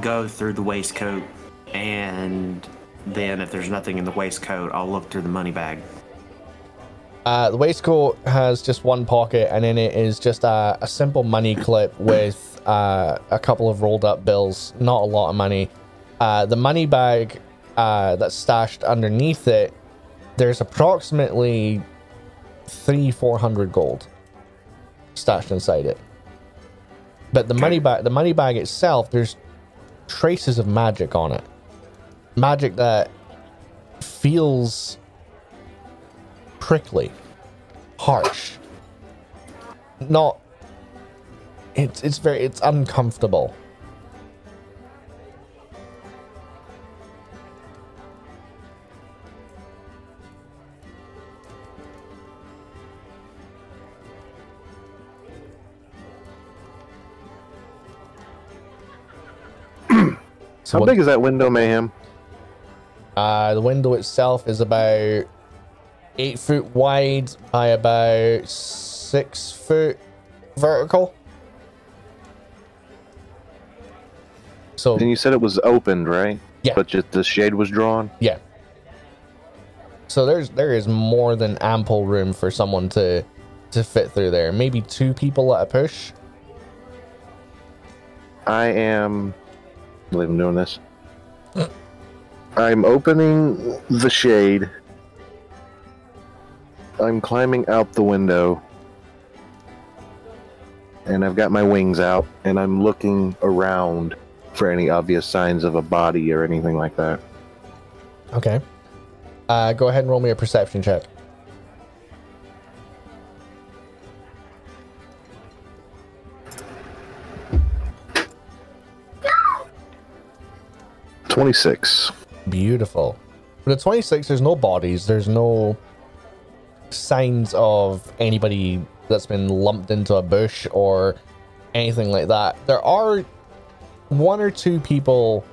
Go through the waistcoat, and then if there's nothing in the waistcoat, I'll look through the money bag. Uh, the waistcoat has just one pocket, and in it is just a, a simple money clip with uh, a couple of rolled up bills. Not a lot of money. Uh, the money bag uh, that's stashed underneath it, there's approximately three, four hundred gold stashed inside it. But the money bag, the money bag itself, there's traces of magic on it. Magic that feels prickly, harsh. Not. It's it's very it's uncomfortable. so How what- big is that window, Mayhem? Uh, the window itself is about eight foot wide by about six foot vertical. So And you said it was opened, right? Yeah. But just the shade was drawn. yeah. So there's there is more than ample room for someone to to fit through there. Maybe two people at a push. I am. I believe I'm doing this. I'm opening the shade. I'm climbing out the window. And I've got my wings out, and I'm looking around for any obvious signs of a body or anything like that. Okay. Uh, go ahead and roll me a perception check. Twenty-six. Beautiful. With a 26, there's no bodies. There's no signs of anybody that's been lumped into a bush or anything like that. There are one or two people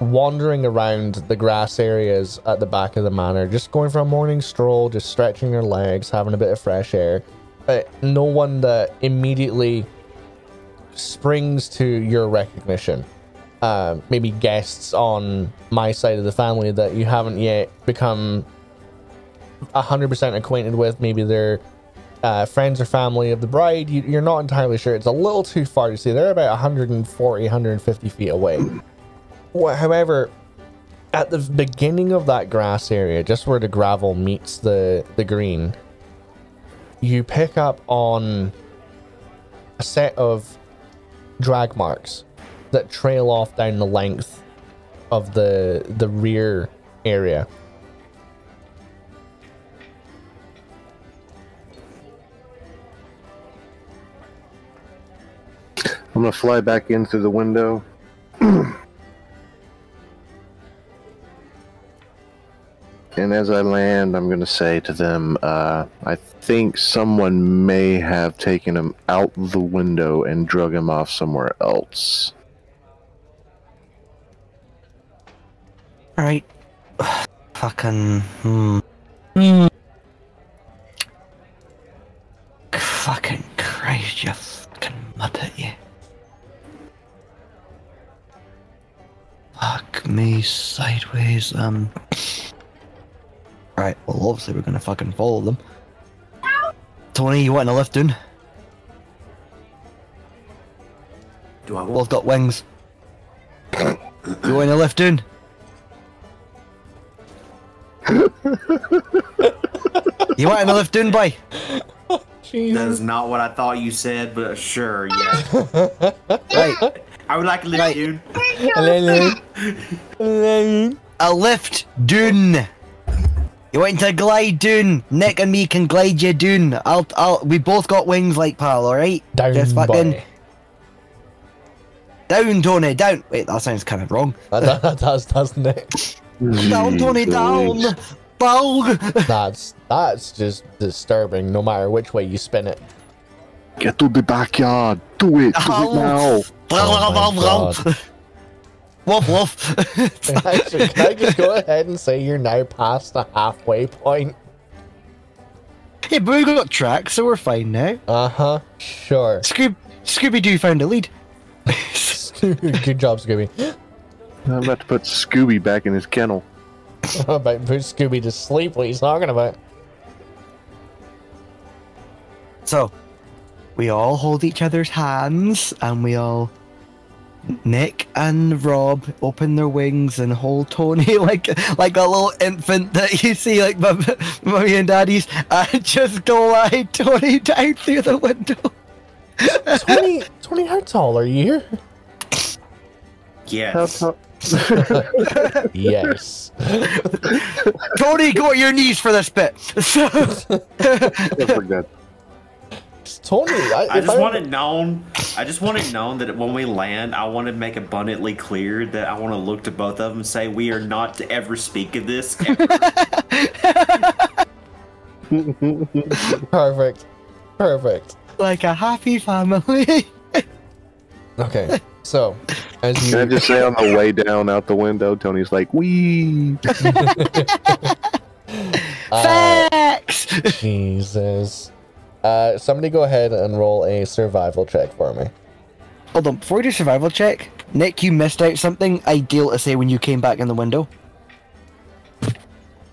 wandering around the grass areas at the back of the manor, just going for a morning stroll, just stretching their legs, having a bit of fresh air. But no one that immediately springs to your recognition uh, maybe guests on my side of the family that you haven't yet become 100% acquainted with. Maybe they're uh, friends or family of the bride. You, you're not entirely sure. It's a little too far to see. They're about 140, 150 feet away. However, at the beginning of that grass area, just where the gravel meets the, the green, you pick up on a set of drag marks that trail off down the length of the the rear area. I'm gonna fly back in through the window. and as I land, I'm gonna say to them, uh, I think someone may have taken him out the window and drug him off somewhere else. Right. Fucking. Hmm. Hmm. Fucking Christ, you fucking muppet, you. Fuck me sideways, um. Right, well, obviously, we're gonna fucking follow them. Tony, you want a lift in? Do I Both want? got wings. you want a lift in? You want a lift in, boy? That is not what I thought you said, but sure, yeah. Right. I would like a lift Right. dude. A lift dune. You want to glide dune. Nick and me can glide you dune. I'll, I'll. We both got wings like pal, all right? Down, Just fucking boy. down, Tony, down. Wait, that sounds kind of wrong. That, that does, doesn't it? Down, Tony, down. Down. That's that's just disturbing. No matter which way you spin it. Get to the backyard. Do it. Do it now. Oh my God. Woof woof. Can I, actually- can I just go ahead and say you're now past the halfway point? hey, but we got tracks, so we're fine now. Uh huh. Sure. Scoob, Scooby Doo found a lead. Good job, Scooby. I'm about to put Scooby back in his kennel. I'm about to put Scooby to sleep. What he's talking about? So, we all hold each other's hands, and we all. Nick and Rob open their wings and hold Tony like like a little infant that you see like mum- mummy and daddy's and just glide Tony down through the window. Tony, Tony, how tall are you? Here? Yes. Yes. Tony, go on your knees for this bit. I. Tony, I, I if just want it known. I just want it known that when we land, I want to make abundantly clear that I want to look to both of them and say we are not to ever speak of this. ever." Perfect. Perfect. like a happy family. Okay. So, as Can I you just say on the way down out the window, Tony's like, "Wee." uh, Facts. Jesus. Uh, somebody go ahead and roll a survival check for me. Hold on, before we do survival check, Nick, you missed out something ideal to say when you came back in the window.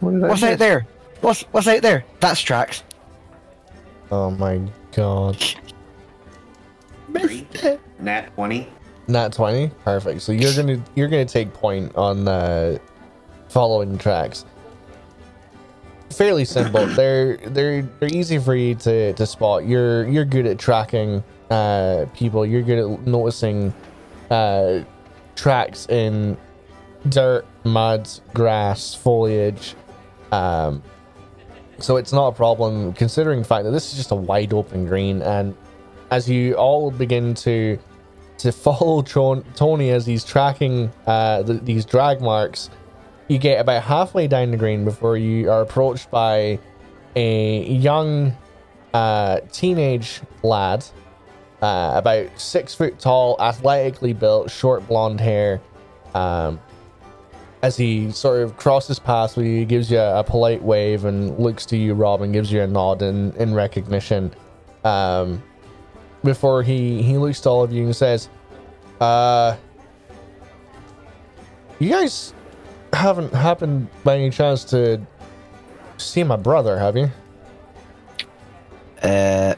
What What's miss? out there? What's what's out there? That's tracks. Oh my god. Three, Nat twenty. Nat 20? Perfect. So you're gonna you're gonna take point on the following tracks. Fairly simple. they're they're they're easy for you to, to spot. You're you're good at tracking uh people. You're good at noticing uh tracks in dirt, mud, grass, foliage. Um so it's not a problem considering the fact that this is just a wide open green and as you all begin to to follow Tony as he's tracking uh, th- these drag marks, you get about halfway down the green before you are approached by a young uh, teenage lad, uh, about six foot tall, athletically built, short blonde hair. Um, as he sort of crosses past with you, he gives you a, polite wave and looks to you, Rob, and gives you a nod in, in recognition. Um, before he he looks to all of you and says, "Uh, you guys haven't happened by any chance to see my brother, have you?" uh,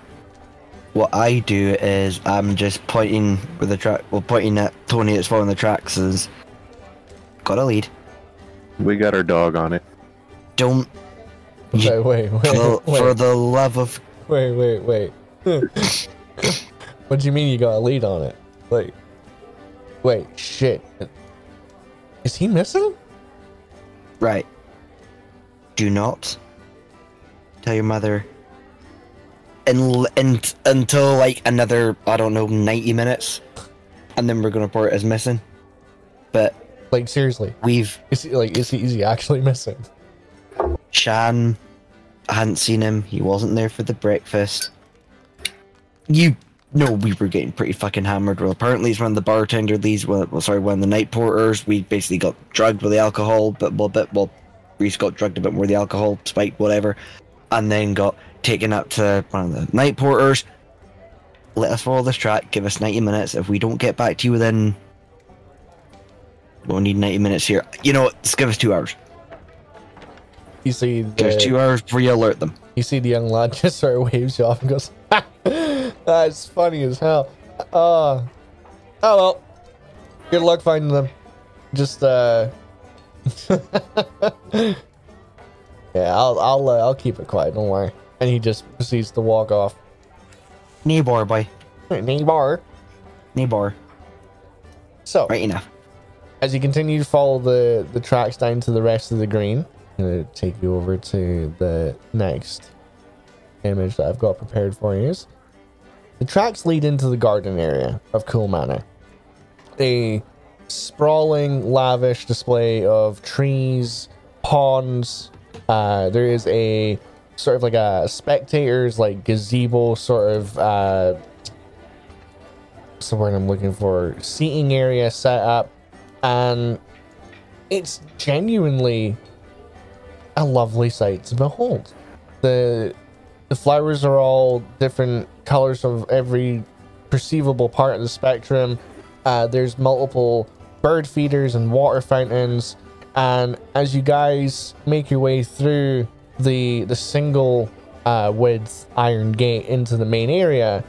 what I do is I'm just pointing with the track, well, pointing at Tony that's following the tracks. Is got a lead. We got our dog on it. Don't Wait, wait, wait, for, wait, for the love of wait, wait, wait. what do you mean you got a lead on it? Like, wait, shit. Is he missing? right. Do not tell your mother. And, and until like another I don't know ninety minutes, and then we're gonna report it as missing. But Like, seriously, we've is he like is he, is he actually missing? Shan, I hadn't seen him. He wasn't there for the breakfast. You know we were getting pretty fucking hammered. Well, apparently it's one of the bartender leads. Well, well, sorry, one of the night porters. We basically got drugged with the alcohol, but well, bit well, Reese got drugged a bit more with the alcohol, spiked whatever, and then got taken up to one of the night porters. Let us follow this track. Give us ninety minutes. If we don't get back to you within, we'll need ninety minutes here. You know, what? just give us two hours. You see, Give us two hours before you alert them. you see the young lad just sort of waves you off and goes, ha! "That's funny as hell." Uh, oh well. Good luck finding them. Just uh. yeah, I'll I'll uh, I'll keep it quiet. Don't worry. And he just proceeds to walk off. Neighbor, boy. Neighbor. Neighbor. So Right enough. as you continue to follow the the tracks down to the rest of the green, I'm gonna take you over to the next image that I've got prepared for you. The tracks lead into the garden area of Cool Manor. A sprawling, lavish display of trees, ponds. Uh, there is a sort of like a spectators like gazebo sort of uh, what's word I'm looking for? Seating area set up, and it's genuinely a lovely sight to behold. the The flowers are all different colors of every perceivable part of the spectrum. Uh, there's multiple bird feeders and water fountains, and as you guys make your way through the the single uh, width iron gate into the main area,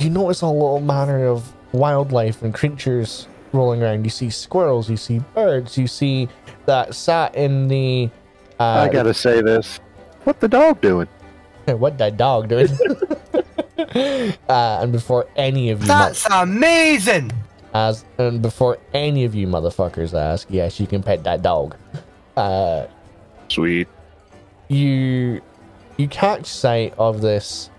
you notice a little manner of wildlife and creatures rolling around. You see squirrels, you see birds, you see that sat in the. Uh, I gotta say this. What the dog doing? what that dog doing? uh, and before any of you, mo- That's amazing! as and before any of you motherfuckers ask, yes, you can pet that dog. Uh, Sweet. you you catch sight of this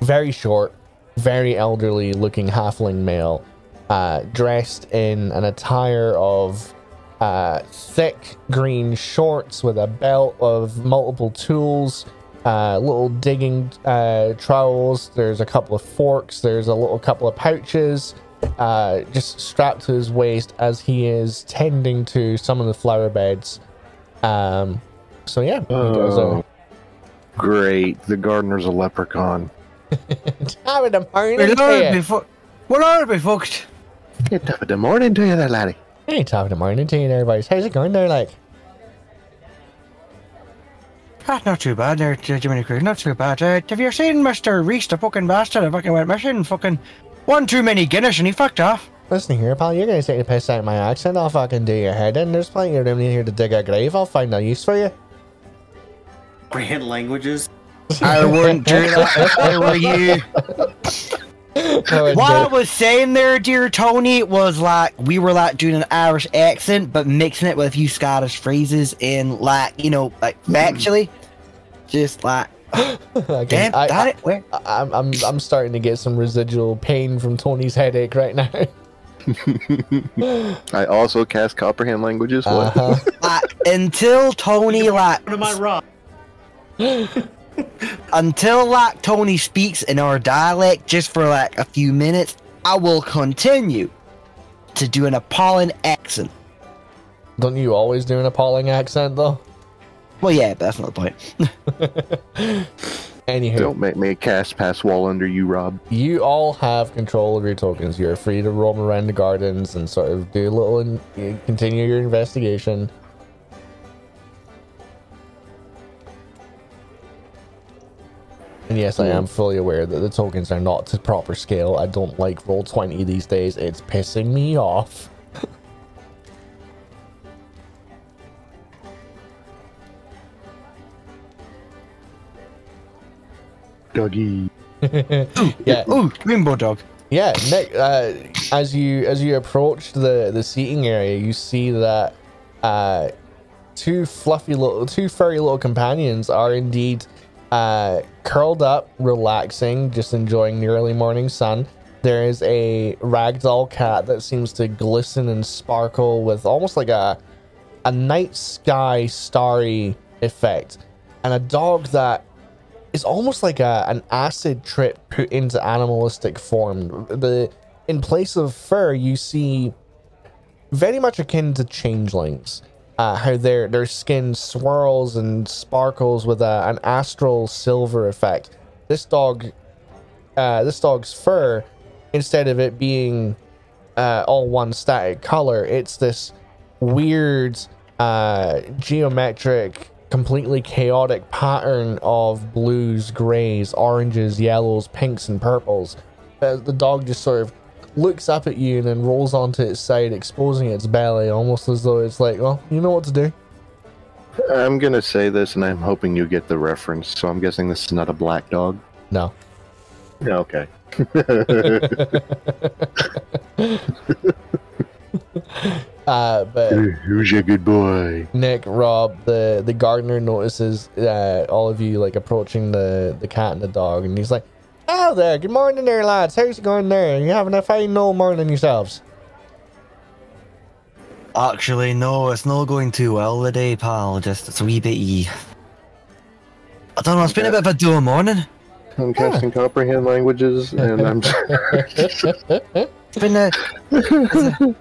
very short, very elderly looking halfling male, uh, dressed in an attire of uh, thick green shorts with a belt of multiple tools, uh, little digging uh, trowels. There's a couple of forks. There's a little couple of pouches. Uh, just strapped to his waist as he is tending to some of the flower beds. Um, so yeah, he goes over. Oh, great. The gardener's a leprechaun. Top of the morning We're to already you. fu- we're already fucked. Good top of the morning to you there, laddie. Hey, top of the morning to you there, boys. How's it going there, like? Ah, not too bad there, J- Jiminy Cricket, not too bad. Uh, have you seen Mr. Reese, the fucking bastard? I fucking went missing, fucking one too many Guinness and he fucked off. Listen here, pal. You're gonna take the piss out of my accent. I'll fucking do your head in. There's plenty of room in here to dig a grave. I'll find a use for you. Brand languages. I wouldn't do that if I were you. I What I was saying there, dear Tony, was like we were like doing an Irish accent, but mixing it with a few Scottish phrases and like you know, like factually, just like I can- damn, I, that it. Where? I, I'm, I'm, I'm starting to get some residual pain from Tony's headache right now. I also cast comprehend languages. What? Uh-huh. Like, until Tony like What am I wrong? Until like Tony speaks in our dialect just for like a few minutes, I will continue to do an appalling accent. Don't you always do an appalling accent though? Well, yeah, but that's not the point. Anywho, Don't make me cast passwall under you, Rob. you all have control of your tokens. You're free to roam around the gardens and sort of do a little and continue your investigation. And yes, I am fully aware that the tokens are not to proper scale. I don't like Roll20 these days. It's pissing me off. Doggy. Yeah, Ooh, rainbow dog. Yeah, Nick. Uh, as you as you approach the the seating area, you see that uh, two fluffy little, two furry little companions are indeed uh, curled up, relaxing, just enjoying the early morning sun. There is a ragdoll cat that seems to glisten and sparkle with almost like a a night sky starry effect, and a dog that is almost like a an acid trip put into animalistic form. The in place of fur, you see very much akin to changelings. Uh, how their their skin swirls and sparkles with a, an astral silver effect. This dog, uh, this dog's fur, instead of it being uh, all one static color, it's this weird uh, geometric, completely chaotic pattern of blues, grays, oranges, yellows, pinks, and purples. The dog just sort of looks up at you and then rolls onto its side, exposing its belly, almost as though it's like, well, you know what to do. I'm gonna say this, and I'm hoping you get the reference. So I'm guessing this is not a black dog. No. Okay. Uh, but Who's your good boy? Nick, Rob, the the gardener notices uh, all of you like approaching the the cat and the dog, and he's like, "Oh there, good morning there, lads. How's it going there? You having a fine old morning yourselves?" Actually, no, it's not going too well today, pal. Just it's a wee bit. E. I don't know. It's been a bit of a dull morning. I'm casting comprehend languages, and I'm. It's been a. it's a-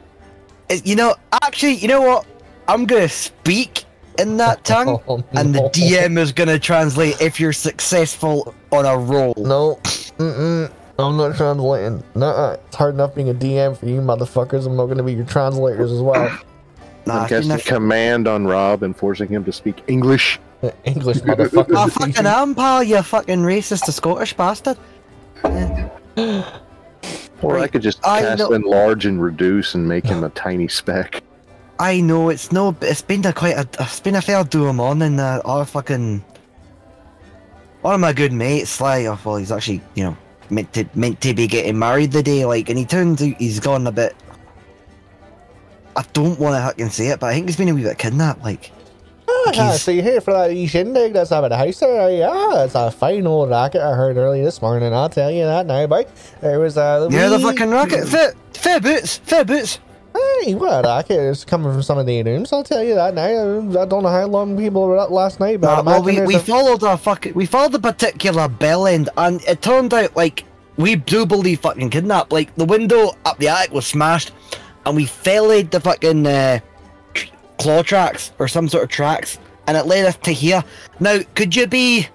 it- you know, actually, you know what? I'm gonna speak in that oh, tongue, Oh, and the. DM is gonna translate if you're successful on a roll. No, mm-mm. I'm not translating. Nuh-uh. It's hard enough being a DM for you motherfuckers. I'm not going to be your translators as well. Nah, I'm casting command on Rob and forcing him to speak English. English motherfuckers. I fucking am, pal. You fucking racist, Scottish bastard. Or I could just I cast know- enlarge and reduce and make him a tiny speck. I know it's no, it's been a quite a, it's been a fair dual morning. Uh, our fucking one of my good mates, like, oh, well, he's actually you know meant to meant to be getting married the day, like, and he turns out he's gone a bit. I don't want to fucking say it, but I think he's been a wee bit kidnapped. Like, Ah, He's- so you're here for that wee shindig that's at the house there? Yeah, it's a fine old racket I heard early this morning. I'll tell you that now, boy. There was a yeah, the fucking racket. fair, fair boots, fair boots. Hey, what I can't. It's coming from some of the rooms. I'll tell you that now. I don't know how long people were up last night, but Nah, well, we, we a- followed a fucking we followed a particular bell end, and it turned out like we do believe fucking kidnapped. Like the window up the attic was smashed, and we felled the fucking uh, claw tracks or some sort of tracks, and it led us to here. Now, could you be?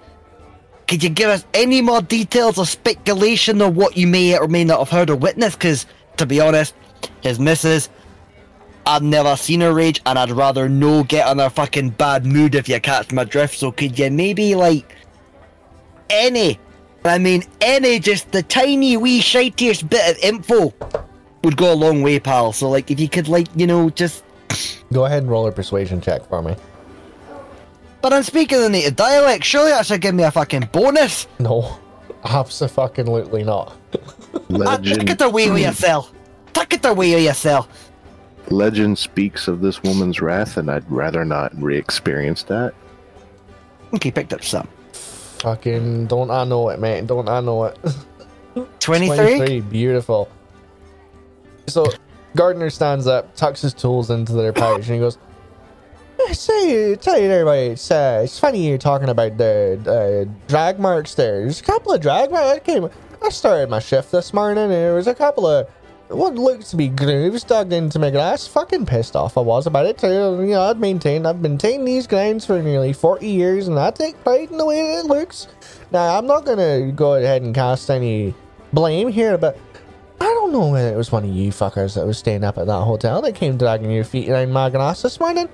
Could you give us any more details or speculation of what you may or may not have heard or witnessed? Because to be honest, his missus. I've never seen her rage, and I'd rather no get in a fucking bad mood if you catch my drift. So could you maybe like any, I mean any, just the tiny wee shitiest bit of info would go a long way, pal. So like if you could like you know just, Go ahead and roll a persuasion check for me. but I'm speaking the native dialect. Surely that should give me a fucking bonus. No, absolutely not. Ah, Take Legend, it away with yourself. Take it away with yourself. legend speaks of this woman's wrath, and I'd rather not re-experience that. Okay, picked up some. Fucking don't I know it, man? Don't I know it? 23? beautiful. So, Gardner stands up, tucks his tools into their pouch, and he goes, "I say, tell you everybody, it's, uh, it's funny you're talking about the uh, drag marks there. There's a couple of drag marks. I came, I started my shift this morning, and there was a couple of what looks to be grooves dug into my glass. Fucking pissed off I was about it too. You know, I'd maintained, I've maintained these grounds for nearly 40 years, and I take pride in the way that it looks. Now, I'm not gonna go ahead and cast any blame here, but I don't know whether it was one of you fuckers that was staying up at that hotel that came dragging your feet around my glass this morning.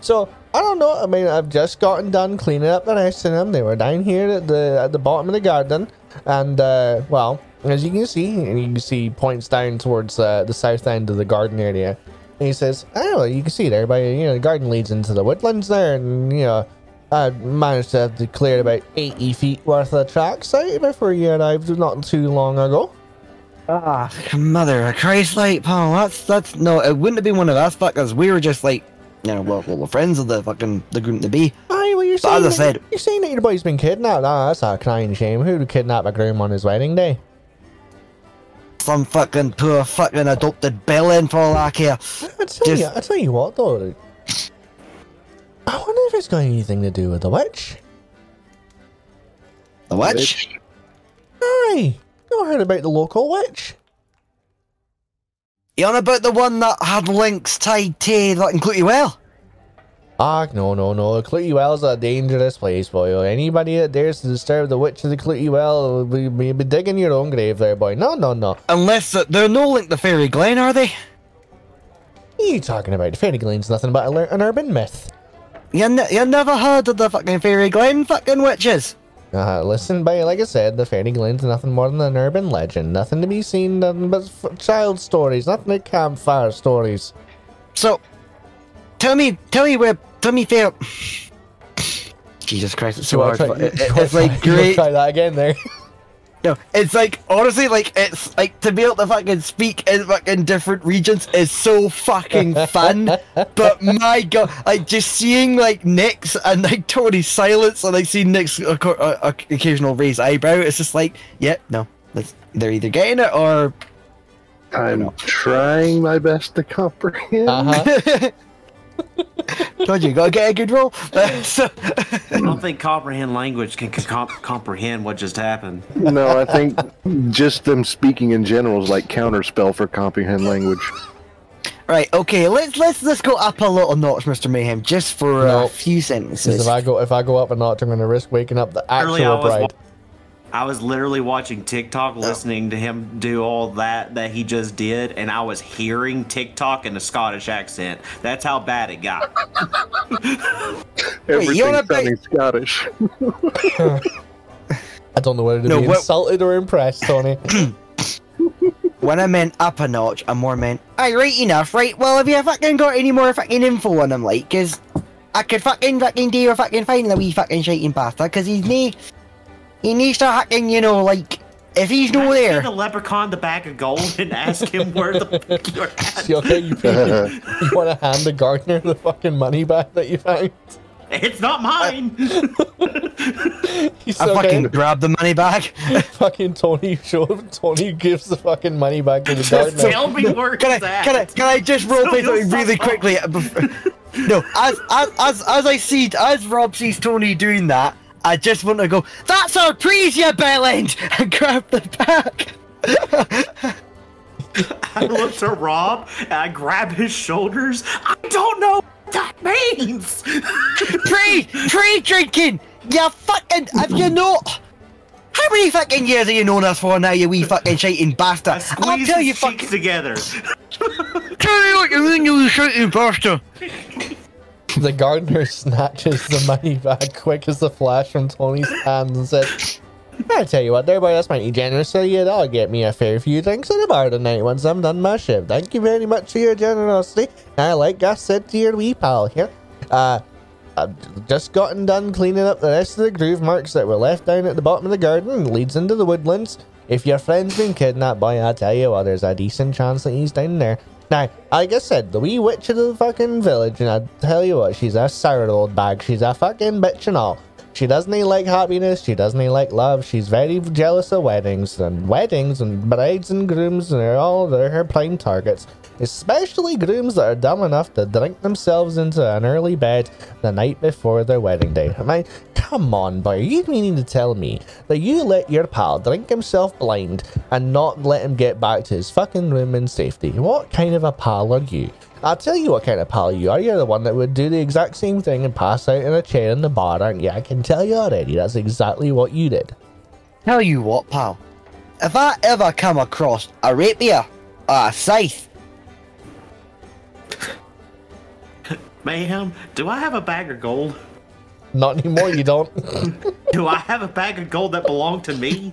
So, I don't know. I mean, I've just gotten done cleaning up the rest of them. They were down here at the at the bottom of the garden, and uh, well, as you can see, and you can see points down towards uh, the south end of the garden area. And he says, "Oh, you can see there, by you know, the garden leads into the woodlands there, and you know." I managed to have to clear about 80 feet worth of tracks out before you arrived not too long ago. Ah, mother of Christ, like, pal, that's, that's, no, it wouldn't have been one of us fuckers. We were just like, you know, well, well, we're friends of the fucking, the group to be. Aye, well, you're But as I said- you're saying that your boy's been kidnapped. Ah, that's a crying shame. Who would kidnap a groom on his wedding day? Some fucking poor fucking adopted bellend for all I care. I tell Just- you, I tell you what though. I wonder if it's got anything to do with the witch. The witch? Aye, you heard about the local witch? You on about the one that had links tied to that include well? Ah, no, no, no. Clootie Well's a dangerous place, boy. Anybody that dares to disturb the witch of the Clutty Well will be, be, digging your own grave there, boy. No, no, no. Unless uh, they're no link to Fairy Glen, are they? What are you talking about? Fairy Glen's nothing but a, an urban myth. You, you never heard of the fucking Fairy Glen fucking witches? Uh, listen, boy, like I said, the Fairy Glen's nothing more than an urban legend. Nothing to be seen, nothing but f- child stories, nothing but campfire stories. So, tell me, tell me where, tell me fair. Jesus Christ, it's so hard. wanna try- it- it- it's like try- you wanna great. Try that again there. No, it's like honestly, like it's like to be able to fucking speak in fucking different regions is so fucking fun. but my god, like just seeing like Nick's and like Tony's silence and like see Nick's uh, occasional raised eyebrow, it's just like, yep, no, that's, they're either getting it or I'm trying my best to comprehend. Uh-huh. told you, you gotta get a good roll. so, I don't think comprehend language can comp- comprehend what just happened. No, I think just them speaking in general is like counterspell for comprehend language. right, okay, let's let's let's go up a little notch, Mr. Mayhem, just for No. a few sentences. if I go if I go up a notch, I'm going to risk waking up the Earlier, I actual was, bride. Wa- I was literally watching TikTok, oh. listening to him do all that that he just did, and I was hearing TikTok in a Scottish accent. That's how bad it got. Everything wanna be- sounding Scottish. I don't know whether to No, be what- insulted or impressed, Tony. When I meant up a notch, I more meant, aye, right enough, right? Well, have you fucking got any more fucking info on him, like, cause I could fucking fucking do a fucking find the wee fucking shiting bastard, cause he's me. He needs to fucking, you know, like, if he's no Give there, the leprechaun the bag of gold and ask him where the fuck you're at. You okay, you, you want to hand the gardener the fucking money back that you found? It's not mine. He's I okay. fucking grab the money back. fucking Tony show Tony gives the fucking money back to the Just gardener. tell me where Can I, can I, can I just roleplay So something really quickly? No, as, as, as, as I see, as Rob sees Tony doing that, I just want to go, that's our trees, you bellend! And grab the back. I look to Rob and I grab his shoulders. I don't know what that means. Tree, tree drinking! You fucking, have you not? How many fucking years have you known us for now, you wee fucking shiting I bastard? I'll squeeze tell his you fucking, together. tell me what you mean, you wee shiting bastard. The gardener snatches the money back quick as the flash from Tony's hands and says, I tell you what, there, boy, that's mighty generous of you. That'll get me a fair few drinks at the bar tonight once I'm done my shift. Thank you very much for your generosity. Now, like I said to your wee pal here, uh, I've just gotten done cleaning up the rest of the groove marks that were left down at the bottom of the garden leads into the woodlands. If your friend's been kidnapped, boy, I tell you what, there's a decent chance that he's down there. Now, like I said, the wee witch of the fucking village, and I tell you what, she's a sour old bag. She's a fucking bitch and all. She doesn't like happiness. She doesn't like love. She's very jealous of weddings and weddings and brides and grooms, and they're all they're her prime targets. Especially grooms that are dumb enough to drink themselves into an early bed the night before their wedding day. I mean, come on, boy, you meaning to tell me that you let your pal drink himself blind and not let him get back to his fucking room in safety? What kind of a pal are you? I'll tell you what kind of pal you are. You're the one that would do the exact same thing and pass out in a chair in the bar, aren't you? I can tell you already. That's exactly what you did. Tell you what, pal. If I ever come across a rapier a scythe, Mayhem, do I have a bag of gold? Not anymore. You don't. Do I have a bag of gold that belonged to me?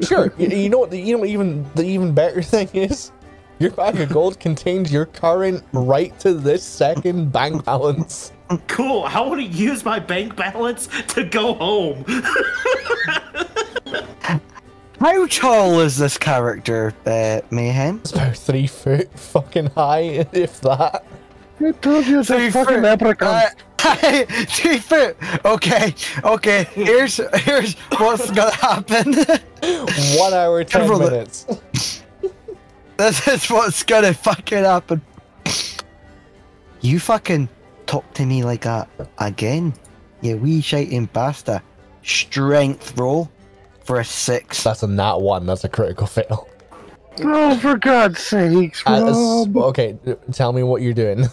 sure. You, you know what? The, you know even the even better thing is, your bag of gold contains your current right to this second bank balance. Cool. I want to use my bank balance to go home. How tall is this character, uh, Mayhem? It's about three foot fucking high, if that. I told you it's a fucking leprechaun. Uh, three foot. Okay, okay. Here's here's what's gonna happen. One hour ten minutes. this is what's gonna fucking happen. You fucking talk to me like that again, you wee shiting bastard. Strength roll for a six. That's a nat one. That's a critical fail. oh, for God's sakes, Rob. okay, tell me what you're doing.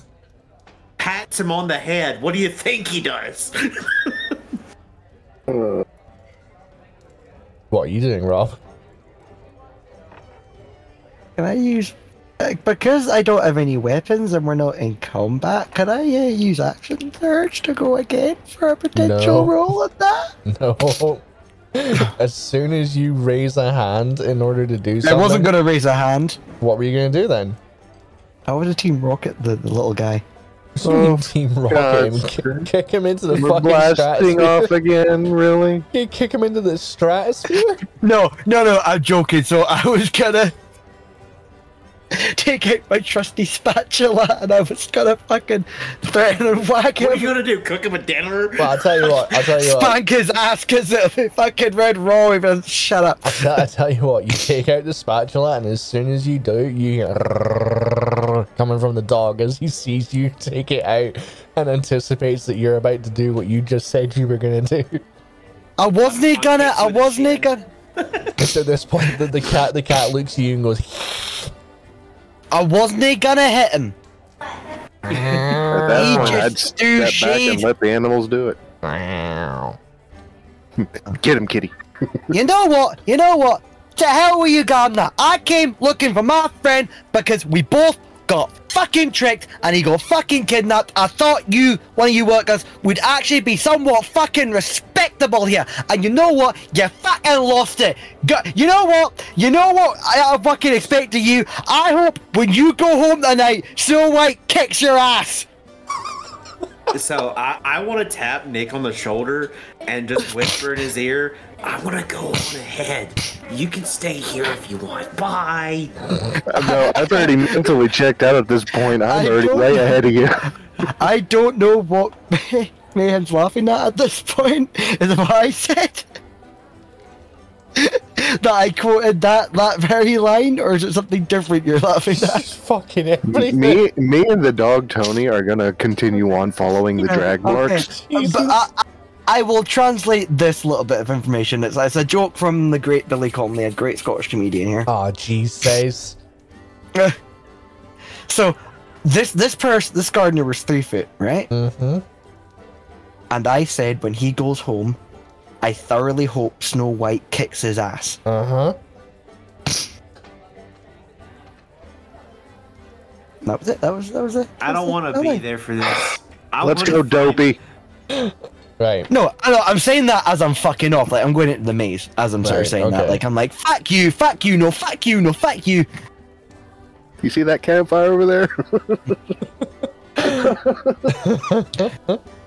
Pats him on the head. What do you think he does? What are you doing, Rob? Can I use uh, because I don't have any weapons and we're not in combat? Can I uh, use action surge to go again for a potential No. roll at that? No. as soon as you raise a hand in order to do something. I wasn't gonna raise a hand. what were you gonna do then? I was a team rocket, the, the little guy. Oh, so you team rocket him, God, kick, kick him into the We're fucking blasting off again, really? You kick him into the stratosphere. No, no, no, I'm joking. So I was gonna take out my trusty spatula and I was gonna fucking threaten and whack him. What are him. you gonna do? Cook him a dinner? well, I'll tell you what. I'll tell you what. Spank his ass because it'll be fucking red raw. Even shut up. I tell, I tell you what. You take out the spatula, and as soon as you do, you hear coming from the dog as he sees you take it out and anticipates that you're about to do what you just said you were gonna do. I wasn't gonna. I wasn't chin. gonna. Just at this point, the, the cat the cat looks at you and goes, I wasn't gonna hit him. At that He point, I'd just threw step back and shade. let the animals do it. Get him, kitty. You know what? You know what? To hell with you, Gardner. I came looking for my friend because we both got fucking tricked and he got fucking kidnapped. I thought you, one of you workers, would actually be somewhat fucking respectable here. And you know what? You fucking lost it. You know what? You know what I, I fucking expect of you? I hope when you go home tonight, Snow White kicks your ass. So I, I want to tap Nick on the shoulder and just whisper in his ear, I want to go on ahead. You can stay here if you want. Bye. No, I've already mentally checked out at this point. I'm I already don't- way ahead of you. I don't know what Mayhem's laughing at at this point. Is what I said? That I quoted that that very line, or is it something different you're laughing at? Fucking everything. me, me and the dog Tony are gonna continue on following the drag Okay. marks. Jesus. But I, I- I will translate this little bit of information. It's, it's a joke from the great Billy Connolly, a great Scottish comedian here. Oh, Jesus. So, this this person, this gardener was three foot, right? Mm-hmm. And I said when he goes home, I thoroughly hope Snow White kicks his ass. Uh-huh. That was it. That was that was it. I don't want to be there for this. I Let's go, Dopey. Right. No, I know, I'm saying that as I'm fucking off. Like I'm going into the maze as I'm sort of saying that. Like I'm like, fuck you, fuck you, no, fuck you, no, fuck you. You see that campfire over there?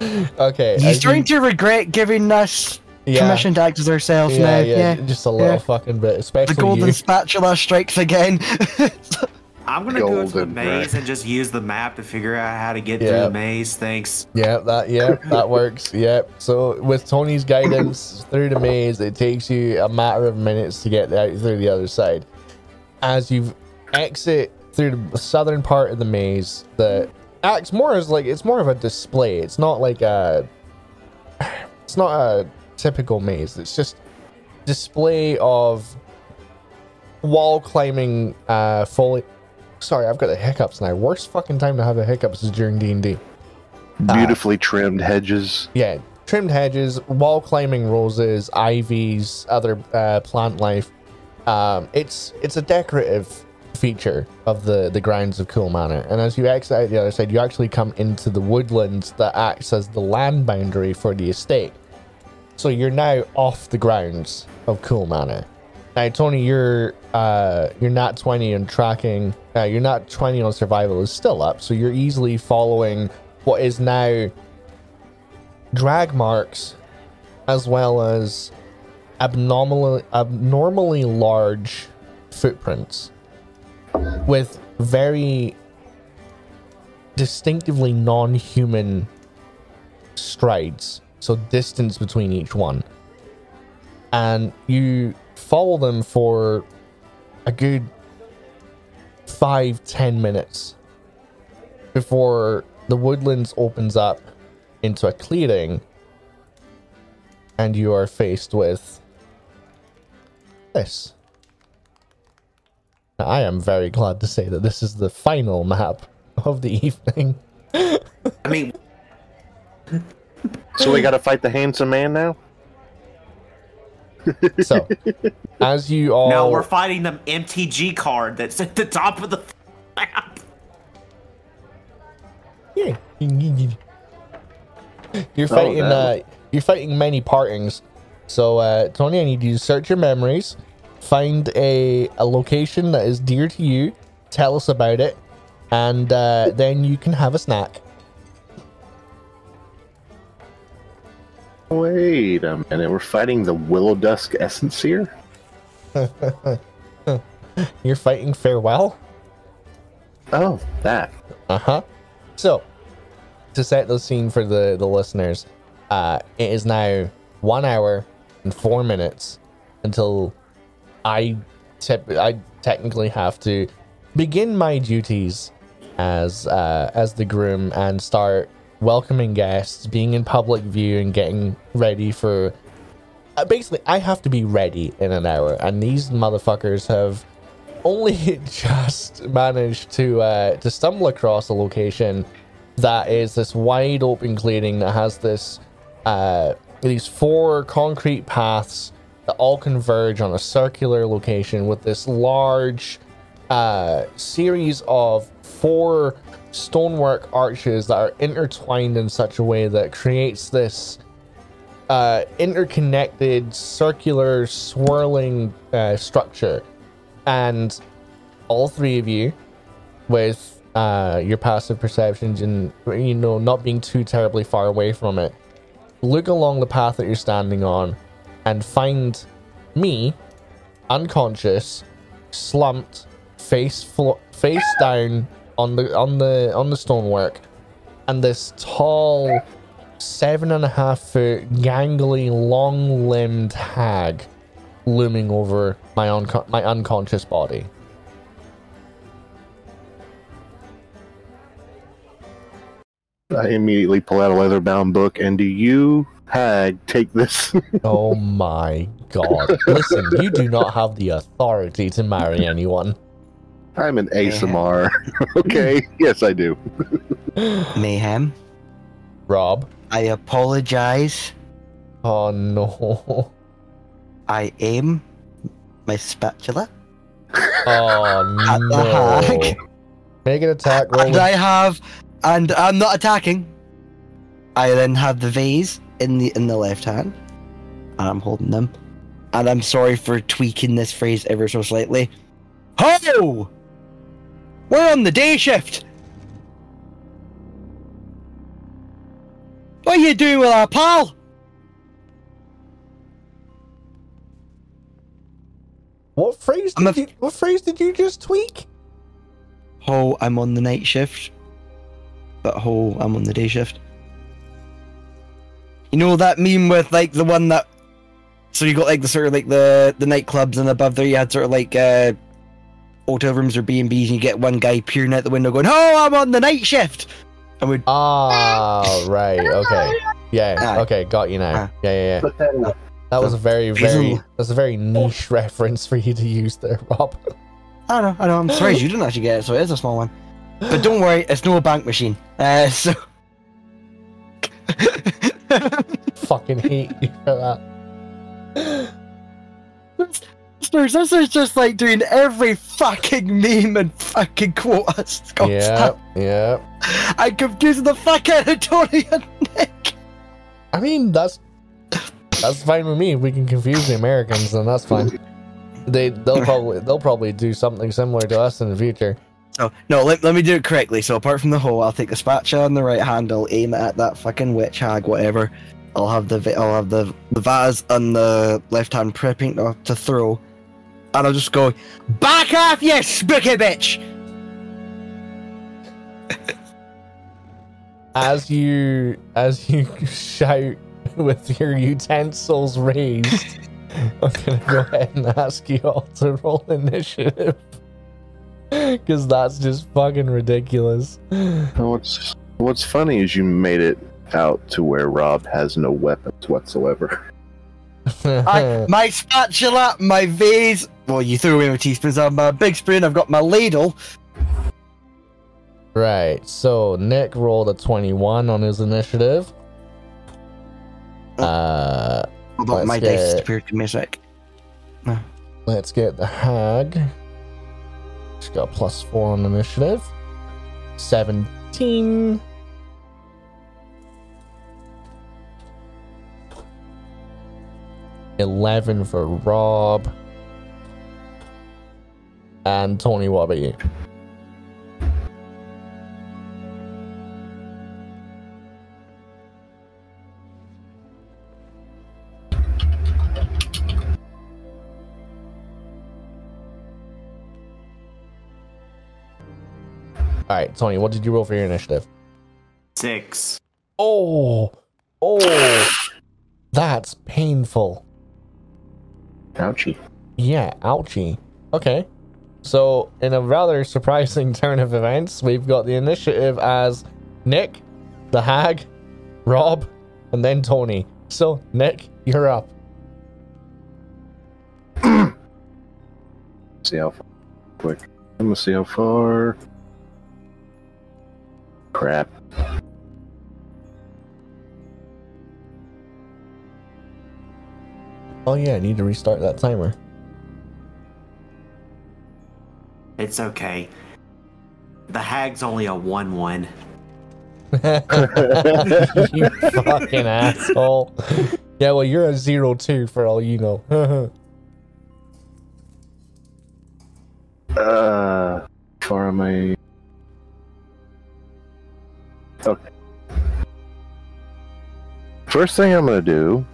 Okay. He's as you- starting to regret giving us yeah, permission to act as ourselves yeah, now. yeah, Yeah. just a little yeah. fucking bit, especially The golden you. spatula strikes again. I'm gonna go to the maze right. and just use the map to figure out how to get through the maze. Thanks. Yeah, that yeah, that works. Yep. So with Tony's guidance through the maze, it takes you a matter of minutes to get out through the other side. As you exit through the southern part of the maze, the acts more as like it's more of a display. It's not like a it's not a typical maze. It's just display of wall climbing uh fully sorry i've got the hiccups now worst fucking time to have the hiccups is during d&d Beautifully trimmed hedges. yeah, trimmed hedges, wall climbing roses, ivies, other uh, plant life. Um, it's it's a decorative feature of the the grounds of Cool Manor. And as you exit out the other side, you actually come into the woodlands that acts as the land boundary for the estate. So you're now off the grounds of Cool Manor. Now, Tony, your uh, your nat twenty on tracking, uh, your nat twenty on survival is still up, so you're easily following what is now drag marks, as well as abnormally abnormally large footprints with very distinctively non-human strides so distance between each one. And you follow them for a good five ten minutes before the woodlands opens up into a clearing and you are faced with this I am very glad to say that this is the final map of the evening. I mean, So we got to fight the handsome man now. So, as you all no, we're fighting the MTG card that's at the top of the map. Yeah. You're fighting that- uh you're fighting many partings. So uh Tony, I need you to search your memories, find a, a location that is dear to you, tell us about it, and uh, then you can have a snack. Wait a minute, we're fighting the Willow Dusk Essence here. You're fighting farewell? Oh, that. Uh-huh. So, to set the scene for the, the listeners, uh, it is now one hour and four minutes until I tip I technically have to begin my duties as uh, as the groom and start welcoming guests, being in public view, and getting ready for. Uh, basically, I have to be ready in an hour, and these motherfuckers have only just managed to uh, to stumble across a location that is this wide open clearing that has this uh, these four concrete paths all converge on a circular location with this large uh, series of four stonework arches that are intertwined in such a way that creates this uh, interconnected circular swirling uh, structure. And all three of you with uh, your passive perceptions and you know not being too terribly far away from it look along the path that you're standing on and find me unconscious slumped face flo- face down on the on the on the stonework. And this tall seven and a half foot gangly long limbed hag looming over my unco- my unconscious body. I immediately pull out a leather bound book and do you, Hag, take this? Oh my god. Listen, you do not have the authority to marry anyone. I'm an ASMR. okay, yes, I do. Mayhem. Rob. I apologize. Oh no. I aim my spatula Oh at the no. hag. Make an attack roll. And I have, and I'm not attacking. I then have the vase in the in the left hand, and I'm holding them. And I'm sorry for tweaking this phrase ever so slightly. Ho! We're on the day shift. What are you doing with our pal? What phrase did a- you what phrase did you just tweak? Ho, I'm on the night shift. But ho, I'm on the day shift. You know that meme with like the one that so you got like the sort of like the the nightclubs and above there you had sort of like uh hotel rooms or B and B's and you get one guy peering out the window going, Oh, I'm on the night shift and we Ah, right. Okay. Yeah. Ah. Okay. Got you now. Ah. Yeah, yeah, yeah. That was a very, Hazel. very. That's a very niche reference for you to use there, Rob. I know, I know, I'm surprised you didn't actually get it, so it is a small one. But don't worry, it's no bank machine. Uh so Fucking hate you for that. Listeners, this is just like doing every fucking meme and fucking quote us. Yeah, yeah. I'm confusing the fuck out of Tony and Nick. I mean, that's that's fine with me. If we can confuse the Americans, then that's fine. They they'll probably they'll probably do something similar to us in the future. So no, let, let me do it correctly. So apart from the hole, I'll take the spatula on the right handle, aim it at that fucking witch hag, whatever. I'll have the I'll have the, the vase on the left hand prepping to, to throw, and I'll just go, back off, you spooky bitch. As you as you shout with your utensils raised, I'm gonna go ahead and ask you all to roll initiative. Cause that's just fucking ridiculous. What's What's funny is you made it out to where Rob has no weapons whatsoever. I, my spatula, my vase. Well, you threw away my teaspoons. I have my big spoon. I've got my ladle. Right, so Nick rolled a 21 on his initiative. Uh, Hold on, Let's my dice get- disappeared to music. let's get the hag. She's got plus four on initiative. 17. Eleven for Rob. And Tony, what about you? Alright, Tony, what did you roll for your initiative? Six. Oh, oh, that's painful. Ouchie. Yeah, ouchie. Okay. So, in a rather surprising turn of events, we've got the initiative as Nick, the hag, Rob, and then Tony. So, Nick, you're up. See how far. Quick. I'm gonna see how far. Crap. Oh, yeah, I need to restart that timer. It's okay. The hag's only a 1 1. you fucking asshole. Yeah, well, you're a zero two for all you know. Uh, far am I? Okay. First thing I'm gonna do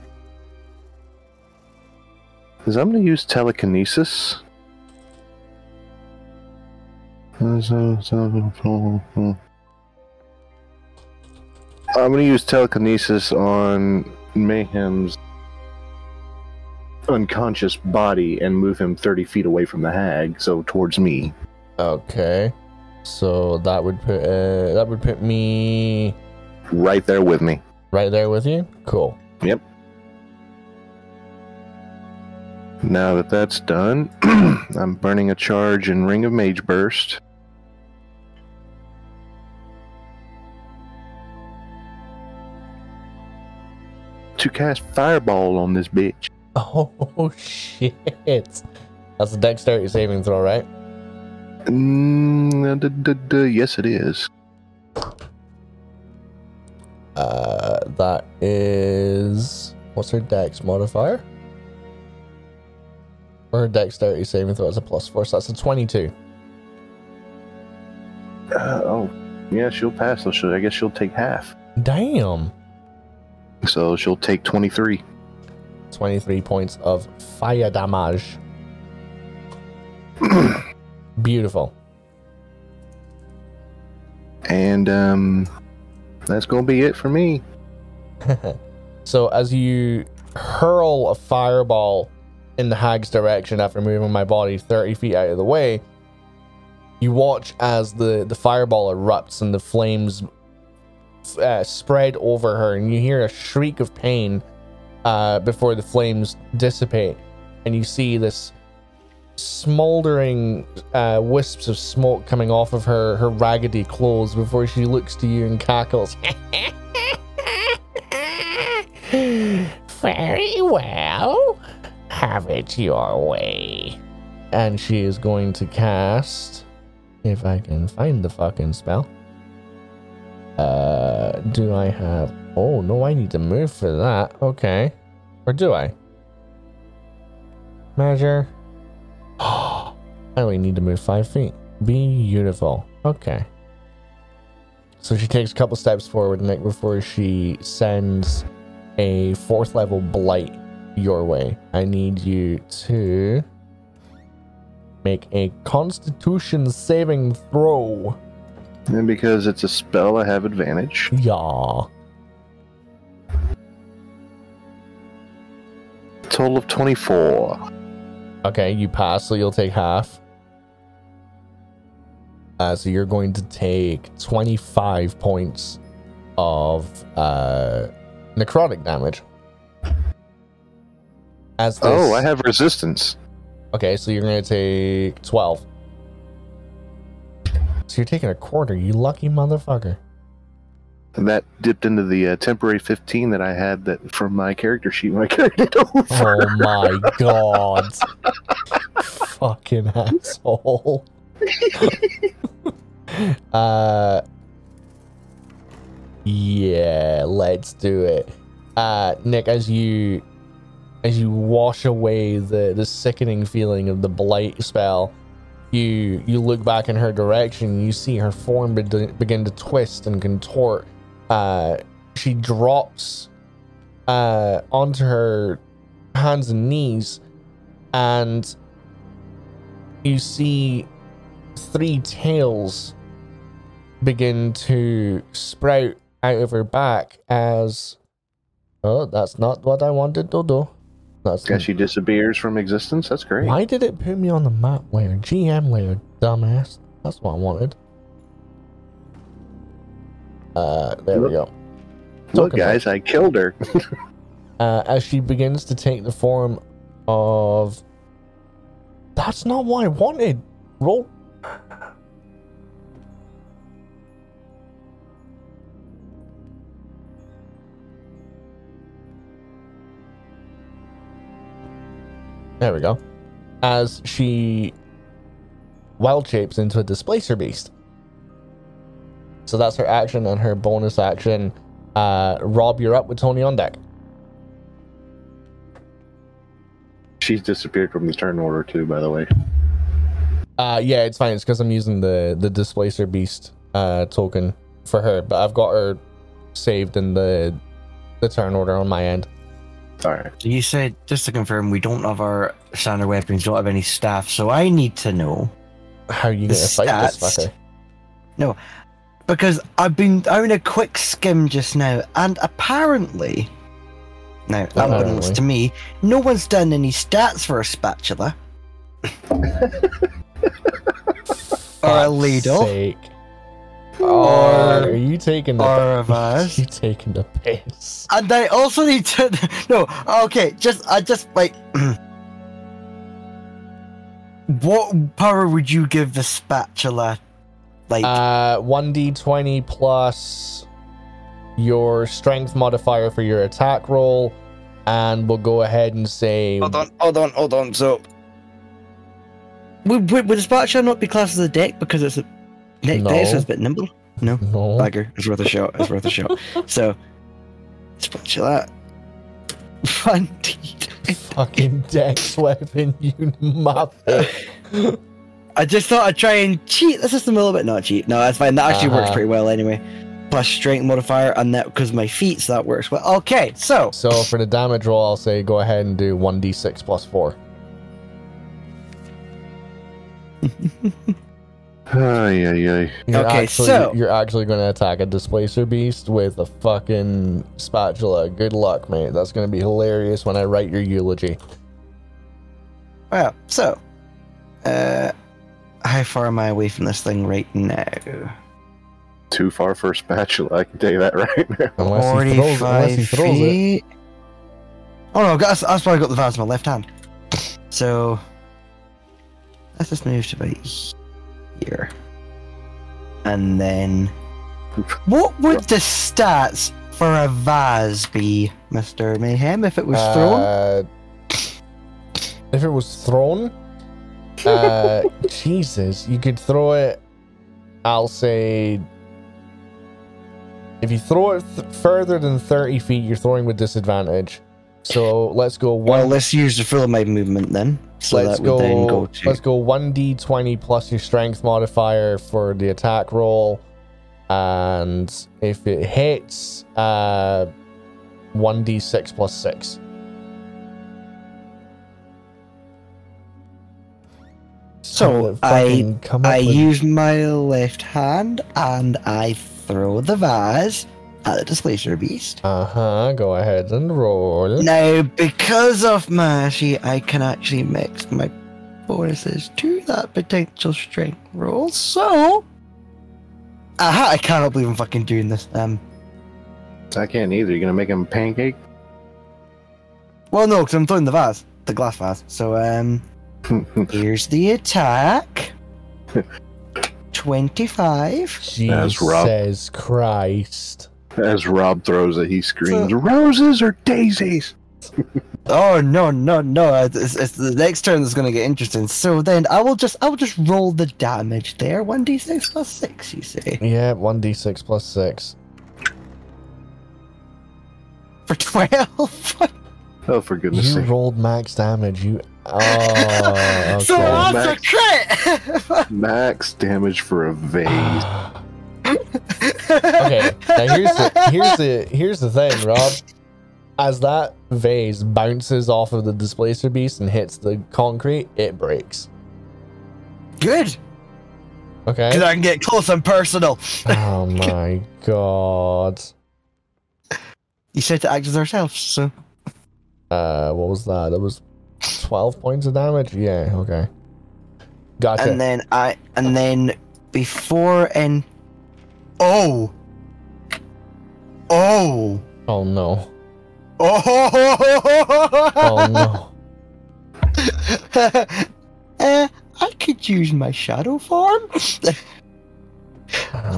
is I'm gonna use telekinesis. I'm gonna use telekinesis on Mayhem's unconscious body and move him 30 feet away from the hag, so towards me. okay. So that would put uh, that would put me Right there with me. right there with you. Cool. Yep. Now that that's done, I'm burning a charge in Ring of Mage Burst. To cast Fireball on this bitch. Oh shit! That's a dexterity saving throw, right? Mm, yes, it is. Uh, that is what's her dex modifier? Or her dexterity saving throw is a plus four, so that's a twenty-two. Uh, oh, yeah, she'll pass. So she'll, I guess she'll take half. Damn. So she'll take 23. 23 points of fire damage. Beautiful. And um, that's gonna be it for me. so as you hurl a fireball in the hag's direction after moving my body 30 feet out of the way, you watch as the, the fireball erupts and the flames uh, spread over her, and you hear a shriek of pain uh, before the flames dissipate, and you see this smoldering uh, wisps of smoke coming off of her her raggedy clothes before she looks to you and cackles. Very well. Have it your way. And she is going to cast. If I can find the fucking spell. Uh, do I have. Oh, no, I need to move for that. Okay. Or do I? Measure. I only need to move five feet. Beautiful. Okay. So she takes a couple steps forward, Nick, before she sends a fourth level blight your way. I need you to make a constitution saving throw. And because it's a spell, I have advantage. Yeah. Total of 24. Okay, you pass, so you'll take half. Uh, so you're going to take 25 points of uh, necrotic damage. As this, Oh, I have resistance. Okay, so you're going to take 12. So you're taking a quarter, you lucky motherfucker. And that dipped into the uh, temporary 15 that I had that from my character sheet when I carried it over. Oh my god. Fucking asshole. uh Yeah, let's do it. Uh Nick, as you as you wash away the, the sickening feeling of the blight spell, you you look back in her direction, you see her form be- begin to twist and contort. Uh she drops uh onto her hands and knees and you see three tails begin to sprout out of her back as oh that's not what i wanted to do that's Guess she disappears from existence. That's great. why did it put me on the map layer gm layer dumbass that's what i wanted uh there we go Look, Token guys, I killed her. uh, as she begins to take the form of. That's not what I wanted. Roll. There we go. As she wild shapes into a displacer beast. So that's her action and her bonus action. Uh, Rob, you're up with Tony on deck. She's disappeared from the turn order too, by the way. Uh, yeah, it's fine. It's because I'm using the the displacer beast uh token for her, but I've got her saved in the the turn order on my end. All right. You said, just to confirm, we don't have our standard weapons, don't have any staff, so I need to know. How are you The gonna fight this stats. fucker? Because I've been doing a quick skim just now, and apparently, now, unbeknownst to me, no one's done any stats for a spatula. or a ladle. Sake. Or- are you taking the or a Us. you taking the piss? And I also need to no. Okay, just I just like. what power would you give the spatula? Like Uh, one d twenty plus your strength modifier for your attack roll, and we'll go ahead and say hold on, hold on, hold on. So would, would, would the spatula not be classed as a deck because it's a deck? No. deck, so it's a bit nimble. No, no. Bagger, it's worth a shot. It's worth a shot. So spatula. Indeed. fucking dex weapon, you muppet. I just thought I'd try and cheat the system a little bit. Not cheat. No, that's fine. That actually works Uh-huh. pretty well anyway. Plus strength modifier and that because my feet, so that works well. Okay, so So for the damage roll, I'll say go ahead and do 1d6 plus 4. Ay, ay, ay. You're Okay, actually, so- You're actually going to attack a displacer beast with a fucking spatula. Good luck, mate. That's going to be hilarious when I write your eulogy. well, so uh, how far am I away from this thing right now? Too far for a spatula, I can tell you that right now. Unless he throws, unless he throws it. feet. Oh no, that's, that's why I got the vase in my left hand. So let's just move to about here, and then what would the stats for a vase be, Mister Mayhem, if it was thrown? Uh, if it was thrown, uh, Jesus, you could throw it. I'll say. If you throw it th- further than 30 feet, you're throwing with disadvantage. So let's go one. Well, let's use the full of my movement then. So let's go. then go to. Let's go 1d20 plus your strength modifier for the attack roll. And if it hits, uh, 1d6 plus 6. So, I- I use my left hand and I throw the vase at the displacer beast. Uh huh. Go ahead and roll. Now, because of Mashi, I can actually mix my bonuses to that potential strength roll. So, aha! I cannot believe I'm fucking doing this. Um, I can't either. You're gonna make him a pancake? well, no, because I'm throwing the vase, the glass vase. So, um, here's the attack. Twenty-five. That's rough. Jesus Christ. As Rob throws it, he screams, "Roses or daisies?" Oh no no no! It's, it's the next turn that's going to get interesting. So then I will just I will just roll the damage there. One d six plus six. You say Yeah, 1d6 plus 6. for twelve. Oh, for goodness You sake! rolled max damage. You. Oh, okay. So that's a Max. crit. Max damage for a vase. okay, now here's the here's the here's the thing, Rob. As that vase bounces off of the displacer beast and hits the concrete, it breaks. Good, Okay. because I can get close and personal. oh my god. You said to act as ourselves, so Uh, what was that? That was twelve points of damage. Yeah. Okay. Gotcha. and then I and then before and oh oh oh no. oh Oh no. uh, I could use my shadow form.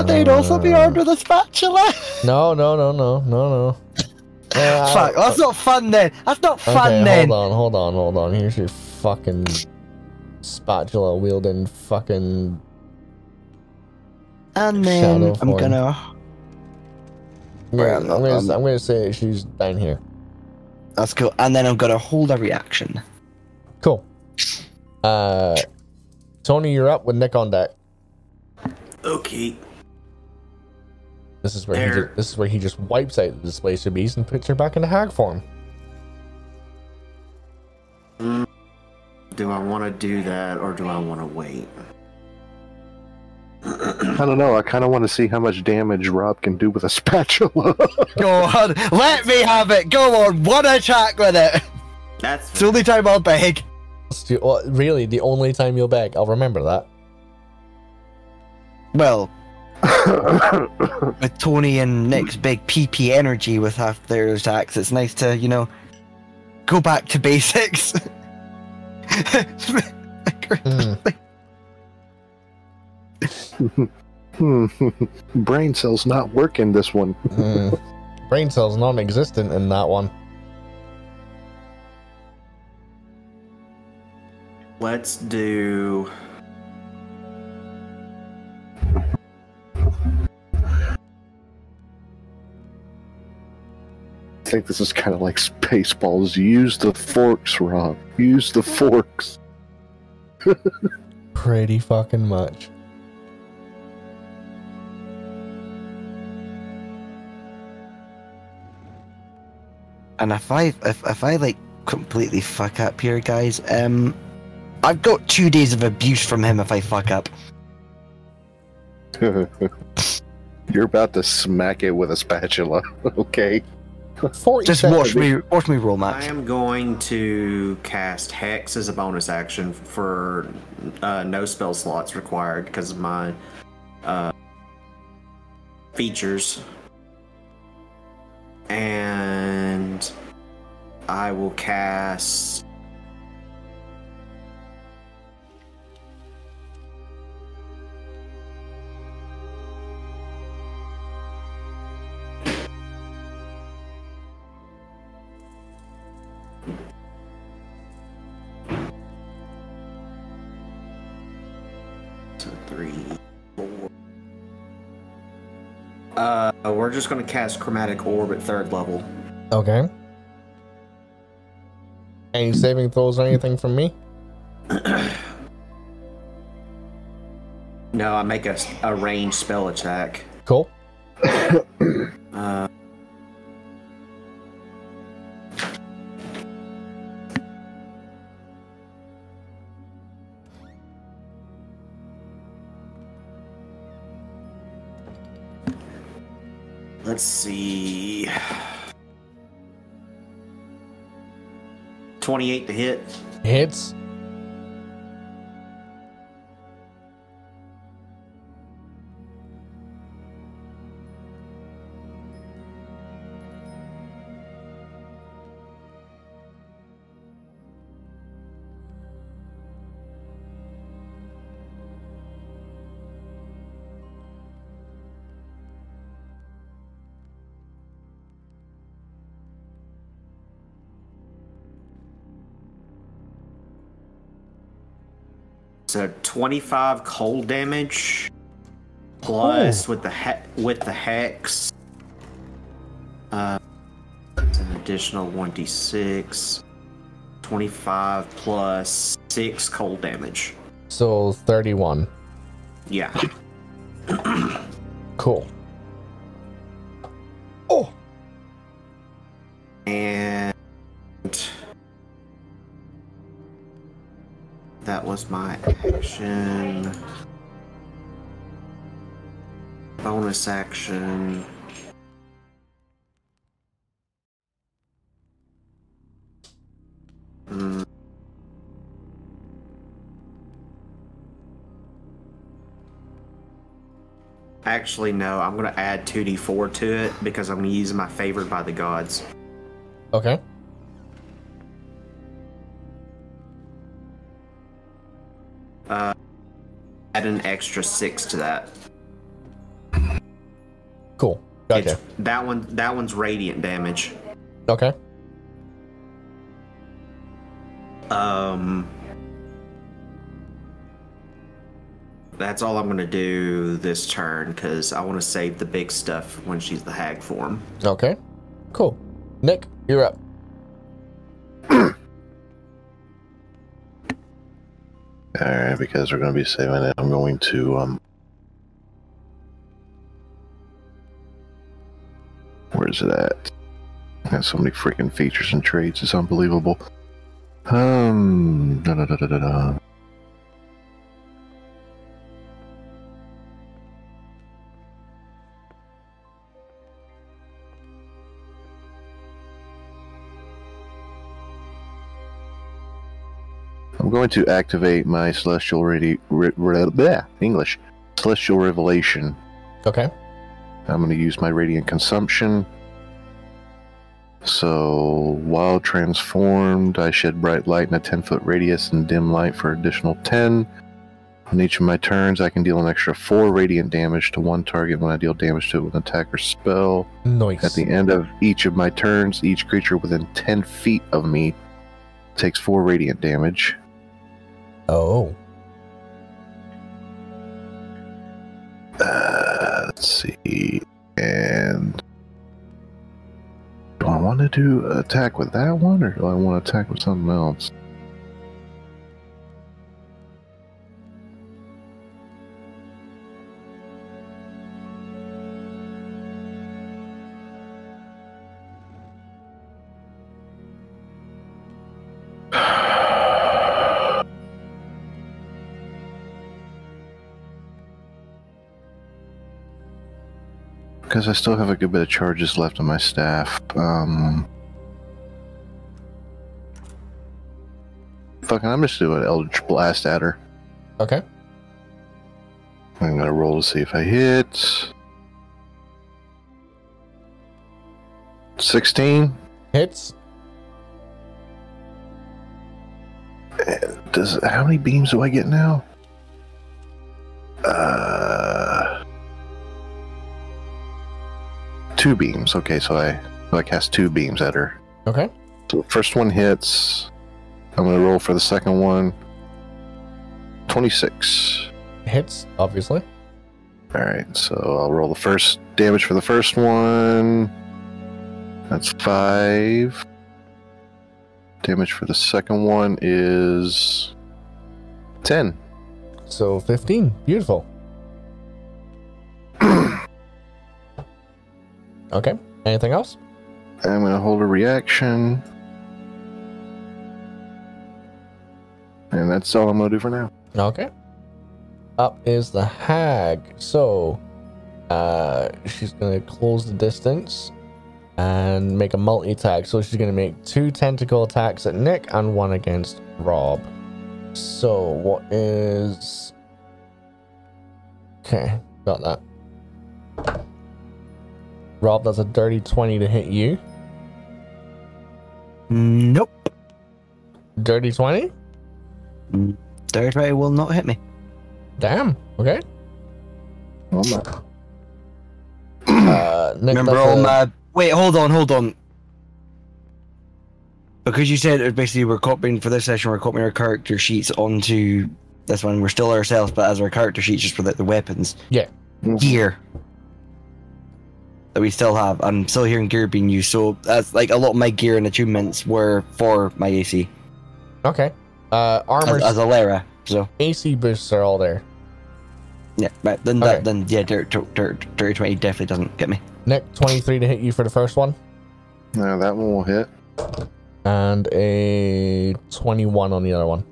they'd also be Uh, armed with a spatula. No, no, no, no, no, no. Yeah, I- Fuck, that's not fun then. That's not fun okay, then. hold on, hold on, hold on. Here's your fucking spatula wielding fucking. And then I'm form. gonna. Yeah, Right, I'm, I'm gonna, I'm- I'm gonna say she's down here. That's cool. And then I'm gonna hold a reaction. Cool. Uh, Tony, you're up with Nick on deck. Okay. This is where he just, this is where he just wipes out the displacer beast and puts her back into hag form. Do I want to do that or do I want to wait? I don't know. I kind of want to see how much damage Rob can do with a spatula. Go on, let me have it. Go on, one attack with it. That's It's the only time I'll beg. Well, really, the only time you'll beg. I'll remember that. Well, with Tony and Nick's big PP energy with half their attacks, it's nice to, you know, go back to basics. Hmm. Brain cells not working this one. hmm. Brain cells non-existent in that one. Let's do. I think this is kind of like Spaceballs. Use the forks, Rob. Use the forks. Pretty fucking much. and if I if, if I like completely fuck up here, guys, um, I've got two days of abuse from him if I fuck up. You're about to smack it with a spatula, okay? Just watch me watch me roll, I am going to cast Hex as a bonus action for uh, no spell slots required because of my uh, features. And I will cast. So three, four. Uh, we're just gonna cast Chromatic Orb at third level. Okay. Any saving throws or anything from me? no, I make a, a range spell attack. Cool. uh, let's see. 28 to hit. Hits. So 25 cold damage plus with the he- with the hex uh it's an additional 1d6 25 plus 6 cold damage. So 31. Yeah. Cool. Oh. And that was my action. Bonus action. Hmm. Actually, no. I'm gonna add 2d4 to it because I'm gonna use my favored by the gods. Okay. Uh, add an extra six to that. Cool. Gotcha. It's- that one, that one's radiant damage. Okay. Um, that's all I'm gonna do this turn because I want to save the big stuff when she's the hag form. Okay. Cool. Nick, you're up. Alright, because we're going to be saving it, I'm going to, um... Where's it at? Has so many freaking features and traits, it's unbelievable. Um... Da, da, da, da, da, da. I'm going to activate my celestial radi- re- re- bleh, English celestial revelation. Okay. I'm going to use my radiant consumption. So while transformed, I shed bright light in a 10 foot radius and dim light for additional 10. On each of my turns, I can deal an extra 4 radiant damage to one target when I deal damage to it with an attack or spell. Nice. At the end of each of my turns, each creature within 10 feet of me takes 4 radiant damage. Oh. Uh, let's see. And do I want to do attack with that one, or do I want to attack with something else? Because I still have a good bit of charges left on my staff. Um, fucking, I'm just doing an Eldritch Blast at her. Okay. I'm gonna roll to see if I hit. 16. Hits. Does how many beams do I get now? Two beams. Okay, so I so I cast two beams at her. Okay. So the first one hits. I'm gonna roll for the second one. 26. hits, obviously. All right, so I'll roll the first damage for the first one. That's five. Damage for the second one is ten. So 15. Beautiful. Okay. Anything else? I'm gonna hold a reaction, and that's all I'm gonna do for now. Okay. Up is the hag. So, uh, she's gonna close the distance and make a multi attack. So she's gonna make two tentacle attacks at Nick and one against Rob. So what is? Okay, got that. Rob, that's a dirty twenty to hit you. Nope. Dirty twenty. Third way will not hit me. Damn. Okay. Oh my. Uh, Nick, Remember that's all a- my. Wait, hold on, hold on. Because you said it was basically we're copying for this session, we're copying our character sheets onto this one. We're still ourselves, but as our character sheets, just for the, the weapons, gear that we still have. I'm still hearing gear being used, so that's like a lot of my gear and attunements were for my AC Okay. Uh, armor as, as a Lara. So AC boosts are all there. yeah, right, then Okay. that then yeah, dirt, dirt, dirt, dirty twenty definitely doesn't get me. Nick, 23 to hit you for the first one, No, that one will hit. and a 21 on the other one.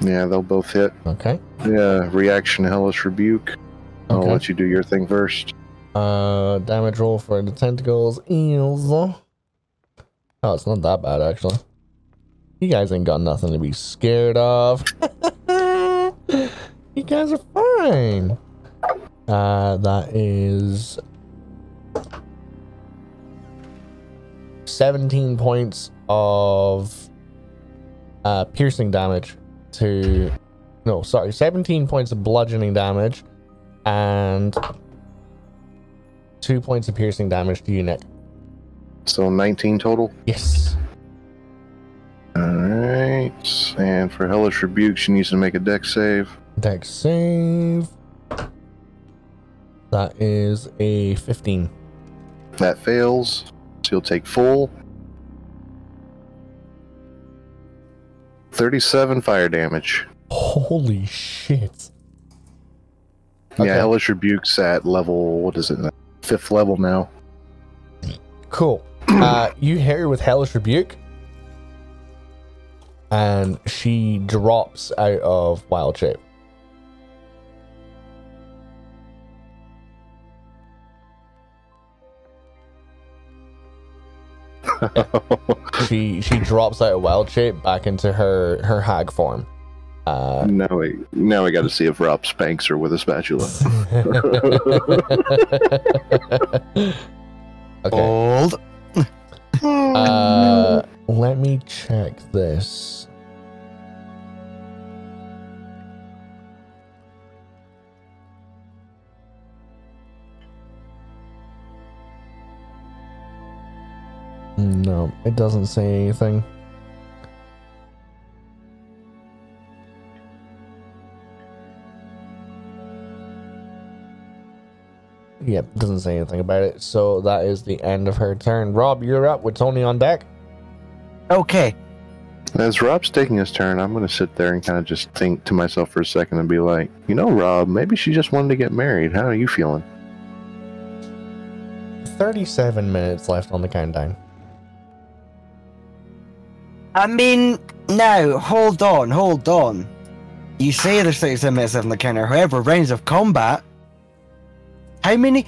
Yeah, they'll both hit. Okay. Yeah, reaction, hellish rebuke. I'll let you do your thing first. Uh, damage roll for the tentacles is. Oh, it's not that bad actually. You guys ain't got nothing to be scared of. you guys are fine. Uh, that is 17 points of uh, piercing damage to. No, sorry, 17 points of bludgeoning damage and two points of piercing damage to you, Nick. So 19 total. Yes. Alright. And for hellish rebuke, she needs to make a deck save. Dex save. That is a 15. That fails. So you'll take full. 37 fire damage. Holy shit. Okay. Yeah, hellish rebuke's at level, what is it? Fifth level now. Cool. Uh, you hit her with Hellish Rebuke, and she drops out of Wild Shape. she she drops out of Wild Shape back into her her hag form. Uh, now we now we got to see if Rob spanks her with a spatula. okay. Old. Uh, let me check this. No, it doesn't say anything. Yep, doesn't say anything about it. So that is the end of her turn. Rob, you're up with Tony on deck. Okay. As Rob's taking his turn, I'm going to sit there and kind of just think to myself for a second and be like, you know, Rob, maybe she just wanted to get married. How are you feeling? 37 minutes left on the countdown. I mean, now, hold on, hold on. You say there's 37 minutes left on the counter. However, rounds of combat. How many?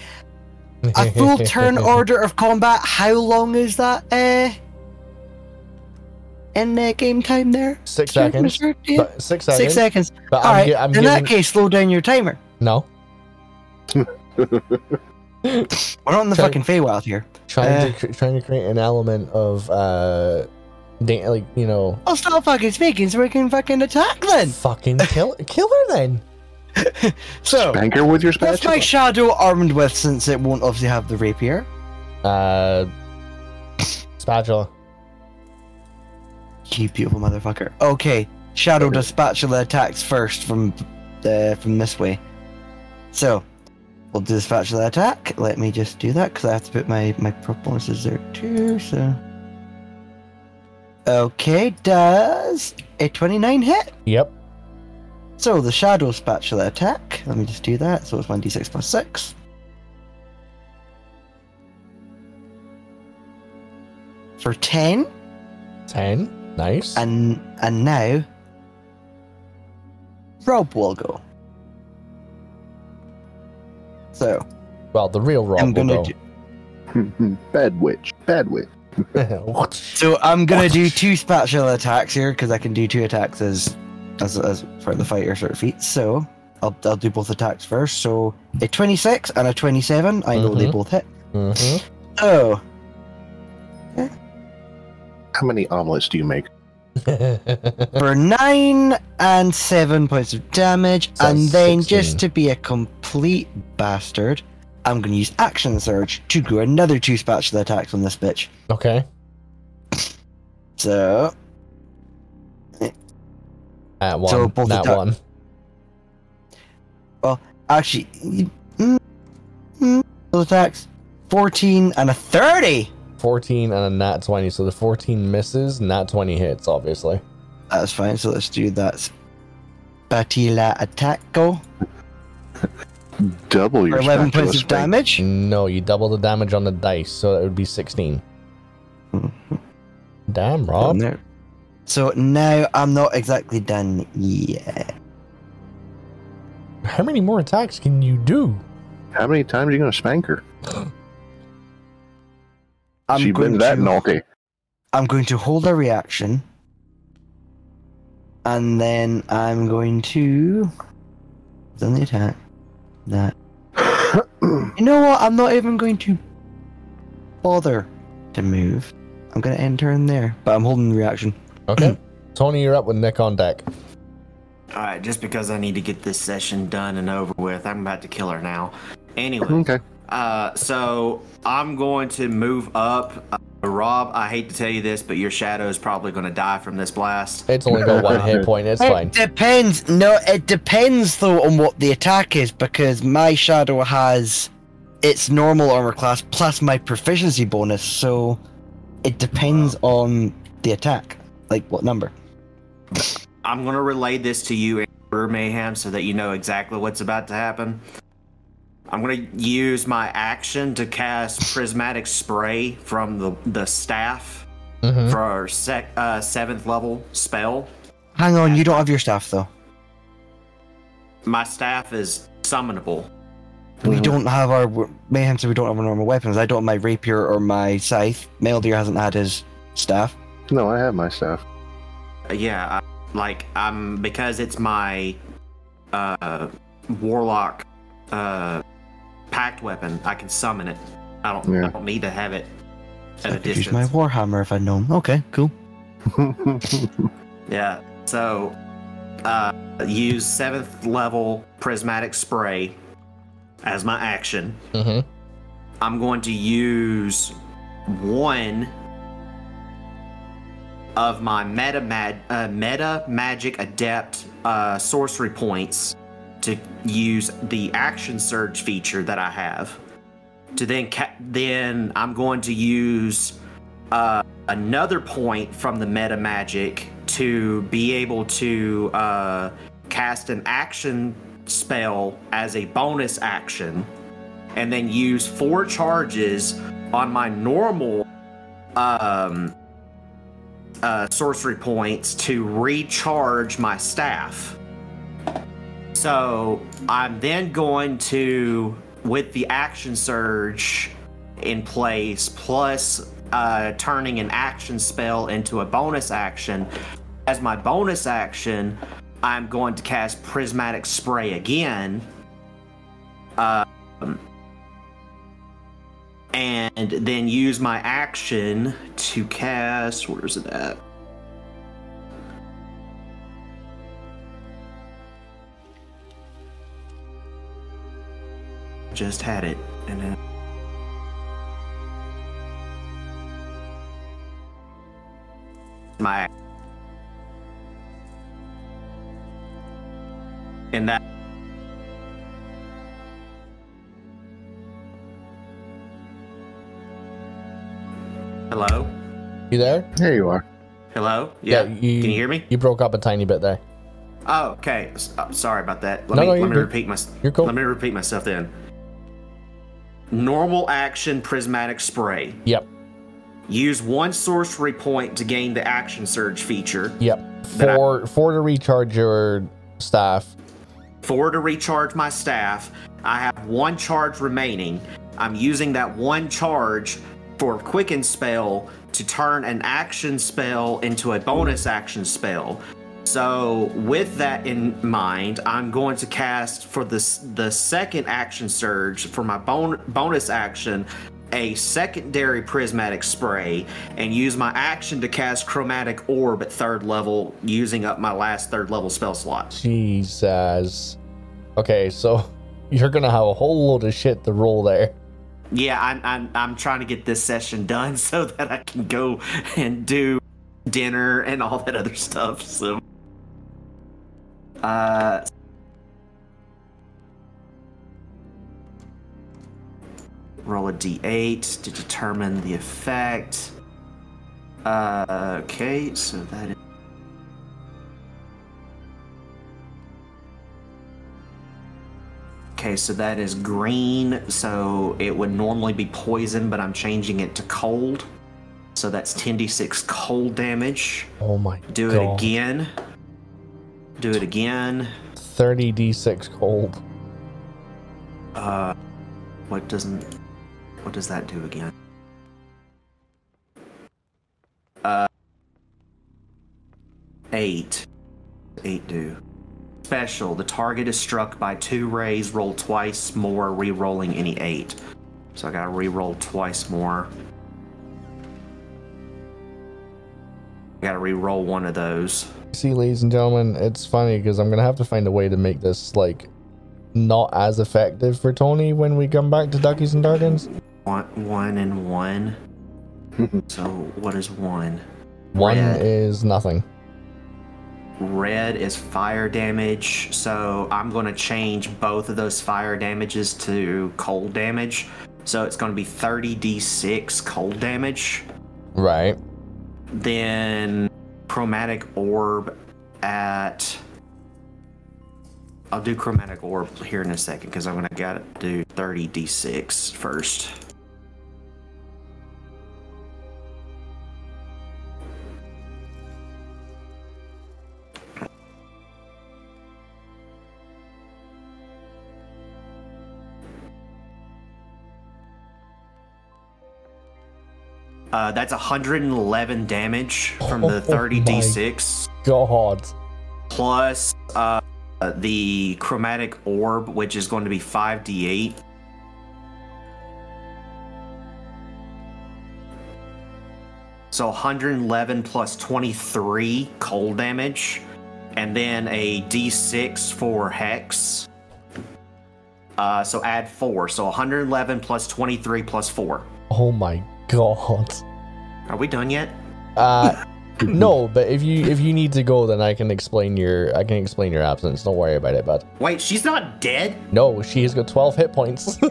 A full turn order of combat. How long is that? Uh, in uh, game time there? Six seconds. Mr. But six seconds. Six seconds. But I'm, Alright, gi- I'm in giving that case, slow down your timer. no. We're not in the Sorry. fucking Feywild here. Trying Uh. to trying to create an element of uh, da- like you know, I'll stop fucking speaking so we can fucking attack then. fucking kill kill her then. So, Spank with your what's spatula. my shadow armed with since it won't obviously have the rapier? Uh, spatula. You beautiful motherfucker. Okay, Shadow does spatula attacks first from uh, from this way. So we'll do the spatula attack. Let me just do that because I have to put my my prop bonuses there too. So okay, does a twenty nine hit? Yep. So the shadow spatula attack. Let me just do that. So it's one d six plus six. For ten, 10. Nice. and and now Rob will go. So well, the real Rob I'm will gonna go. do, bad witch. Bad witch. so I'm gonna do two spatula attacks here because I can do two attacks as as as for the fighter sort of feat. So I'll I'll do both attacks first. So a 26 and a 27. I know they Mhm. both hit. Mhm. Oh, How many omelets do you make? for nine and seven points of damage, So and then 16. just to be a complete bastard, I'm gonna use action surge to do another two spatula attacks on this bitch. okay. So At one. So both that attack- one. actually, mm, mm, those attacks, fourteen and a thirty. 14 and a nat 20. So the 14 misses, nat 20 hits, obviously. That's fine. So let's do that. Spatula attack go Double your eleven points of damage. No, you double the damage on the dice, so it would be 16. Damn, Down Rob. There. So now I'm not exactly done yet. How many more attacks can you do? How many times are you going to spank her? I'm she going been that to, naughty. I'm going to hold a reaction, and then I'm going to then the attack. That you know what? I'm not even going to bother to move. I'm going to enter in there, but I'm holding the reaction. Okay. Tony, you're up with Nick on deck. All right, just because I need to get this session done and over with, I'm about to kill her now. Anyway, okay. uh, so I'm going to move up. Uh, Rob, I hate to tell you this, but your shadow is probably going to die from this blast. It's only got one hit point. It's fine. It depends. No, it depends though on what the attack is because my shadow has its normal armor class plus my proficiency bonus, so it depends on the attack. Like what number? I'm going to relay this to you in order, Mayhem, so that you know exactly what's about to happen. I'm going to use my action to cast Prismatic Spray from the, the staff Mhm. for our sec, uh, seventh level spell. Hang on, you don't have your staff though. My staff is summonable. We Mhm. don't have our mayhem, so we don't have our normal weapons. I don't have my rapier or my scythe. Meldeer hasn't had his staff. No, I have my stuff. Uh, Yeah, I, like I'm because it's my uh, warlock uh, pact weapon. I can summon it. I don't. Yeah. I don't need to have it I at a could use my warhammer if I know. known. Okay, cool. Yeah. So, uh, use seventh level prismatic spray as my action. Mhm. I'm going to use one of my meta uh, meta magic adept uh, sorcery points to use the action surge feature that I have. To then ca- then I'm going to use uh, another point from the meta magic to be able to uh, cast an action spell as a bonus action and then use four charges on my normal um, uh, sorcery points to recharge my staff. So I'm then going to, with the action surge in place, plus uh, turning an action spell into a bonus action, as my bonus action, I'm going to cast Prismatic Spray again. Um, and then use my action to cast. Where's it at? Just had it, and then. My And that. Hello? You there? There you are. Hello? Yeah. Yeah, you- Can you hear me? You broke up a tiny bit there. Oh, okay. S- uh, sorry about that. Let No, me no, let you're me good. repeat my You're cool. Let me repeat myself then. Normal action prismatic spray. Yep. Use one sorcery point to gain the action surge feature. Yep. Then I- For for to recharge your staff. Four to recharge my staff. I have one charge remaining. I'm using that one charge for quicken spell to turn an action spell into a bonus action spell. So, with that in mind, I'm going to cast for this the second action surge for my bon- bonus action a secondary prismatic spray and use my action to cast chromatic orb at third level using up my last third level spell slot. Jesus. Okay, so you're gonna have a whole load of shit to roll there. Yeah, I'm, I'm I'm trying to get this session done so that I can go and do dinner and all that other stuff. So, uh, roll a d8 to determine the effect. Uh, okay, so that is. Okay, so that is green, so it would normally be poison, but I'm changing it to cold. So that's 10d6 cold damage. Oh my Do god. it again. Do it again. 30 d6 cold. Uh, what doesn't. What does that do again? Uh, eight. Eight do. Special. The target is struck by two rays. Roll twice more, re-rolling any eight. So I gotta re-roll twice more. I gotta re-roll one of those. See, ladies and gentlemen, it's funny because I'm gonna have to find a way to make this like not as effective for Tony when we come back to Duckies and Darkins. One, one and one. so what is one? One Red. is nothing. Red is fire damage, so I'm going to change both of those fire damages to cold damage. So it's going to be 30d6 cold damage. Right. Then chromatic orb at. I'll do chromatic orb here in a second because I'm going to got to do 30d6 first. Uh, that's 111 damage from the Oh 30d6 God. plus uh, the chromatic orb, which is going to be 5d8. So 111 plus 23 cold damage, and then a d6 for hex. Uh, so add four. So 111 plus 23 plus four. Oh my God. Are we done yet? Uh, no, but if you if you need to go, then I can explain your I can explain your absence. Don't worry about it, bud. Wait, she's not dead? No, she has got 12 hit points.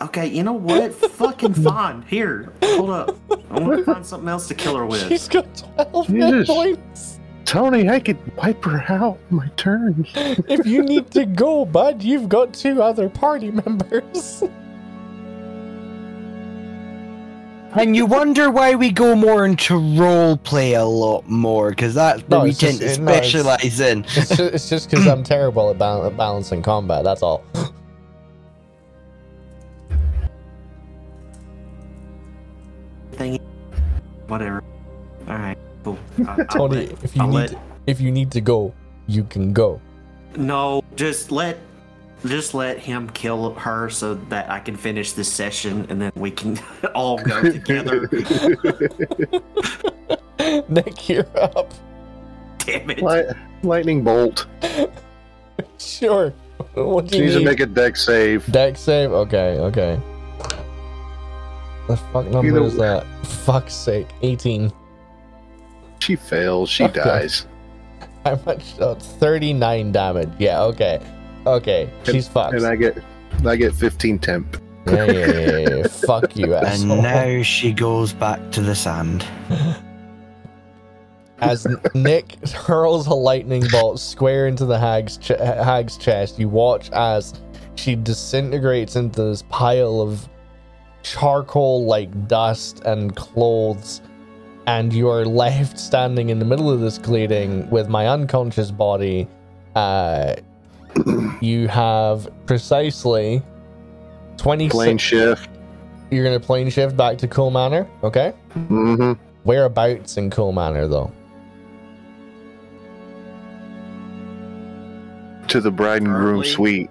Okay, you know what? Fucking fine. Here, hold up. I want to find something else to kill her with. She's got 12 hit Jesus. points. Tony, I could wipe her out my turn. If you need to go, bud, you've got two other party members. And you wonder why we go more into role play a lot more, because that's what No, we tend just- to it- no, it's- specialize in. It's just, because I'm terrible at bal- balancing combat. That's all. Thing. Whatever. All right. Cool. I- I'll Tony, if you I'll need let- if you need to go, you can go. no, just let, just let him kill her so that I can finish this session and then we can all go together. Nick, you're up. Damn it. Light, lightning bolt. Sure. What do She you needs to make a Dex save. Dex save? Okay, okay. The fuck number Either is way. that? Fuck's sake. 18. She fails. She Okay. dies. How much? Oh, 39 damage. Yeah, okay. Okay, she's fucked. And I get I get 15 temp. Yeah, yeah, yeah, yeah. Fuck you, asshole. And now she goes back to the sand. As Nick hurls a lightning bolt square into the hag's, ch- hag's chest, you watch as she disintegrates into this pile of charcoal like dust and clothes, and you are left standing in the middle of this clearing with my unconscious body. Uh, you have precisely 26. Plane shift. You're going to plane shift back to Cool Manor, okay? Mm-hmm. Whereabouts in Cool Manor, though? To the bride and groom Early. suite.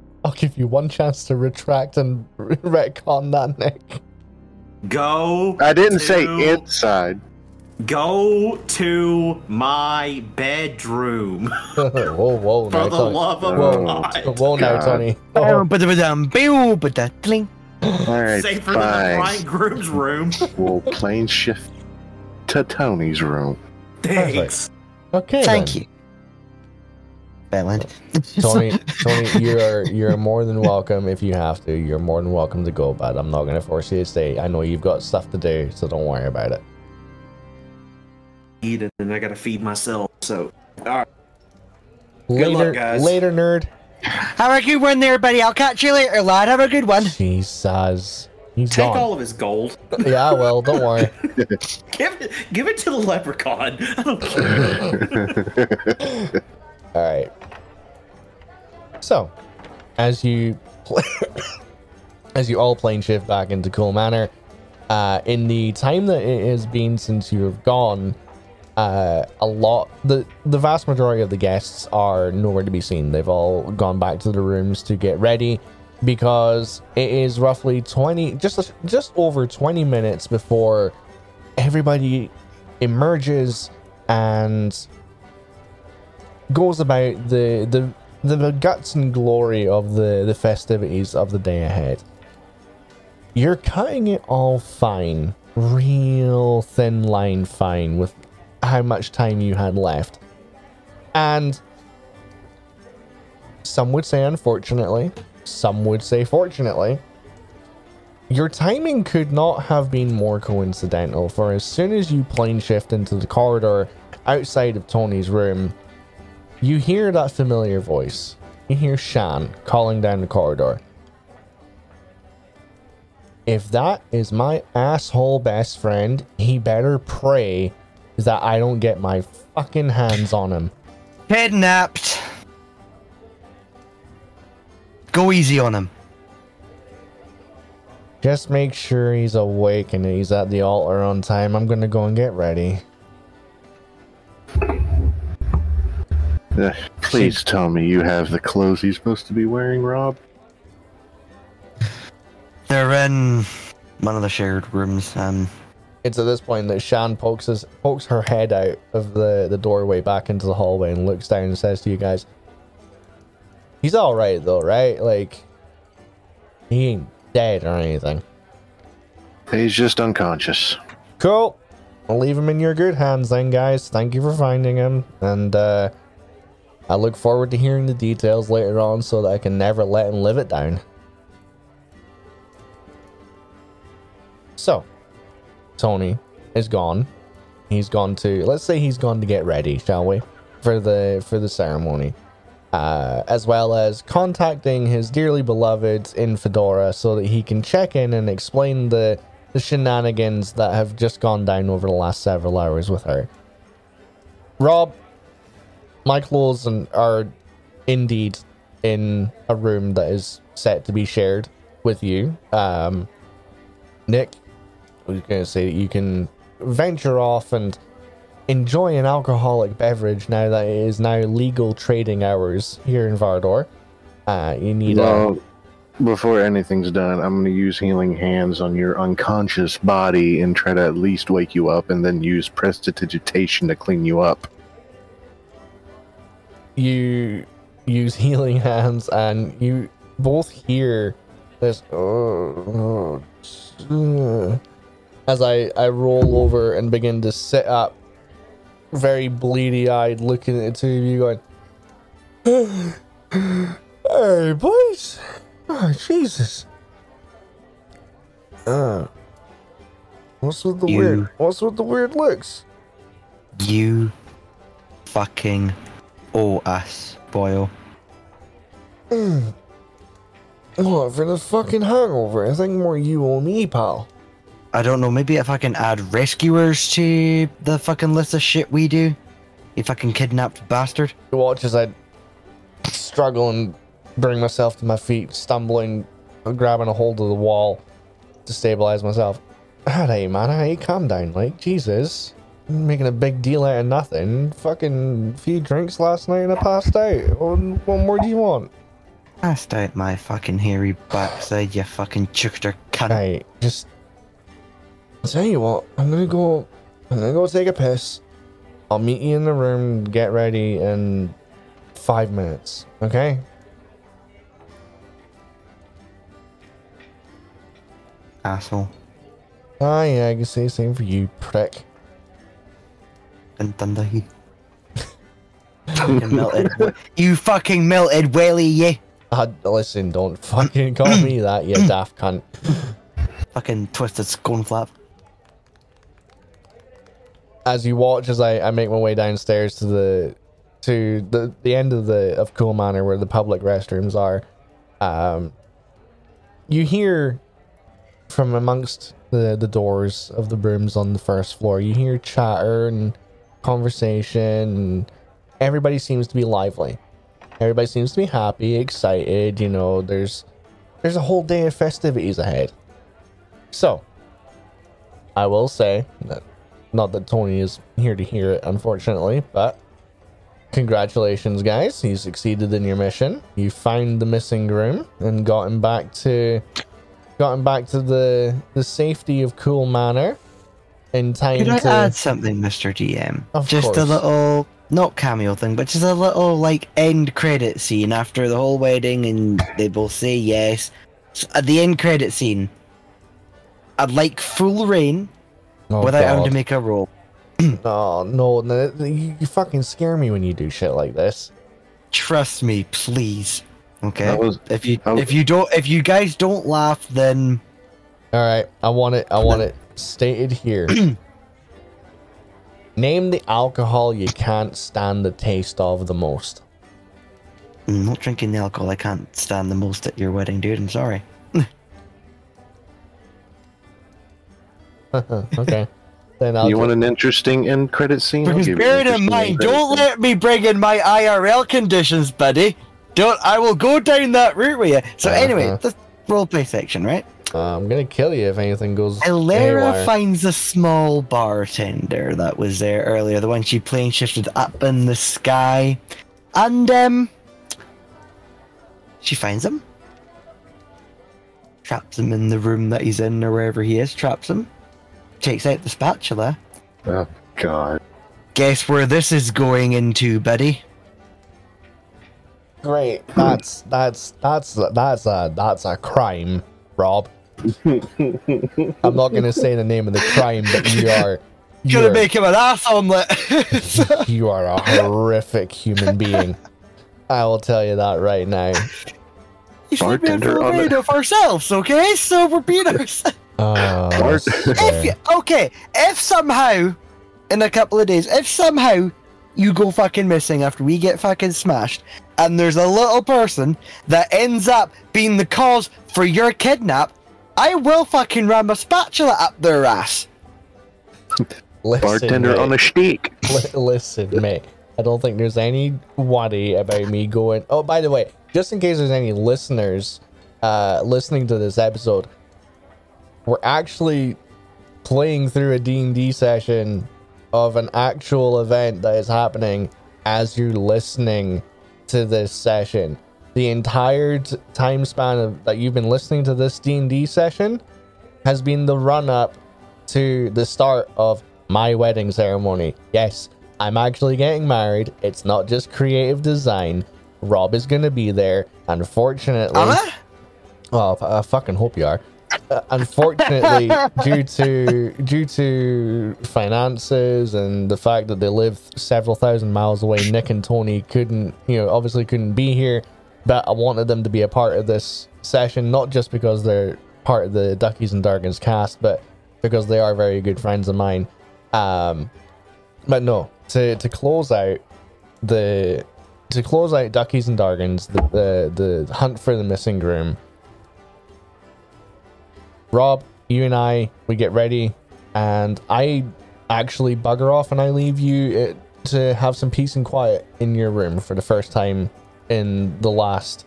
I'll give you one chance to retract and retcon that, Nick. Go. I didn't say inside. Go to my bedroom. whoa, whoa, For now, the Tony. love of Whoa, God. whoa, now, Tony. Oh, but the bing, um, but that cling. All right, Safer than the fine. bride groom's room. We'll plane shift to Tony's room. Thanks. okay. Thank then. you. Bellend. Tony, Tony, you're you're more than welcome if you have to. You're more than welcome to go, but I'm not gonna force you to stay. I know you've got stuff to do, so don't worry about it. Eat it, and I gotta feed myself. So, all right. Good luck, Later, guys. later, nerd. Have a good one there, buddy. I'll catch you later, lad. Have a good one. Jesus, he's Take gone. all of his gold. Yeah, well, don't worry. Give it, give it to the leprechaun. I don't care. All right. So, as you pl- as you all plane shift back into Cool Manor, uh, in the time that it has been since you have gone, uh, a lot the the vast majority of the guests are nowhere to be seen. They've all gone back to the rooms to get ready because it is roughly 20 just just over 20 minutes before everybody emerges and goes about the the the guts and glory of the the festivities of the day ahead. You're cutting it all fine, real thin line fine with how much time you had left. And some would say unfortunately, some would say fortunately, your timing could not have been more coincidental, for as soon as you plane shift into the corridor outside of Tony's room, you hear that familiar voice. You hear Shan calling down the corridor. If that is my asshole best friend, he better pray that I don't get my fucking hands on him. Kidnapped. Go easy on him. Just make sure he's awake and he's at the altar on time. I'm gonna go and get ready. Uh, Please tell me you have the clothes he's supposed to be wearing, Rob. They're in one of the shared rooms. Um, It's at this point that Shan pokes his, pokes her head out of the, the doorway back into the hallway and looks down and says to you guys, "He's all right though, right? Like he ain't dead or anything." He's just unconscious. Cool. I'll leave him in your good hands then, guys. Thank you for finding him, and uh, I look forward to hearing the details later on so that I can never let him live it down. So, Tony is gone. He's gone to let's say he's gone to get ready, shall we, for the for the ceremony, uh, as well as contacting his dearly beloved in Fedora so that he can check in and explain the the shenanigans that have just gone down over the last several hours with her. Rob, my clothes and are indeed in a room that is set to be shared with you. Um, Nick, I was going to say that you can venture off and enjoy an alcoholic beverage now that it is now legal trading hours here in Vardor. Uh, you need a. Before anything's done, I'm going to use healing hands on your unconscious body and try to at least wake you up, and then use prestidigitation to clean you up. You use healing hands and you both hear this "Oh, oh, as I, I roll over and begin to sit up very bleedy eyed looking at the two of you going hey boys. Oh jesus. Uh what's with the You- weird what's with the weird looks? You fucking owe us, Boyle. what for the fucking hangover i think more you or me pal I don't know, maybe if I can add rescuers to the fucking list of shit we do. If You fucking kidnapped bastard. You watch as I struggle and bring myself to my feet, stumbling, grabbing a hold of the wall to stabilize myself. Hey, man, hey, calm down, like, Jesus. Making a big deal out of nothing. Fucking few drinks last night and I passed out. What, what more do you want? Passed out my fucking hairy backside, you fucking chuckster cunt. Hey, just. I'll tell you what, I'm gonna go. I'm gonna go take a piss. I'll meet you in the room, get ready in five minutes, okay? Asshole. Ah, yeah, I can say the same for you, prick. And thunder he. fucking melted. You fucking melted welly, yeah. Uh, listen, don't fucking call me that, you daft cunt. Fucking twisted scone flap. As you watch, as I, I make my way downstairs to the to the the end of the of Cool Manor where the public restrooms are, um, you hear from amongst the the doors of the rooms on the first floor, you hear chatter and conversation, everybody seems to be lively. Everybody seems to be happy, excited. You know, there's there's a whole day of festivities ahead. So, I will say that not that Tony is here to hear it, unfortunately, but congratulations, guys! You succeeded in your mission. You found the missing groom and got him back to got him back to the the safety of Cool Manor in time Could I to. add something, Mr. DM? Of just course. a little, not cameo thing, but just a little like end credit scene after the whole wedding, and they both say yes. So at the end credit scene, I'd like full rain Oh, without having to make a roll. Oh no, no, you, you fucking scare me when you do shit like this. Trust me, please. Okay. That was if you was- if you don't if you guys don't laugh, then All right, I want it. I want it stated here. Name the alcohol you can't stand the taste of the most. I'm not drinking the alcohol. I can't stand the most at your wedding, dude. I'm sorry. okay. Then I'll you want an interesting end credit scene? Because bear it in mind, don't scene. let me bring in my IRL conditions, buddy. Don't. I will go down that route with you. So anyway, Uh-huh. the roleplay section, right? uh, I'm gonna kill you if anything goes. Elara haywire. finds a small bartender that was there earlier, the one she plane shifted up in the sky, and um, she finds him, traps him in the room that he's in or wherever he is, traps him, takes out the spatula. Oh God. Guess where this is going into, buddy? Great. That's that's that's that's a that's a crime, Rob. I'm not gonna say the name of the crime, but you are. Gonna you're- make him an ass omelet. You are a horrific human being. I will tell you that right now. You should be Bartender on afraid the- of ourselves, okay? So we're being ourselves. Oh, uh, Bart- if you, okay, if somehow in a couple of days, if somehow you go fucking missing after we get fucking smashed, and there's a little person that ends up being the cause for your kidnap, I will fucking ram a spatula up their ass. listen, Bartender mate. on a stick. Li- listen, mate. I don't think there's any worry about me going. Oh, by the way, just in case there's any listeners uh, listening to this episode, we're actually playing through a D&D session of an actual event that is happening as you're listening to this session. the entire time span of that you've been listening to this D&D session has been the run up to the start of my wedding ceremony. Yes, I'm actually getting married. It's not just creative design. Rob is going to be there. Unfortunately, Huh? well, I oh, I fucking hope you are. Uh, unfortunately, due to due to finances and the fact that they live several thousand miles away, Nick and Tony couldn't, you know, obviously couldn't be here. But I wanted them to be a part of this session, not just because they're part of the Duckies and Dargans cast, but because they are very good friends of mine. Um, but no, to to close out the to close out Duckies and Dargans, the the, the hunt for the missing groom. Rob, you and I, we get ready, and I actually bugger off and I leave you uh, to have some peace and quiet in your room for the first time in the last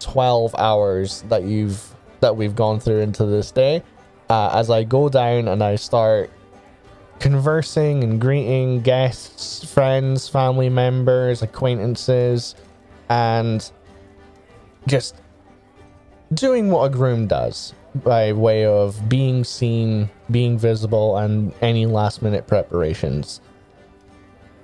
12 hours that you've that we've gone through into this day. Uh, as I go down and I start conversing and greeting guests, friends, family members, acquaintances, and just doing what a groom does by way of being seen, being visible, and any last minute preparations.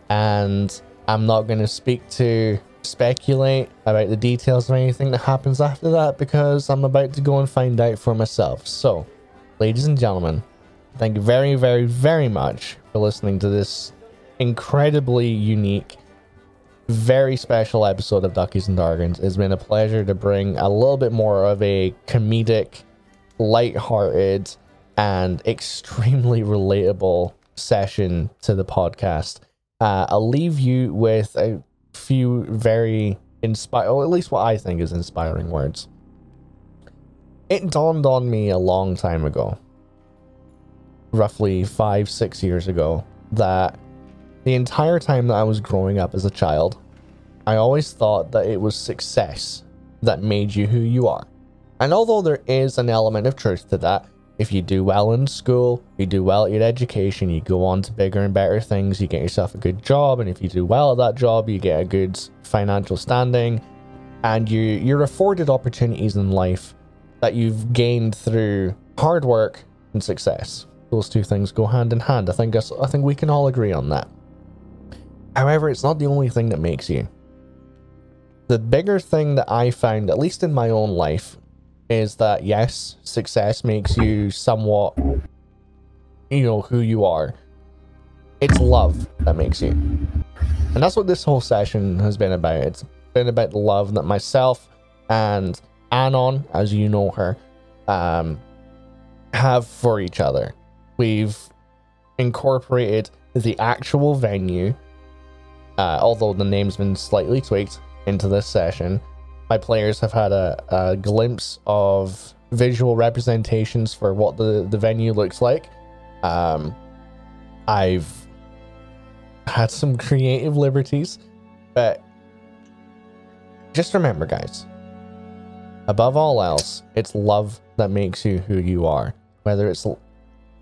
And I'm not going to speak to speculate about the details of anything that happens after that because I'm about to go and find out for myself. So, ladies and gentlemen, thank you very, very, very much for listening to this incredibly unique, very special episode of Duckies and Dargons. It's been a pleasure to bring a little bit more of a comedic, light-hearted, and extremely relatable session to the podcast. Uh, I'll leave you with a few very inspiring, or at least what I think is inspiring words. It dawned on me a long time ago, roughly five, six years ago, that the entire time that I was growing up as a child, I always thought that it was success that made you who you are. And although there is an element of truth to that, if you do well in school, you do well at your education, you go on to bigger and better things, you get yourself a good job, and if you do well at that job, you get a good financial standing, and you you're afforded opportunities in life that you've gained through hard work and success. Those two things go hand in hand. I think I think we can all agree on that. However, it's not the only thing that makes you. The bigger thing that I found, at least in my own life, is that yes, success makes you somewhat, you know, who you are. It's love that makes you. And that's what this whole session has been about. It's been about the love that myself and Annon, as you know her, um, have for each other. We've incorporated the actual venue, uh, although the name's been slightly tweaked into this session. My players have had a, a glimpse of visual representations for what the, the venue looks like. Um, I've had some creative liberties, but just remember, guys, above all else, it's love that makes you who you are. Whether it's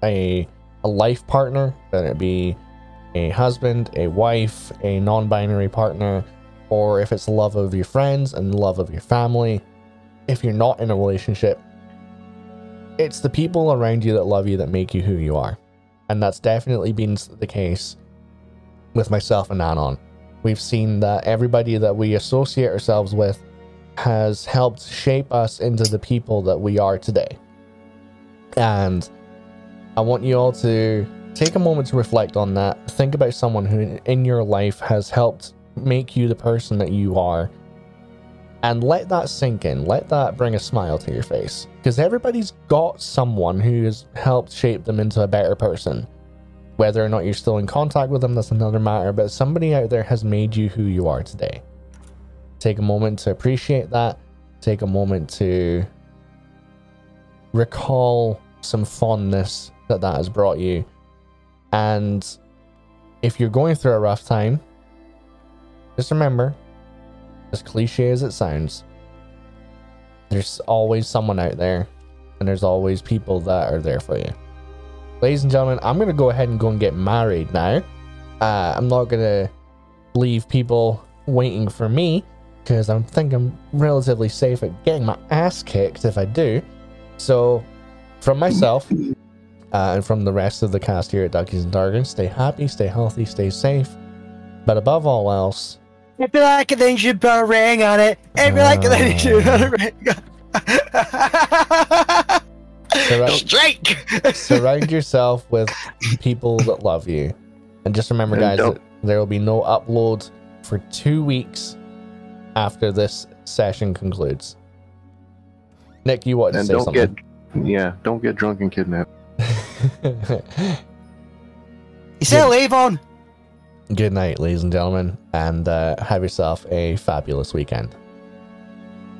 a a life partner, whether it be a husband, a wife, a non-binary partner, or if it's love of your friends and love of your family. If you're not in a relationship, it's the people around you that love you that make you who you are. And that's definitely been the case with myself and Annon. We've seen that everybody that we associate ourselves with has helped shape us into the people that we are today. And I want you all to take a moment to reflect on that. Think about someone who in your life has helped make you the person that you are. And let that sink in. Let that bring a smile to your face. Because everybody's got someone who has helped shape them into a better person. Whether or not you're still in contact with them, that's another matter. But somebody out there has made you who you are today. Take a moment to appreciate that. Take a moment to recall some fondness that that has brought you. And if you're going through a rough time, just remember, as cliche as it sounds, there's always someone out there, and there's always people that are there for you. Ladies and gentlemen, I'm gonna go ahead and go and get married now. Uh, I'm not gonna leave people waiting for me. because I think I'm relatively safe at getting my ass kicked if I do. So, from myself uh, and from the rest of the cast here at Duckies and Dargons, stay happy, stay healthy, stay safe. But above all else, If you like it, then you should put a ring on it. If you like it, then you should put a uh. ring on it. surround, Strike! surround yourself with people that love you. And just remember, guys, don't- that there will be no upload for two weeks after this session concludes. Nick, you want to And say don't something? get, yeah, don't get drunk and kidnapped. You still leave on? Good night, ladies and gentlemen, and uh, have yourself a fabulous weekend.